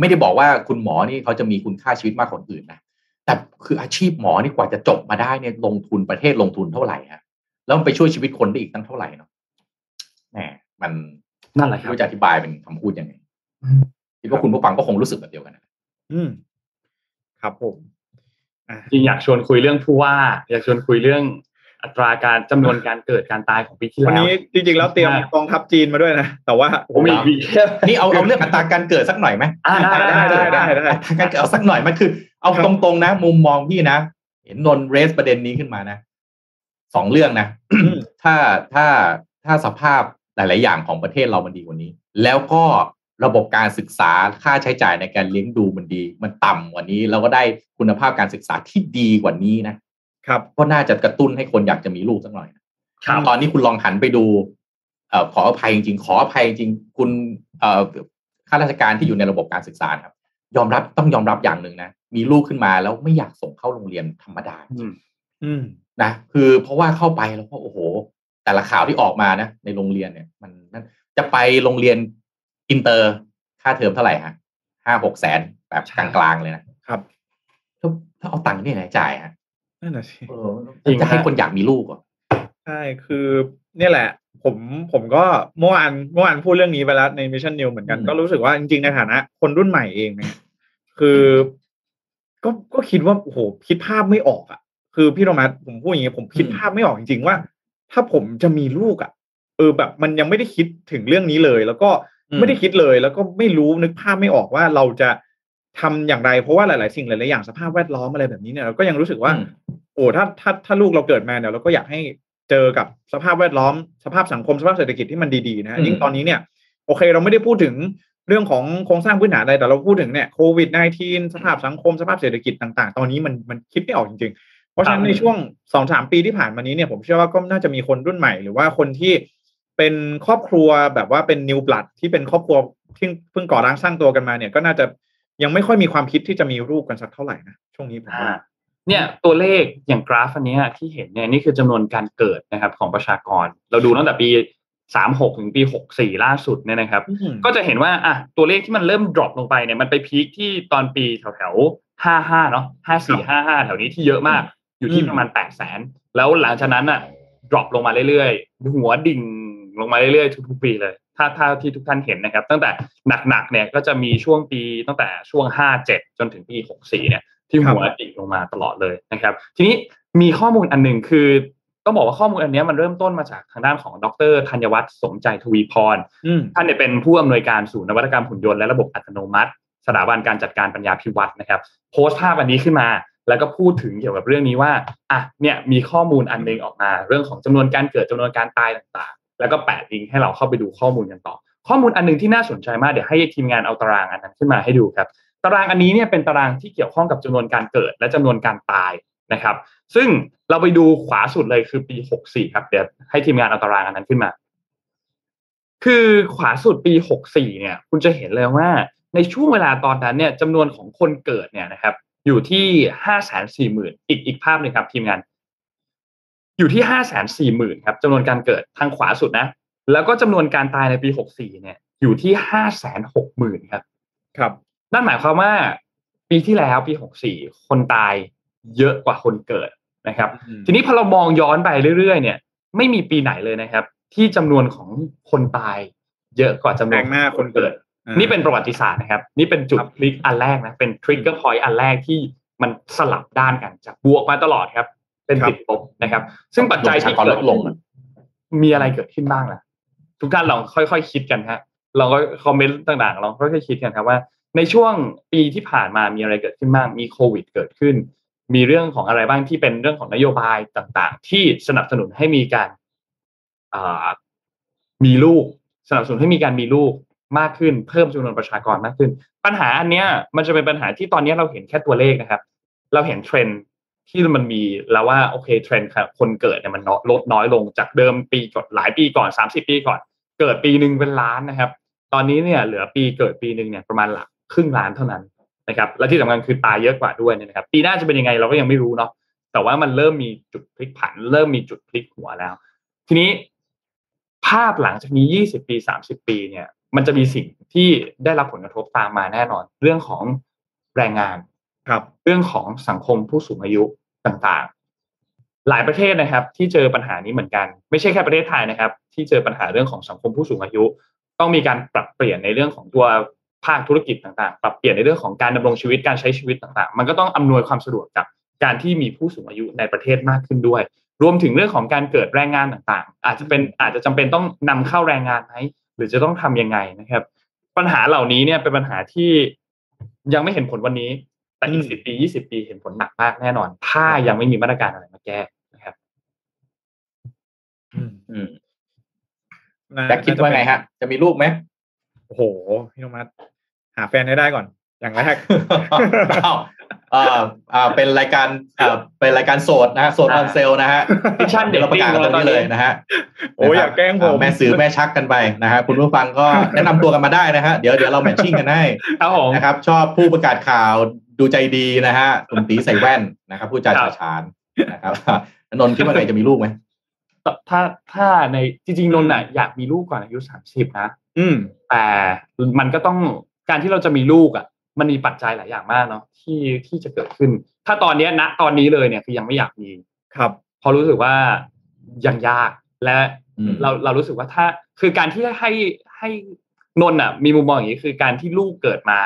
ไม่ได้บอกว่าคุณหมอนี่เขาจะมีคุณค่าชีวิตมากกว่าคนอื่นนะแต่คืออาชีพหมอนี่กว่าจะจบมาได้เนี่ยลงทุนประเทศลงทุนเท่าไหร่ฮะแล้วมันไปช่วยชีวิตคนได้อีกตั้งเท่าไหร่เนาะแหมมันนั่นแหละคไม่รับรู้จะอธิบายเป็นคำพูดยังไงคิดว่าคุณผู้ฟังก็คงรู้สึกแบบเดียวกันนะอืม ครับผมอะจริงอยากชวนคุยเรื่องผู้ว่า อยากชวนคุยเรื่อง อัตราการจำนวนการเกิดการตายของปีที่วันแล้วนี้จริงๆแล้วเตรียมใช่กองทัพจีนมาด้วยนะ แต่ว่าผมมีมีแค่นี่เอาเอาเรื่องอัตราการเกิดสักหน่อยไหมอ่าได้ได้ได้ได้ได้อัตราการเกิดเอาสักหน่อยมันคือ เอาครับตรงๆนะ มุมมองพี่นะ เห็นนนท์เรสประเด็นนี้ขึ้นมานะสองเรื่องนะถ้าถ้าถ้าสภาพหลาย ๆ อย่างของประเทศเรามันดีกว่านี้ แล้วก็ระบบการศึกษาค่าใช้จ่ายในการเลี้ยงดูมันดี มันต่ำกว่านี้ แล้วก็ได้คุณภาพการศึกษาที่ดีกว่านี้นะ ครับก็น่าจะกระตุ้นให้คนอยากจะมีลูกสักหน่อยนะครับตอนนี้คุณลองหันไปดูเอ่อขออภัยจริงๆขออภัยจริงๆคุณเอ่อข้าราชการที่อยู่ในระบบการศึกษานะครับ ยอมรับต้องยอมรับอย่างหนึ่งนะมีลูกขึ้นมาแล้วไม่อยากส่งเข้าโรงเรียนธรรมดาอืมอืมนะคือเพราะว่าเข้าไปแล้วก็โอ้โห แต่ละข่าวที่ออกมานะ ในโรงเรียนเนี่ย มันนั่นจะไปโรงเรียนอินเตอร์ค่าเทอมเท่าไหร่ฮะห้าหกแสนแบบกลางๆเลยนะครับแล้วถ้าเอาตังค์ที่ไหนจ่ายฮะ นั่นน่ะสิเออจะให้คนอยากมีลูกเหรอใช่คือเนี่ยแหละ ผมผมก็เมื่อวานเมื่อวานพูดเรื่องนี้ไปแล้วใน Mission News เหมือนกันอืมก็รู้สึกว่าจริงๆในฐานะ คนรุ่นใหม่เองเนี่ยคือก็ก็คิดว่าโอ้โหคิดภาพไม่ออกอะ คือพี่โรมัสผมพูดอย่างนี้ผมคิดภาพไม่ออกจริงๆว่า ถ้าผมจะมีลูกอะ เออแบบ มันยังไม่ได้คิดถึงเรื่องนี้เลย แล้วก็ไม่ได้คิดเลย แล้วก็ไม่รู้นึกภาพไม่ออกว่าเราจะ ทำอย่างไรเพราะว่าหลาย ๆ สิ่งหลาย ๆ อย่างสภาพแวดล้อมอะไรแบบนี้เนี่ยเราก็ยังรู้สึกว่าอืมโอ้ถ้าถ้าถ้าลูกเราเกิดมาเนี่ยเราก็อยากให้เจอกับสภาพแวดล้อมสภาพสังคมสภาพเศรษฐกิจที่มันดี ๆ นะฮะอืมยิ่งตอนนี้เนี่ยโอเคเราไม่ได้พูดถึงเรื่องของโครงสร้างพื้นฐานอะไรแต่เราพูดถึงเนี่ยโควิด -19 สภาพสังคมสภาพเศรษฐกิจต่าง ๆ ตอนนี้มันมันคิดไม่ออกจริง ๆ เพราะฉะนั้นในช่วงสองสามปีที่ผ่านมานี้เนี่ยผมเชื่อว่าก็น่าจะมีคนรุ่นใหม่ หรือว่าคนที่เป็นครอบครัวแบบว่าเป็นนิวบลัดที่เป็นครอบครัวที่เพิ่งก่อร่างสร้างตัวกันมาเนี่ยก็น่าจะ ยังไม่ค่อยมีความคิดที่จะมีลูกกันสักเท่าไหร่นะช่วงนี้ผมอ่าว่าเนี่ยตัวเลขอย่างกราฟอันเนี้ยที่เห็นเนี่ยนี่คือจำนวนการเกิดนะครับของประชากร เราดูตั้งแต่ปี36ถึงปี64ล่าสุดเนี่ยนะครับอืมก็จะเห็นว่าอะตัวเลขที่มันเริ่ม drop ลงไปเนี่ยมันไปพีคที่ตอนปีแถวแถวห้าห้าเนาะห้าสี่ห้าห้าแถวนี้ที่เยอะมากอยู่ที่อืมประมาณแปดแสนแล้วหลังจากนั้นอะ drop ลงมาเรื่อยๆ หัวดิ่ง ลงมาเรื่อยๆทุกๆปีเลย ถ้าถ้าที่ทุกท่านเห็นนะครับ ตั้งแต่หนักๆเนี่ยก็จะมีช่วงปีตั้งแต่ช่วงห้าเจ็ดจนถึงปีหกสี่เนี่ยที่หัวดิ่งลงมาตลอดเลยนะครับ ทีนี้มีข้อมูลอันหนึ่งคือต้องบอกว่าข้อมูลอันเนี้ยมันเริ่มต้นมาจากทางด้านของดรธัญวัฒน์สมใจทวีพรอืมท่านเนี่ยเป็นผู้อำนวยการศูนย์นวัตกรรมหุ่นยนต์และระบบอัตโนมัติ สถาบันการจัดการปัญญาพิวัตรนะครับ โพสต์ภาพอันนี้ขึ้นมา แล้วก็พูดถึงเกี่ยวกับเรื่องนี้ว่าอะเนี่ยมีข้อมูลอันหนึงออกมา เรื่องของจำนวนการเกิดจำนวนการตายต่างๆ แล้วก็แปะลิงก์ให้เราเข้าไปดูข้อมูลกันต่อ ข้อมูลอันหนึงที่น่าสนใจมากเดี๋ยวให้ทีมงานเอาตารางอันนั้นขึ้นมาให้ดูครับ ตารางอันนี้เนี่ยเป็นตารางที่เกี่ยวข้องกับจำนวนการเกิด และจำนวนการตายนะครับ ซึ่งเราไปดูขวาสุดเลยคือปี 64 ครับเดี๋ยวให้ทีมงานเอาตารางอันนั้นขึ้นมา คือขวาสุดปี 64 เนี่ย คุณจะเห็นเลยว่าในช่วงเวลาตอนนั้นเนี่ยจำนวนของคนเกิดเนี่ยนะครับอยู่ที่ 540,000 อีกอีกภาพหนึ่งครับทีมงาน อยู่ที่540,000ครับจำนวนการเกิดทางขวาสุดนะ แล้วก็จำนวนการตายในปี64เนี่ย อยู่ที่560,000ครับ ครับ นั่นหมายความว่าปีที่แล้วปี64คนตายเยอะกว่าคนเกิดนะครับอืมทีนี้พอเรามองย้อนไปเรื่อยๆ เนี่ย ไม่มีปีไหนเลยนะครับ ที่จำนวนของคนตาย เยอะกว่าจำนแรวนงหน้าคนเกิดอ่านี่เป็นประวัติศาสตร์นะครับ นี่เป็นจุดครับคลิกอันแรกนะเป็น trigger point อันแรกที่มันสลับด้านกันจากบวกมาตลอดครับ เป็นติดลบนะครับ ซึ่งปัจจัยที่ประชากรเกิลดดลงอะมีอะไรเกิดขึ้นบ้างล่ะ ทุกท่านลองค่อยๆคิดกันฮะลองก็คอมเมนต์ต่างๆลองค่อยๆคิดกันครับว่า ในช่วงปีที่ผ่านมามีอะไรเกิดขึ้นบ้างมีโควิดเกิดขึ้น มีเรื่องของอะไรบ้างที่เป็นเรื่องของนโยบายต่างๆ ที่สนับสนุนให้มีการอ่ามีลูก สนับสนุนให้มีการมีลูกมากขึ้น เพิ่มจำนวนประชากรมากขึ้น ปัญหาอันเนี้ยมันจะเป็นปัญหาที่ตอนนี้เราเห็นแค่ตัวเลขนะครับ เราเห็นเทรนด์ ที่มันมีแล้วว่าโอเคเทรนด์คนเกิดเนี่ยมันลดน้อยลงจากเดิมปีก่อนหลายปีก่อนสามสิบปีก่อน เกิดปีหนึ่งเป็นล้านนะครับ ตอนนี้เนี่ยเหลือปีเกิดปีหนึ่งเนี่ยประมาณหลักครึ่งล้านเท่านั้นนะครับและที่สำคัญคือตายเยอะกว่าด้วยนะครับ ปีหน้าจะเป็นยังไงเราก็ยังไม่รู้เนาะแต่ว่ามันเริ่มมีจุดพลิกผัน เริ่มมีจุดพลิกหัวแล้ว ทีนี้ภาพหลังจากนี้20ปี30ปีเนี่ย มันจะมีสิ่งที่ได้รับผลกระทบตามมาแน่นอน เรื่องของแรงงาน ครับเรื่องของสังคมผู้สูงอายุต่างๆ หลายประเทศนะครับ ที่เจอปัญหานี้เหมือนกัน ไม่ใช่แค่ประเทศไทยนะครับ ที่เจอปัญหาเรื่องของสังคมผู้สูงอายุ ต้องมีการปรับเปลี่ยนในเรื่องของตัวภาคธุรกิจต่างๆ ปรับเปลี่ยนในเรื่องของการดำรงชีวิตการใช้ชีวิตต่างๆ มันก็ต้องอำนวยความสะดวกกับการที่มีผู้สูงอายุในประเทศมากขึ้นด้วย รวมถึงเรื่องของการเกิดแรงงานต่างๆ อาจจะเป็นอาจจะจำเป็นต้องนำเข้าแรงงานไหมหรือจะต้องทำยังไงนะครับ ปัญหาเหล่านี้เนี่ยเป็นปัญหาที่ยังไม่เห็นผลวันนี้ แต่อีกอืมสิบปียี่สิบปีเห็นผลหนักมากแน่นอน ถ้ายังไม่มีมาตรการอะไรมาแก้นะครับอืมอืมน่าแจ็คคิดว่าไงฮะ จะมีลูกไหมโอ้โหพี่นมัสหาแฟนให้ได้ก่อน อย่างแรกอ้าวอ่าอ่าเป็นรายการอ่าเป็นรายการโสดนะฮะโสดออนเซลนะฮะ Fiction เดี๋ยวเราประกาศกันตรงนี้เลยนะฮะโอ้ยอย่าแกล้งผมแม่ซื้อแม่ชักกันไปนะฮะคุณผู้ฟังก็แนะนำตัวกันมาได้นะฮะเดี๋ยวเดี๋ยวเราแมทชิ่งกันให้ครับผมนะครับ ชอบผู้ประกาศข่าว ดูใจดีนะฮะตุ่มตีใส่แว่นนะครับผู้จาครัชาบชาญนะครับนนท์คิดว่าไงจะมีลูกไหมถ้าถ้าในจริงๆนนท์น่ะอยากมีลูกก่อนอายุสามสิบนะอืมแต่มันก็ต้องการที่เราจะมีลูกอะ มันมีปัจจัยหลายอย่างมากเนาะที่ที่จะเกิดขึ้น ถ้าตอนเนี้ยณตอนนี้เลยเนี่ยคือยังไม่อยากมีครับเพราะรู้สึกว่ายังยากและอืมเราเรารู้สึกว่าถ้าคือการที่ให้ให้นนท์อะ มีมุมมองอย่างนี้คือการที่ลูกเกิดมา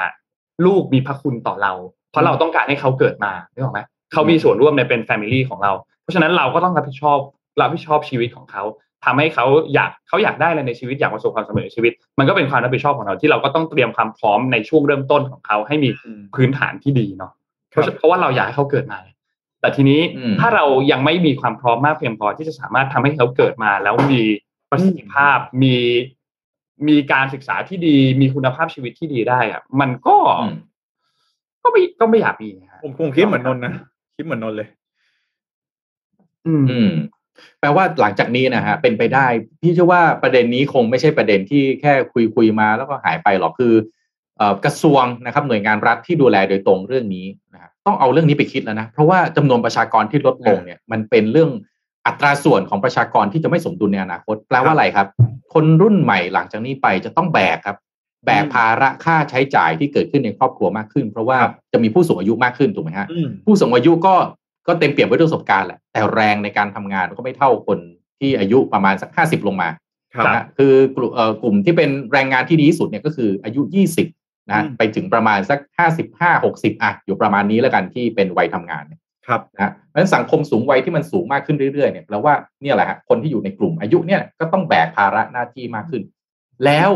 ลูกมีพระคุณต่อเรา เพราะเราต้องการให้เขาเกิดมานึกออกไหมเขามีส่วนร่วมในเป็นแฟมิลี่ของเรา เพราะฉะนั้นเราก็ต้องรับผิดชอบรับผิดชอบชีวิตของเขาทำให้เขาอยากเขาอยากได้อะไรในชีวิตอยากประสบความสำเร็จในชีวิต มันก็เป็นความรับผิดชอบของเราที่เราก็ต้องเตรียมความพร้อมในช่วงเริ่มต้นของเขาให้มีอืมพื้นฐานที่ดีเนาะเพครับราะเพราะว่าเราอยากให้เขาเกิดมาแต่ทีนี้อืมถ้าเรายังไม่มีความพร้อมมากเพียงพอที่จะสามารถทำให้เขาเกิดมา แล้วมีประสิทธิภาพมีมีการศึกษาที่ดี มีคุณภาพชีวิตที่ดีได้อะมันก็อืม ก็ไม่ก็ไม่อยากมีนะฮะผมผมคิดเหมือนนนท์นะคิดเหมือนนนท์เลยอืมอืมแปลว่าหลังจากนี้นะฮะเป็นไปได้พี่เชื่อว่าประเด็นนี้คงไม่ใช่ประเด็นที่แค่คุยคุยมาแล้วก็หายไปหรอกคือเอ่อกระทรวงนะครับหน่วยงานรัฐที่ดูแลโดยตรงเรื่องนี้นะฮะต้องเอาเรื่องนี้ไปคิดแล้วนะเพราะว่าจำนวนประชากรที่ลดลงเนี่ย มันเป็นเรื่องอัตราส่วนของประชากรที่จะไม่สมดุลในอนาคต แปลว่าอะไรครับ คนรุ่นใหม่หลังจากนี้ไปจะต้องแบกครับ แบกภาระค่าใช้จ่ายที่เกิดขึ้นในครอบครัวมากขึ้น เพราะว่าจะมีผู้สูงอายุมากขึ้นถูกไหมฮะอืมผู้สูงอายุก็ก็เต็มเปี่ยมไปด้วยประสบการณ์แหละแต่แรงในการทำงานก็ไม่เท่าคนที่อายุประมาณสักห้าสิบลงมาครับนะฮะคือกลุ่มเอ่อกลุ่มที่เป็นแรงงานที่ดีที่สุดเนี่ยก็คืออายุยี่สิบนะฮะอืมไปถึงประมาณสักห้าสิบห้าหกสิบอะอยู่ประมาณนี้แล้วกันที่เป็นวัยทำงานเนี่ยครับนะฮะเพราะฉะนั้นสังคมสูงวัยที่มันสูงมากขึ้นเรื่อยๆเนี่ยแปลว่าเนี่ยแหละฮะคนที่อยู่ในกลุ่มอายุเนี่ยก็ต้องแบกภาระหน้าที่มากขึ้น แล้ว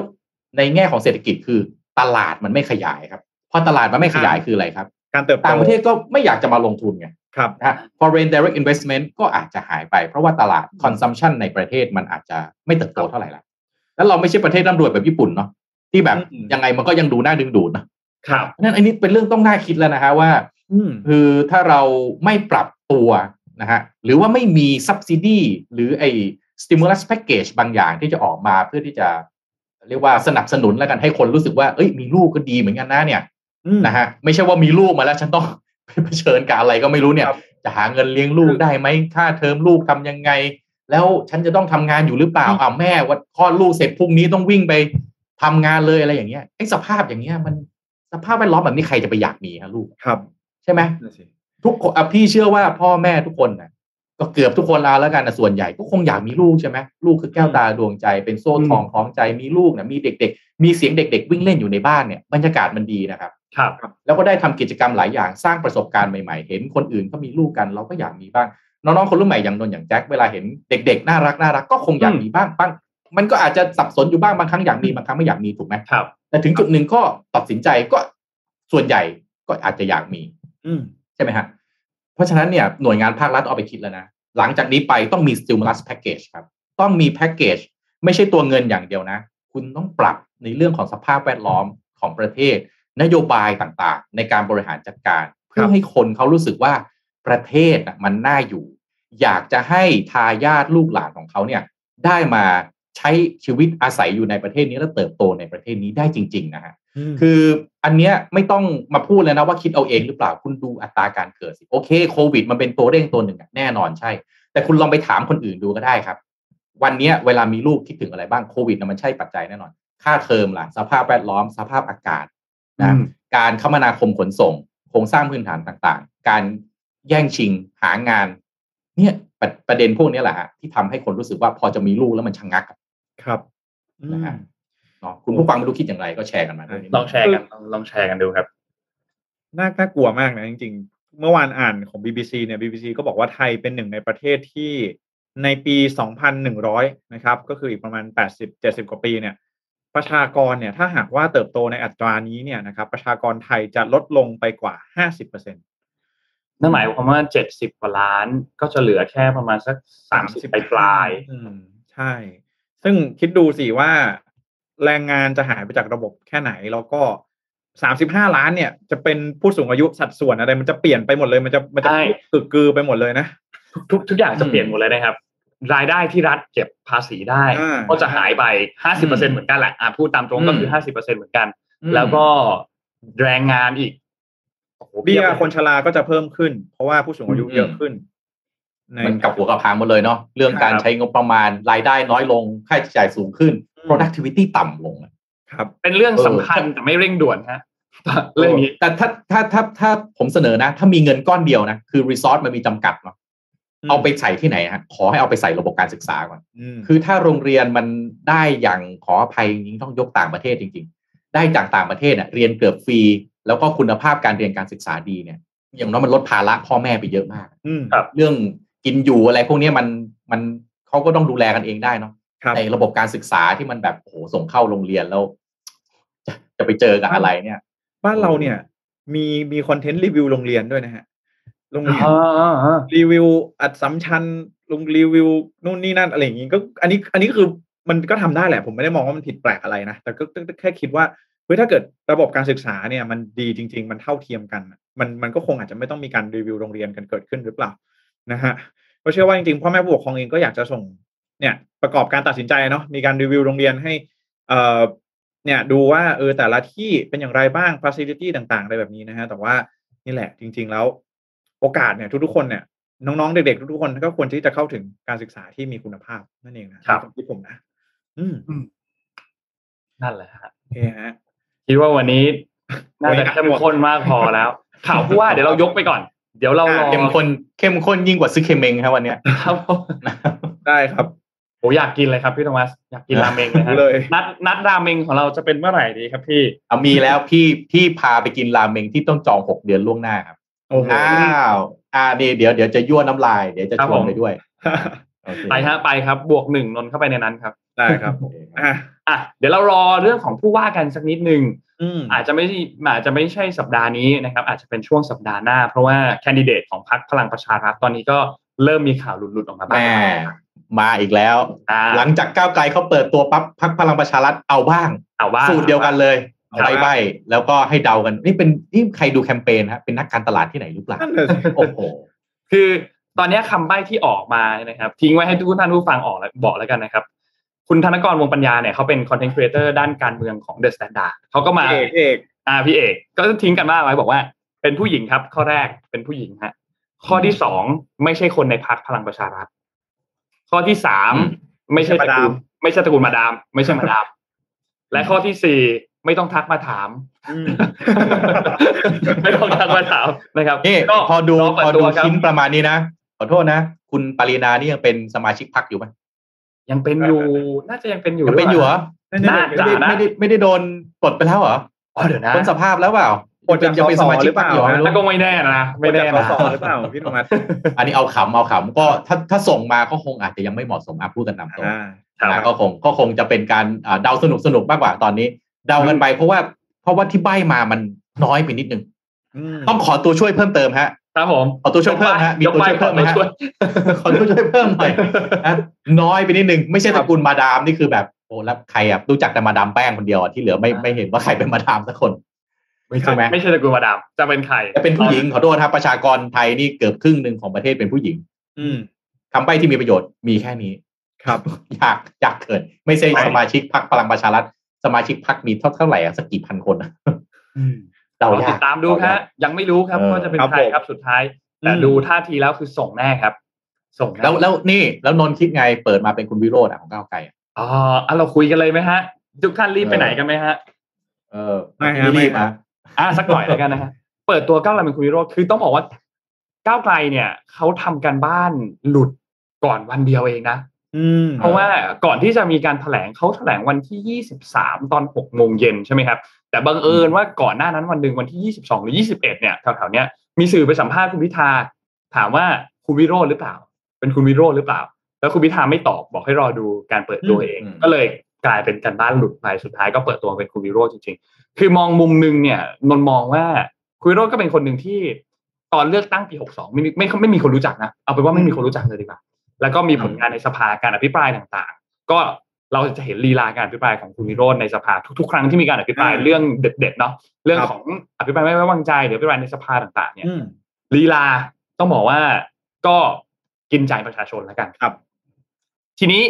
ในแง่ของเศรษฐกิจคือตลาดมันไม่ขยายครับพอตลาดมันไม่ขยายคืออะไรครับ การเติบโตต่างประเทศก็ไม่อยากจะมาลงทุนไงครับนะฮะ foreign direct investment ก็อาจจะหายไป เพราะว่าตลาด consumption ในประเทศมันอาจจะไม่เติบโตเท่าไหร่ละแล้วเราไม่ใช่ประเทศร่ำรวยแบบญี่ปุ่นเนาะที่แบบอืมยังไงมันก็ยังดูน่าดึงดูดนะครับนั่นอันนี้เป็นเรื่องต้องน่าคิดแล้วนะฮะว่าอืมคือถ้าเราไม่ปรับตัวนะฮะหรือว่าไม่มี subsidy หรือไอ้ stimulus package บางอย่างที่จะออกมาเพื่อที่จะ เรียกว่าสนับสนุนแล้วกันให้คนรู้สึกว่าเอ้ยมีลูกก็ดีเหมือนกันนะเนี่ยอืมนะฮะไม่ใช่ว่ามีลูกมาแล้วฉันต้องไปเผชิญกับอะไรก็ไม่รู้เนี่ยครับจะหาเงินเลี้ยงลูกได้ไหมค่าเทอมลูกทำยังไง แล้วฉันจะต้องทำงานอยู่หรือเปล่าอ้าวแม่ว่าคลอดลูกเสร็จพรุ่งนี้ต้องวิ่งไปทำงานเลยอะไรอย่างเงี้ยไอ้สภาพอย่างเงี้ยมันสภาพแวดล้อมแบบนี้ใครจะไปอยากมีฮะลูกครับ ใช่ไหมนั่นสิทุกคนอะพี่เชื่อว่าพ่อแม่ทุกคนนะ ก็เกือบทุกคนแล้วแล้วกันนะส่วนใหญ่ก็คงอยากมีลูกใช่ไหมลูกคือแก้วตาดวงใจเป็นโซ่ทองคล้องใจมีลูกเนี่ยมีเด็ก ๆ มีเสียงเด็ก ๆ วิ่งเล่นอยู่ในบ้านเนี่ยบรรยากาศมันดีนะครับครับ แล้วก็ได้ทำกิจกรรมหลายอย่างสร้างประสบการณ์ใหม่ๆ เห็นคนอื่นเขามีลูกกันเราก็อยากมีบ้าง น้องๆคนรุ่นใหม่อย่างนนท์อย่างแจ็คเวลาเห็นเด็ก ๆ น่ารักน่ารักก็คงอยากมีบ้างบ้างมันก็อาจจะสับสนอยู่บ้างบางครั้งอยากมีบางครั้งไม่อยากมีถูกไหมครับ แต่ถึงจุดหนึ่งก็ตัดสินใจก็ส่วนใหญ่ก็อาจจะอยากมี อืมใช่ไหมฮะ เพราะฉะนั้นเนี่ยหน่วยงานภาครัฐต้องเอาไปคิดแล้วนะ หลังจากนี้ไปต้องมี stimulus package ครับ ต้องมีแพ็กเกจไม่ใช่ตัวเงินอย่างเดียวนะ คุณต้องปรับในเรื่องของสภาพแวดล้อมของประเทศ นโยบายต่างๆ ในการบริหารจัดการ เพื่อให้คนเขารู้สึกว่าประเทศมันน่าอยู่ อยากจะให้ทายาทลูกหลานของเขาเนี่ยได้มาใช้ชีวิตอาศัยอยู่ในประเทศนี้และเติบโตในประเทศนี้ได้จริง ๆ นะฮะ คืออันเนี้ยไม่ต้องมาพูดเลยนะว่าคิดเอาเองหรือเปล่าคุณดูอัตราการเกิดสิโอเคโควิด มันเป็นตัวเร่งตัวหนึ่งอะแน่นอนใช่ แต่คุณลองไปถามคนอื่นดูก็ได้ครับ วันเนี้ยเวลามีลูกคิดถึงอะไรบ้างโควิดนะมันใช่ปัจจัยแน่นอน ค่าเทอมล่ะสภาพแวดล้อมสภาพอากาศนะอืมการคมนาคมขนส่ง โครงสร้างพื้นฐานต่างๆ การแย่งชิงหางาน เนี่ยประประเด็นพวกเนี้ยแหละฮะที่ทำให้คนรู้สึกว่าพอจะมีลูกแล้วมันชะงักอะครับอืมนะฮะ เนาะคุณผู้ฟังไม่รู้คิดอย่างไรก็แชร์กันมาด้วยนิดนึลองแชร์กันลองลองแชร์กันดูครับน่าน่ากลัวมากนะจริง ๆ เมื่อวานอ่านของ BBC เนี่ย BBC ก็บอกว่าไทยเป็นหนึ่งในประเทศที่ในปี 2,100 นะครับ ก็คืออีกประมาณ 80-70 กว่าปีเนี่ย ประชากรเนี่ย ถ้าหากว่าเติบโตในอัตรานี้เนี่ยนะครับ ประชากรไทยจะลดลงไปกว่า 50%นั่นหมายความว่าเจ็ดสิบกว่าล้านก็จะเหลือแค่ประมาณสักสามสิบปลายอืมใช่ ซึ่งคิดดูสิว่า แรงงานจะหายไปจากระบบแค่ไหน แล้วก็สามสิบห้าล้านเนี่ย จะเป็นผู้สูงอายุสัดส่วนอะไร มันจะเปลี่ยนไปหมดเลยมันจะมันจะใช่กึกกือไปหมดเลยนะทุกทุกอย่างจะเปลี่ยนหมดเลยนะครับ รายได้ที่รัฐเก็บภาษีได้อ่าก็จะหายไปห้าสิบเปอร์เซ็นเหมือนกันแหละอะพูดตามตรงก็คือห้าสิบเปอร์เซ็นเหมือนกันอืมแล้วก็แรงงานอีกโอ้โหเบี้ยลคนชราก็จะเพิ่มขึ้น เพราะว่าผู้สูงอายุอืมเยอะขึ้นในมันกับหัวกับหางหมดเลยเนาะเรื่องการครับใช้งบประมาณรายได้น้อยลงค่าใช้จ่ายสูงขึ้นอืม productivity ต่ำลงอะครับ เป็นเรื่องเออสำคัญแต่ไม่เร่งด่วนฮะเรื่องนี้แต่ถ้าถ้าถ้าถ้าผมเสนอนะ ถ้ามีเงินก้อนเดียวนะคือรีซอสมันมีจำกัดเนาะอืมเอาไปใส่ที่ไหนฮะขอให้เอาไปใส่ระบบการศึกษาก่อนอืมคือถ้าโรงเรียนมันได้อย่างขออภัยจริงๆต้องยกต่างประเทศจริง ๆ ได้จากต่างประเทศเน่ะเรียนเกือบฟรี แล้วก็คุณภาพการเรียนการศึกษาดีเนี่ยอย่างน้อยมันลดภาระพ่อแม่ไปเยอะมากอืมครับเรื่องกินอยู่อะไรพวกเนี้ยมันมันเขาก็ต้องดูแลกันเองได้เนาะครับ ในระบบการศึกษาที่มันแบบโอ้โหส่งเข้าโรงเรียนแล้วจะจะไปเจอกับอะไรเนี่ย บ้านเราเนี่ย มีมีคอนเทนต์รีวิวโรงเรียนด้วยนะฮะโรงเรียนอ่าอ่าอ่ารีวิวอัดสัมชันลงรีวิวนู่นนี่นั่นอะไรอย่างงี้ก็อันนี้อันนี้คือมันก็ทำได้แหละ ผมไม่ได้มองว่ามันผิดแปลกอะไรนะ แต่ก็ก็แค่คิดว่าเฮ้ยถ้าเกิดระบบการศึกษาเนี่ย มันดีจริง ๆ มันเท่าเทียมกันอะมันมันก็คงอาจจะไม่ต้องมีการรีวิวโรงเรียนกันเกิดขึ้นหรือเปล่านะฮะก็เชื่อว่าจริงๆพ่อแม่ผู้ปกครองเองก็อยากจะส่ง เนี่ยประกอบการตัดสินใจเนาะมีการรีวิวโรงเรียนให้เอ่อเนี่ยดูว่าเออแต่ละที่เป็นอย่างไรบ้าง facility ต่างๆอะไรแบบนี้นะฮะแต่ว่านี่แหละจริง ๆ แล้วโอกาสเนี่ยทุกๆคนเนี่ยน้องๆเด็กๆทุกๆคนก็ควรที่จะเข้าถึงการศึกษาที่มีคุณภาพนั่นเองนะครับในวามคิดผมนะ อืมนั่นแหละฮะโอเคฮะคิดว่าวันนี้น่าจะโอ้ยเข้มข้นมากพอแล้ว ข่าวผู้ว่าเดี๋ยวเรายกไปก่อน เดี๋ยวเรารอเข้มข้นเข้มข้นยิ่งกว่าซื้อเคเมงครับวันเนี้ยครับผมได้ครับโอ้อยากกินเลยครับพี่โทมัสอยากกินราเมงเลยฮะเลยนัดนัดราเมงของเราจะเป็นเมื่อไหร่ดีครับพี่เอามีแล้วพี่พี่พาไปกินราเมงที่ต้องจองหกเดือนล่วงหน้าครับโอ้โหอ้าวอ่านี่เดี๋ยวเดี๋ยวจะยั่วน้ำลายเดี๋ยวจะครับชวนผมไปด้วยโอเคไปฮะไปครับ บวกหนึ่งนนท์เข้าไปในนั้นครับได้ครับโอเคครับอะอะเดี๋ยวเรารอเรื่องของผู้ว่ากันสักนิดหนึ่งอืมอาจจะไม่ใช่อาจจะไม่ใช่สัปดาห์นี้นะครับ อาจจะเป็นช่วงสัปดาห์หน้า เพราะว่า candidate ของพรรคพลังประชารัฐตอนนี้ก็เริ่มมีข่าวหลุดๆออกมาบ้างแม่มาอีกแล้วอ่าหลังจากก้าวไกลเขาเปิดตัวปั๊บพรรคพลังประชารัฐเอาบ้าง เอาว่าสูตรเดียวกันเลยครับใบใบแล้วก็ให้เดากัน นี่เป็นนี่ใครดูแคมเปญฮะเป็นนักการตลาดที่ไหนหรือเปล่านั่นเลยสิโอ้โหคือตอนนี้คำใบ้ที่ออกมานะครับ ทิ้งไว้ให้ทุกท่านผู้ฟังออกแล้วบอกแล้วกันนะครับ คุณธนกรวงปัญญาเนี่ยเขาเป็น content creator ด้านการเมืองของ The Standard เขาก็มาพี่เอกพี่เอกอ่าพี่เอก ก็ทิ้งกันว่าไว้บอกว่า เป็นผู้หญิงครับ ข้อแรกเป็นผู้หญิงฮะข้อที่สองไม่ใช่คนในพรรคพลังประชารัฐ ข้อที่สามอืมไม่ใช่ตระกูลไม่ใช่ตระกูลมาดาม ไม่ใช่มาดาม และข้อที่สี่ไม่ต้องทักมาถามอืมไม่ต้องทักมาถามนะครับนี่ก็พอดูรเปิพอตัดูวครับชิ้นประมาณนี้นะขอโทษนะ คุณปรินานี่ยังเป็นสมาชิกพรรคอยู่ไหมยังเป็นอยู่ น่าจะยังเป็นอยู่ยังเป็นอยู่เหรอน่าไม่จะได้นะไม่ได้ไม่ได้โดนปลดไปแล้วเหรออ๋อเดี๋ยวนะพ้นสภาพแล้วเปล่า ปลดจากยังเป็นสมาชิกพรรคอยู่สสหรือเปล่าไม่รู้แล้วก็ไม่แน่นะไม่แน่คนะสหรือเปล่าพี่โทมัสอันนี้เอาขำเอาขำก็ถ้าถ้าส่งมาก็คงอาจจะยังไม่เหมาะสมอะพูดกันตามตรงอ่าครับนะก็คงก็คงจะเป็นการอ่าเดาสนุกสนุกมากกว่าตอนนี้ เดากันไปเพราะว่าเพราะว่าที่ใบมามันน้อยไปนิดนึงอืมต้องขอตัวช่วยเพิ่มเติมฮะครับผมขอตัวช่วยเพิ่มฮะมีตัวช่วยเพิ่มไหมฮะยกป้ายขอตัวช่วยขอตัวช่วยเพิ่มหน่อยนะน้อยไปนิดนึงไม่ใช่ตระกูลมาดามนี่คือแบบโอ้แล้วใครอะรู้จักแต่มาดามแป้งคนเดียวอะที่เหลือไม่ไม่เห็นว่าใครเป็นมาดามสักคน ใช่ไหมไม่ใช่ตระกูลมาดามจะเป็นใครจะเป็นผู้หญิงขอโทษครับประชากรไทยนี่เกือบครึ่งหนึ่งของประเทศเป็นผู้หญิง อืมคำใบ้ที่มีประโยชน์มีแค่นี้ ครับ อยากอยากเกิด ไม่ใช่สมาชิกพรรคพลังประชารัฐสมาชิกพรรคมีเท่าเท่าไหร่อะสักกี่พันคนอะเดาเรายาติกดตามดูฮะยังไม่รู้ครับเออว่าจะเป็นครับใครผมครับสุดท้าย แต่อืมดูท่าทีแล้วคือส่งแน่ครับ ส่งแน่แล้วแล้วนี่ แล้วนนท์คิดไงเปิดมาเป็นคุณวิโรจน์อะของก้าวไกลอะอ๋ออะเราคุยกันเลยไหมฮะ ทุกท่านรีบไปไหนกันไหมฮะ เออไม่ฮะรีบไม่มาฮะ อะสักหน่อยแล้วกันนะฮะเปิดตัวก้าวไกลเป็นคุณวิโรจน์คือต้องบอกว่าก้าวไกลเนี่ยเขาทำการบ้านหลุดก่อนวันเดียวเองนะอืมเพราะว่าก่อนที่จะมีการแถลงเขาแถลงวันที่23ตอน6โมงเย็นใช่ไหมครับ แต่บังเอิญว่าก่อนหน้านั้นวันหนึ่งวันที่22หรือ21เนี่ยแถวๆเนี้ยมีสื่อไปสัมภาษณ์คุณพิธาถามว่าคุณวิโรจน์หรือเปล่า เป็นคุณวิโรจน์หรือเปล่า แล้วคุณพิธาไม่ตอบบอกให้รอดูการเปิดตัวเองอืมก็เลย กลายเป็นการบ้านหลุดไปสุดท้ายก็เปิดตัวเป็นคุณวิโรจน์จริงๆ คือมองมุมหนึงเนี่ยนนท์มองว่าคุณวิโรจน์ก็เป็นคนหนึ่งที่ตอนเลือกตั้งปี 62 ไม่มีไม่ไม่มีคนรู้จักนะ เอาเป็นว่าไม่มีคนรู้จักเลยดีกว่า แล้วก็มีผลงานในสภาการอภิปรายต่างๆ ก็เราจะเห็นลีลาการอภิปรายของคุณวิโรจน์ในสภาทุกๆ ครั้งที่มีการอภิปรายอืมเรื่องเด็ดๆเนาะเรื่องครับของอภิปรายไม่ไว้วางใจหรืออภิปรายในสภาต่างๆ เนี่ยอืมลีลาต้องบอกว่าก็กินใจประชาชนแล้วกันครับ ทีนี้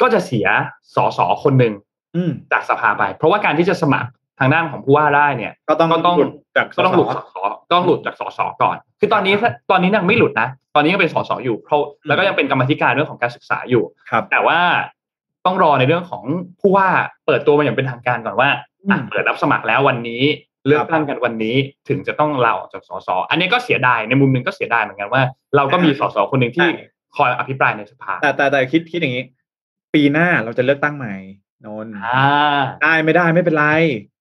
ก็จะเสียสสคนหนึ่งอืมจากสภาไป เพราะว่าการที่จะสมัครทางด้านของผู้ว่าได้เนี่ย ก็ต้องก็ต้องหลุดจากก็ต้องหลุดสสสต้องหลุดจากสสก่อน คือตอนนี้ถ้าตอนนี้ยังไม่หลุดนะ ตอนนี้ยังเป็นสสอยู่เพราะแล้วก็ยังเป็นกรรมาธิการเรื่องของการศึกษาอยู่ครับแต่ว่าต้องรอในเรื่องของผู้ว่าเปิดตัวมาอย่างเป็นทางการก่อนว่าอะอืมเปิดรับสมัครแล้ววันนี้เลือกตั้งกันวันนี้ถึงจะต้องลาออกจากสสอันนี้ก็เสียดายในมุมหนึงก็เสียดายเหมือนกันว่า เราก็มีสสคนหนึ่งที่คอยอภิปรายในสภาแต่แต่แต่คิดคิดอย่างนี้ ปีหน้าเราจะเลือกตั้งใหม่นนท์อ่าได้ไม่ได้ไม่เป็นไร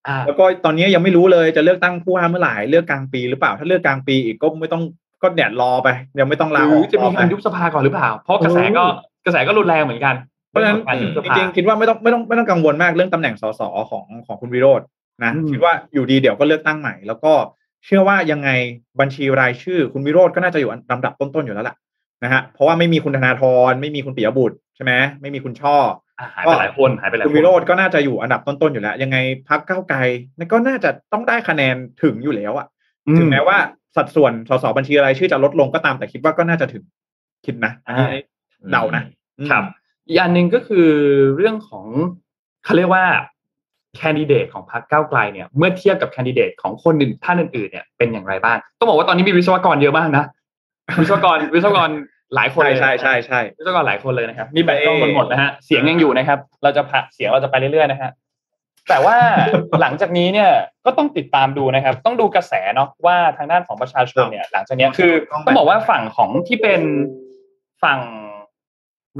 อ่าแล้วก็ตอนนี้ยังไม่รู้เลยจะเลือกตั้งผู้ว่าเมื่อไหร่เลือกกลางปีหรือเปล่า ถ้าเลือกกลางปีอีกก็ไม่ต้องก็แดดรอไปยังไม่ต้องลาหอรืออกจะมีการรอไปยุบสภาก่อนหรือเปล่า เพราะกระแสก็กระแสก็รุนแรงเหมือนกัน เพราะฉะนั้นการยุบสจภาริงๆคิดว่าไม่ต้องไม่ต้องไม่ต้องกังวลมากเรื่องตำแหน่งสสของของคุณวิโรจน์นะอืมคิดว่าอยู่ดีเดี๋ยวก็เลือกตั้งใหม่ แล้วก็เชื่อว่ายังไงบัญชีรายชื่อ คุณวิโรจน์ก็น่าจะอยู่ลำดับต้นๆอยู่แล้วล่ะนะฮะเพราะว่าไม่มีคุณธนาธรไม่มีคุณปิยบุตร ใช่ไหมไม่มีคุณช่ออะหายไปหลายคนหายไปหลายคุณคนวิโรจน์ก็น่าจะอยู่อันดับต้นๆอยู่แล้ว ยังไงพักก้าวไกลนั่นก็น่าจะต้องได้คะแนนถึงอยู่แล้วอะอืถึงแม้ว่าสัดส่วนสสบัญชีรายชื่อจะลดลงก็ตามแต่คิดว่าก็น่าจะถึงคิดนะอันนี้อ่าเดานะอืมครับอีกอันหนึ่งก็คือเรื่องของเขาเรียกว่าแคนดิเดตของพรรคก้าวไกลเนี่ยเมื่อเทียบกับแคนดิเดตของคนอื่นท่านอื่นๆเนี่ยเป็นอย่างไรบ้าง ต้องบอกว่าตอนนี้มีวิศวกรเยอะมากนะ วิศวกรวิศวกร หลายคนใช่เลยใช่ใช่ใช่วิศวกรหลายคนเลยนะครับมีแบตกล้องกันหมดนะฮะเสียงยังอยู่นะครับ เราจะผ่าเสียงเราจะไปเรื่อยๆนะฮะแต่ว่าหลังจากนี้เนี่ยก็ต้องติดตามดูนะครับ ต้องดูกระแสเนาะว่าทางด้านของประชาชนเนี่ย หลังจากเนี้ยคือต้องบอกว่าฝั่งของที่เป็นฝั่ง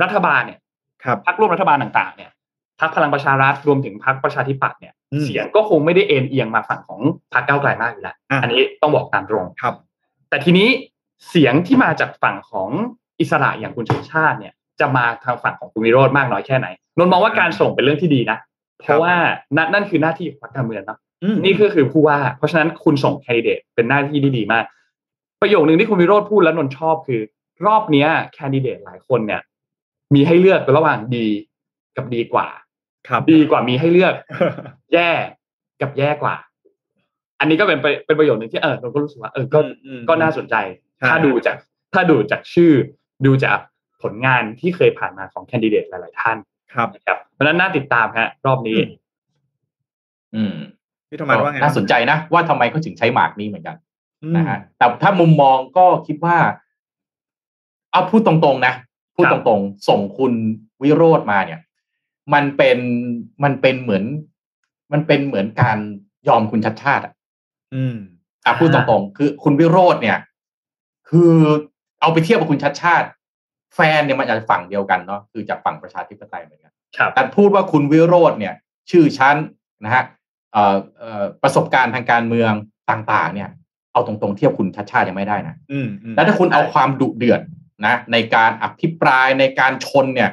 รัฐบาลเนี่ยครับพรรคร่วมรัฐบาลต่าง ๆ เนี่ยพรรคพลังประชารัฐรวมถึงพรรคประชาธิปัตย์เนี่ยอืมเสียงก็คงไม่ได้เอ็นเอียงมาฝั่งของพรรคก้าวไกลมากอยู่แล้วอะอันนี้ต้องบอกตามตรงครับ แต่ทีนี้ เสียงที่มาจากฝั่งของอิสระอย่างคุณชัดชาติเนี่ย จะมาทางฝั่งของคุณวิโรธมากน้อยแค่ไหนนนท์มองว่าการส่งเป็นเรื่องที่ดีนะ เพราะว่านั่นนั่นคือหน้าที่ของพรรคการเมืองเนาะอืมนี่ก็คือผู้ว่า เพราะฉะนั้นคุณส่งแคนดิเดตเป็นหน้าที่ที่ดีมาก ประโยคนึงที่คุณวิโรธพูดแล้วนนท์ชอบคือ รอบเนี้ยแคนดิเดตหลายคนเนี่ย มีให้เลือกระหว่างดีกับดีกว่าครับดีกว่ามีให้เลือก แย่กับแย่กว่า อันนี้ก็เป็นไปเป็นประโยชน์หนึ่งที่เออนนท์ก็รู้สึกว่าเออก็อืมก็น่าสนใจใช่ ถ้าดูจากถ้าดูจากชื่อดูจากผลงานที่เคยผ่านมาของแคนดิเดตหลาย ๆ ท่านครับนะครับเพราะฉะนั้นน่าติดตามฮะ รอบนี้ อืมอืมพี่ธรรมะว่าไงน่าสนใจนะ ว่าทำไมเขาถึงใช้หมากนี้เหมือนกันอืมนะฮะแต่ถ้ามุมมองก็คิดว่าเอาพูดตรง ๆ นะ พูดคตรับรง ๆ ส่งคุณวิโรธมาเนี่ย มันเป็นมันเป็นเหมือน มันเป็นเหมือนการยอมคุณชัดชาติอะอืมอะพูดตรง ๆ คือคุณวิโรธเนี่ย คือเอาไปเทียบกับคุณชัดชาติ แฟนเนี่ยมันอาจจะฝั่งเดียวกันเนาะคือจากฝั่งประชาธิปไตยเหมือนกันครับแต่พูดว่าคุณวิโรธเนี่ย ชื่อชั้นนะฮะเอ่อเอ่อประสบการณ์ทางการเมืองต่างๆ เนี่ย เอาตรงๆเทียบคุณชัดชาติยังไม่ได้นะอืมอืมแล้วถ้าคุณเอาความดุเดือดนะ ในการอภิปรายในการชนเนี่ย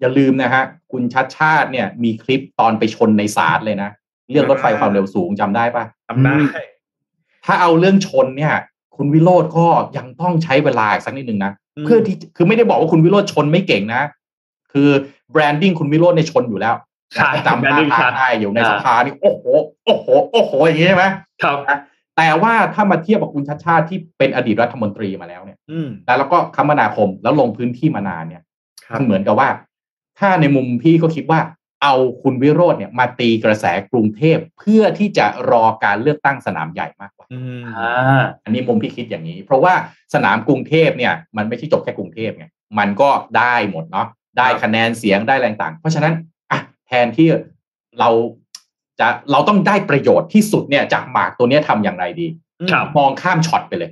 อย่าลืมนะฮะคุณชัดชาติเนี่ย มีคลิปตอนไปชนในศาลเลยนะเรื่องรถไฟความเร็วสูงจำได้ปะทำได้ถ้าเอาเรื่องชนเนี่ย คุณวิโรธก็ยังต้องใช้เวลาอีกสักนิดนึงนะอืมเพื่อที่คือไม่ได้บอกว่าคุณวิโรธชนไม่เก่งนะ คือแบรนดิ้งคุณวิโรธในยชนอยู่แล้วใช่จำภาพ branding ชัดได้อยู่ในอ่าสภานี่โอ้โหโอ้โหโอ้โหอย่างนี้ใช่ไหมครับแต่ว่าถ้ามาเทียบกับคุณชัดชาติที่เป็นอดีตรัฐมนตรีมาแล้วเนี่ยอืมแล้วก็คมนาคมแล้วลงพื้นที่มานานเนี่ยครับมันเหมือนกับว่า ถ้าในมุมพี่ก็คิดว่า เอาคุณวิโรจน์เนี่ยมาตีกระแสกรุงเทพเพื่อที่จะรอการเลือกตั้งสนามใหญ่มากกว่าอืมอ่าอันนี้มุมพี่คิดอย่างนี้ เพราะว่าสนามกรุงเทพเนี่ย มันไม่ใช่จบแค่กรุงเทพไงมันก็ได้หมดเนาะได้คะแนนเสียงได้แรงต่าง เพราะฉะนั้นอะแทนที่เราจะเราต้องได้ประโยชน์ที่สุดเนี่ย จากหมากตัวเนี้ยทำอย่างไรดีครับมองข้ามช็อตไปเลย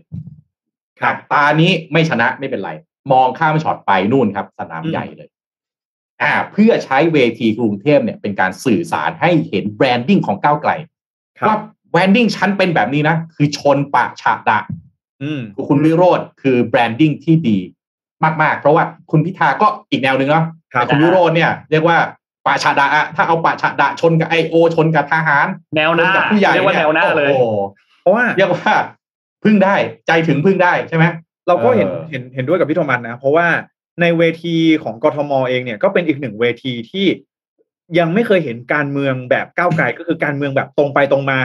ครับตานี้ไม่ชนะไม่เป็นไร มองข้ามช็อตไปนู่นครับ สนามอืมใหญ่เลย อ่าเพื่อใช้เวทีกรุงเทพเนี่ยเป็นการสื่อสารให้เห็น branding ของก้าวไกลครับว่า branding ฉันเป็นแบบนี้นะ คือชนปะฉะดะอืมคุณวิโรจน์คือ branding ที่ดีมาก ๆ เพราะว่าคุณพิธาก็อีกแนวหนึ่งเนาะครับแต่คุณวิโรธเนี่ย เรียกว่าปะฉะดะอะถ้าเอาปะฉะดะชนกับไอโอชนกับทหาร แนวหน้าชกับผู้ใหญ่เรียกว่าแนวหน้าเลยโอ้โหเพราะว่าเรียกว่าพึ่งได้ใจถึงพึ่งได้ใช่ไหมเราก็เห็นเออเห็นเห็นด้วยกับพี่โทมันนะ เพราะว่า ในเวทีของกทมเองเนี่ยก็เป็นอีกหนึ่งเวทีที่ยังไม่เคยเห็นการเมืองแบบก้าวไกลก็คือการเมืองแบบตรงไปตรงมา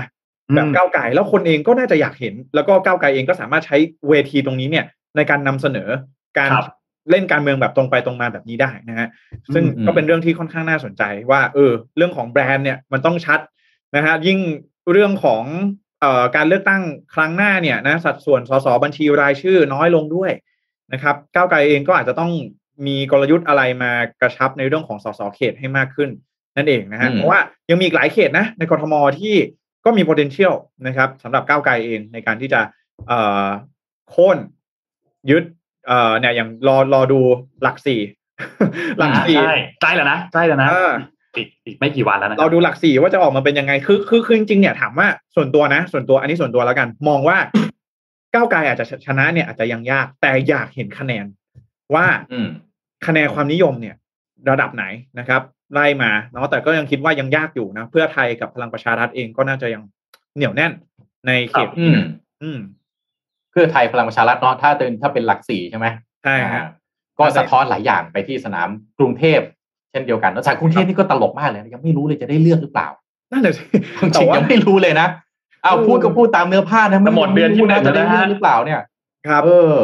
อืมแบบก้าวไกลแล้วคนเองก็น่าจะอยากเห็น แล้วก็ก้าวไกลเองก็สามารถใช้เวทีตรงนี้เนี่ย ในการนำเสนอการครับเล่นการเมืองแบบตรงไปตรงมาแบบนี้ได้นะฮะซึ่งอืมก็เป็นเรื่องที่ค่อนข้างน่าสนใจ ว่าเออ เรื่องของแบรนด์เนี่ยมันต้องชัดนะฮะยิ่งเรื่องของเอ่อการเลือกตั้งครั้งหน้าเนี่ยนะสัดส่วนสสบัญชีรายชื่อน้อยลงด้วย นะครับก้าวไกลเองก็อาจจะต้องมีกลยุทธ์อะไรมากระชับในเรื่องของสสเขตให้มากขึ้น นั่นเองนะฮะอืมเพราะว่ายังมีอีกหลายเขตนะในกทมที่ก็มี potential นะครับสำหรับก้าวไกลเองในการที่จะเอ่อโค่นยึดเอ่อเนี่ยอย่างรอรอดูหลักสี่หลักอ่าสี่ใช่ใกล้แล้วนะใกล้แล้วนะอ่าอีกอีกไม่กี่วันแล้วนะคเราบดูหลักสี่ว่าจะออกมาเป็นยังไงคือคือคือจริงๆเนี่ยถามว่าส่วนตัวนะ ส่วนตัวอันนี้ส่วนตัวแล้วกัน มองว่า ก้าวไกลอาจจะชนะเนี่ยอาจจะยังยากแต่อยากเห็นคะแนนว่าอืมคะแนนความนิยมเนี่ย ระดับไหนนะครับ ไล่มาเนาะแต่ก็ยังคิดว่ายังยากอยู่นะเพื่อไทยกับพลังประชารัฐเองก็น่าจะยังเหนียวแน่นในเขตอืนี้มนะอืมเพื่อไทยพลังประชารัฐเนาะถ้าเป็นถ้าเป็นหลักสี่ใช่ไหมใช่ฮะอ่าก็สะท้อนหลายอย่างไปที่สนามกรุงเทพเช่นเดียวกันแล้วสายกรุงเทพนี่ก็ตลกมากเลยนะยังไม่รู้เลยจะได้เลือกหรือเปล่านั่นแหละสิจแต่ริงๆว่ายังไม่รู้เลยนะ เอาเออพูดก็พูดตามเนื้อผ้านะหมดเดือนที่หนึ่งจะได้แล้วนะเลือกหรือเปล่าเนี่ย ครับ เออ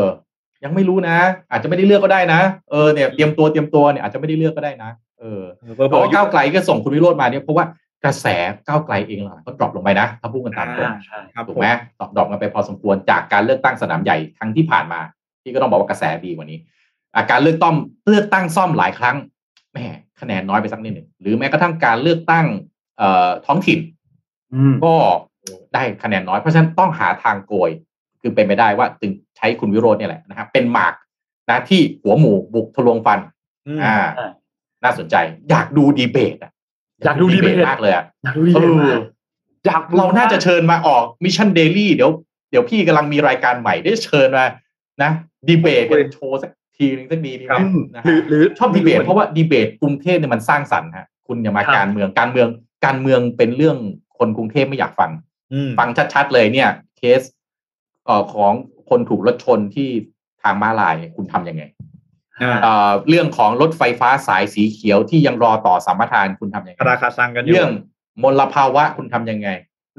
ยังไม่รู้นะ อาจจะไม่ได้เลือกก็ได้นะเออเนี่ยเตรียมตัวเตรียมตัวเนี่ยอาจจะไม่ได้เลือกก็ได้นะเออเบอร์เพบอราะกว่าก้าวไกลก็ส่งคุณวิโรจน์มาเนี่ยเพราะว่ากระแสก้าวไกลเองหลังก็ drop ลงไปนะถ้าพูดกันตามตรงอ่าใช่ครับถูกผมไหม drop drop กันไปพอสมควรจากการเลือกตั้งสนามใหญ่ครั้งที่ผ่านมา ที่ก็ต้องบอกว่ากระแสดีกว่านี้อะการเลือกตั้งเลือกตั้งซ่อมหลายครั้งแหมคะแนนน้อยไปสักนิดหนึ่งหรือแม้กระทั่งการเลือกตั้งเอ่อท้องถิ่นอืมก็ ได้คะแนนน้อยเพราะฉะนั้นต้องหาทางโกย คือเป็นไปได้ว่าจึงใช้คุณวิโรจน์เนี่ยแหละนะครับเป็นหมากนะที่หัวหมูบุกทะลวงฟันอืมอ่าอ่า น่าสนใจ อยากดูดีเบตอะอยากดูดีเบตมากเลยอะอยากดูดีเอเบตอมากอยากเราน่าจะเชิญมาออก Mission Daily เดี๋ยวเดี๋ยวพี่กำลังมีรายการใหม่ได้เชิญมานะดีเบตกันโชว์สักทีนึงสักดีดีไหมครับนะหรือฮะหรือชอบดีเบตเพราะว่าดีเบตกรุงเทพเนี่ยมันสร้างสรรค์ฮะคุณอย่ามาครับการเมืองการเมืองการเมืองเป็นเรื่องคนกรุงเทพไม่อยากฟังอืม ฟังชัดๆเลยเนี่ย เคสเอ่อของคนถูกรถชนที่ทางม้าลายเนี่ยคุณทำยังไงอ่าเอ่อเรื่องของรถไฟฟ้าสายสีเขียวที่ยังรอต่อสัมปทานคุณทำยังไงราคาซังกันอยู่เรื่องมลภาวะคุณทำยังไง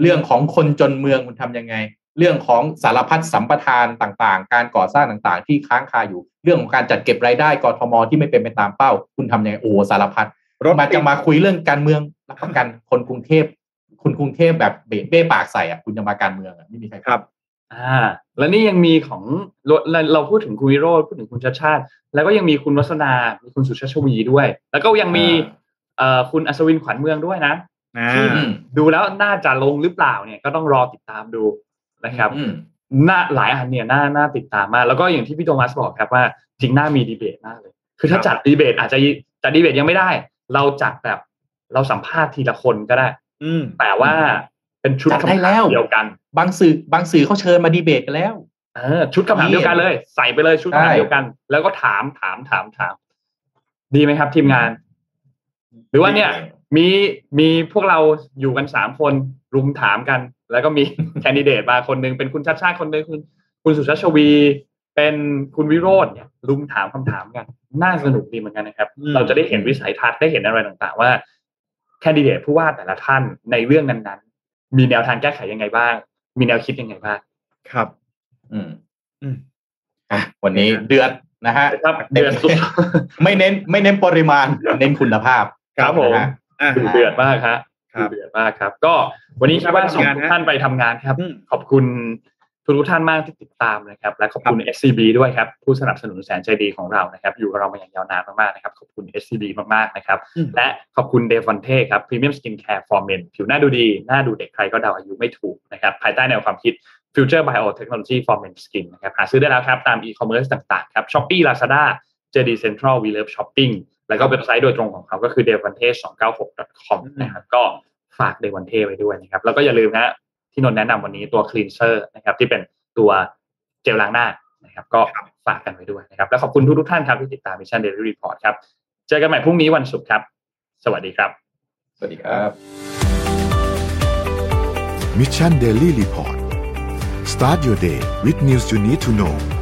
เรื่องของคนจนเมืองคุณทำยังไง เรื่องของสารพัดสัมปทานต่างๆ การก่อสร้างต่างๆ ที่ค้างคาอยู่ เรื่องของการจัดเก็บรายได้กทมที่ไม่เป็นไปตามเป้า คุณทำยังไงโอ้โหสารพัดรถมาติจะดมาคุยเรื่องการเมืองรับประกันคนกรุงเทพ คุณกรุงเทพแบบเบะเบ้ปากใส่อะคุณจะมาการเมืองอะไม่มีใครครับ อ่า แล้วนี่ยังมีของเราเราพูดถึงคุณวิโรจน์พูดถึงคุณชาติชาติ แล้วก็ยังมีคุณวัฒนามีคุณสุชาชวีด้วย แล้วก็ยังมีเอ่อคุณอัศวินขวัญเมืองด้วยนะอ่าที่ดูแล้วน่าจะลงหรือเปล่าเนี่ยก็ต้องรอติดตามดูนะครับอืมน่าหลายอันเนี่ยน่าน่าติดตามมากแล้วก็อย่างที่พี่โทมัสบอกครับว่าจริงน่ามีดีเบตมากเลย คือถ้าจัดดีเบตอาจจะจัดดีเบตยังไม่ได้ เราจัดแบบเราสัมภาษณ์ทีละคนก็ได้ อืมแต่ว่าเป็นชุดจัดคำได้แล้ถามวเดียวกัน บางสื่อบางสื่อเขาเชิญมาดีเบตกันแล้วเออชุดคำถามเดียวกันเลย ใส่ไปเลยชุดคำถามใช่เดียวกัน แล้วก็ถามถามถามถาม ดีไหมครับ ทีมงาน หรือว่าเนี่ย มีมีพวกเราอยู่กันสามคนรุมถามกัน แล้วก็มีแคนดิเดตมาคนหนึ่งเป็นคุณชาติชาติคนหนึ่งคุณคุณสุชาติชวี เป็นคุณวิโรจน์เนี่ยรุมถามคำถามกัน น่าสนุกดีเหมือนกันนะครับอืมเราจะได้เห็นวิสัยทัศน์ได้เห็นอะไรต่างๆ ว่า แคนดิเดตผู้ว่าแต่ละท่านในเรื่องนั้นๆ มีแนวทางแก้ไขยังไงบ้าง มีแนวคิดยังไงบ้างครับ อืม อืมอะวันนี้เดือดนะฮะครับเดือนสุดไม่เน้น ไม่เน้นปริมาณ เน้นคุณภาพ ครับผมนะฮะอะดูเดือดมากฮะครับดูเดือดมากครับ ก็วันนี้คิดว่าส่งไปทำงานทุกฮะท่านไปทำงานครับอืมขอบคุณ ทุกทุกท่านมากที่ติดตามนะครับ และขอบคุณ SCB ด้วยครับ ผู้สนับสนุนแสนใจดีของเรานะครับ อยู่กับเรามาอย่างยาวนานมากๆนะครับ ขอบคุณ SCB มากๆนะครับอืมและขอบคุณ Devante ครับ premium skincare for men ผิวหน้าดูดี หน้าดูเด็กใครก็เดาอายุไม่ถูกนะครับ ภายใต้แนวความคิด Future Biotechnology for Men Skin นะครับ หาซื้อได้แล้วครับ ตาม e-commerce ต่างๆ ครับ Shopee Lazada JD Central We Love Shopping แล้วก็เว็บไซต์โดยตรงของเขาก็คือ d e v a n t e 296 com นะครับก็ฝาก d e v a n t e ไว้ด้วยนะครับ แล้วก็อย่าลืมนะ ที่นนท์แนะนำวันนี้ตัว Cleanser นะครับที่เป็นตัวเจลล้างหน้านะครับ ก็ฝากกันไว้ด้วยนะครับ และขอบคุณทุกๆท่านครับที่ติดตาม Mission Daily Report ครับ เจอกันใหม่พรุ่งนี้วันศุกร์ครับ สวัสดีครับ สวัสดีครับ Mission Daily Report start your day with news you need to know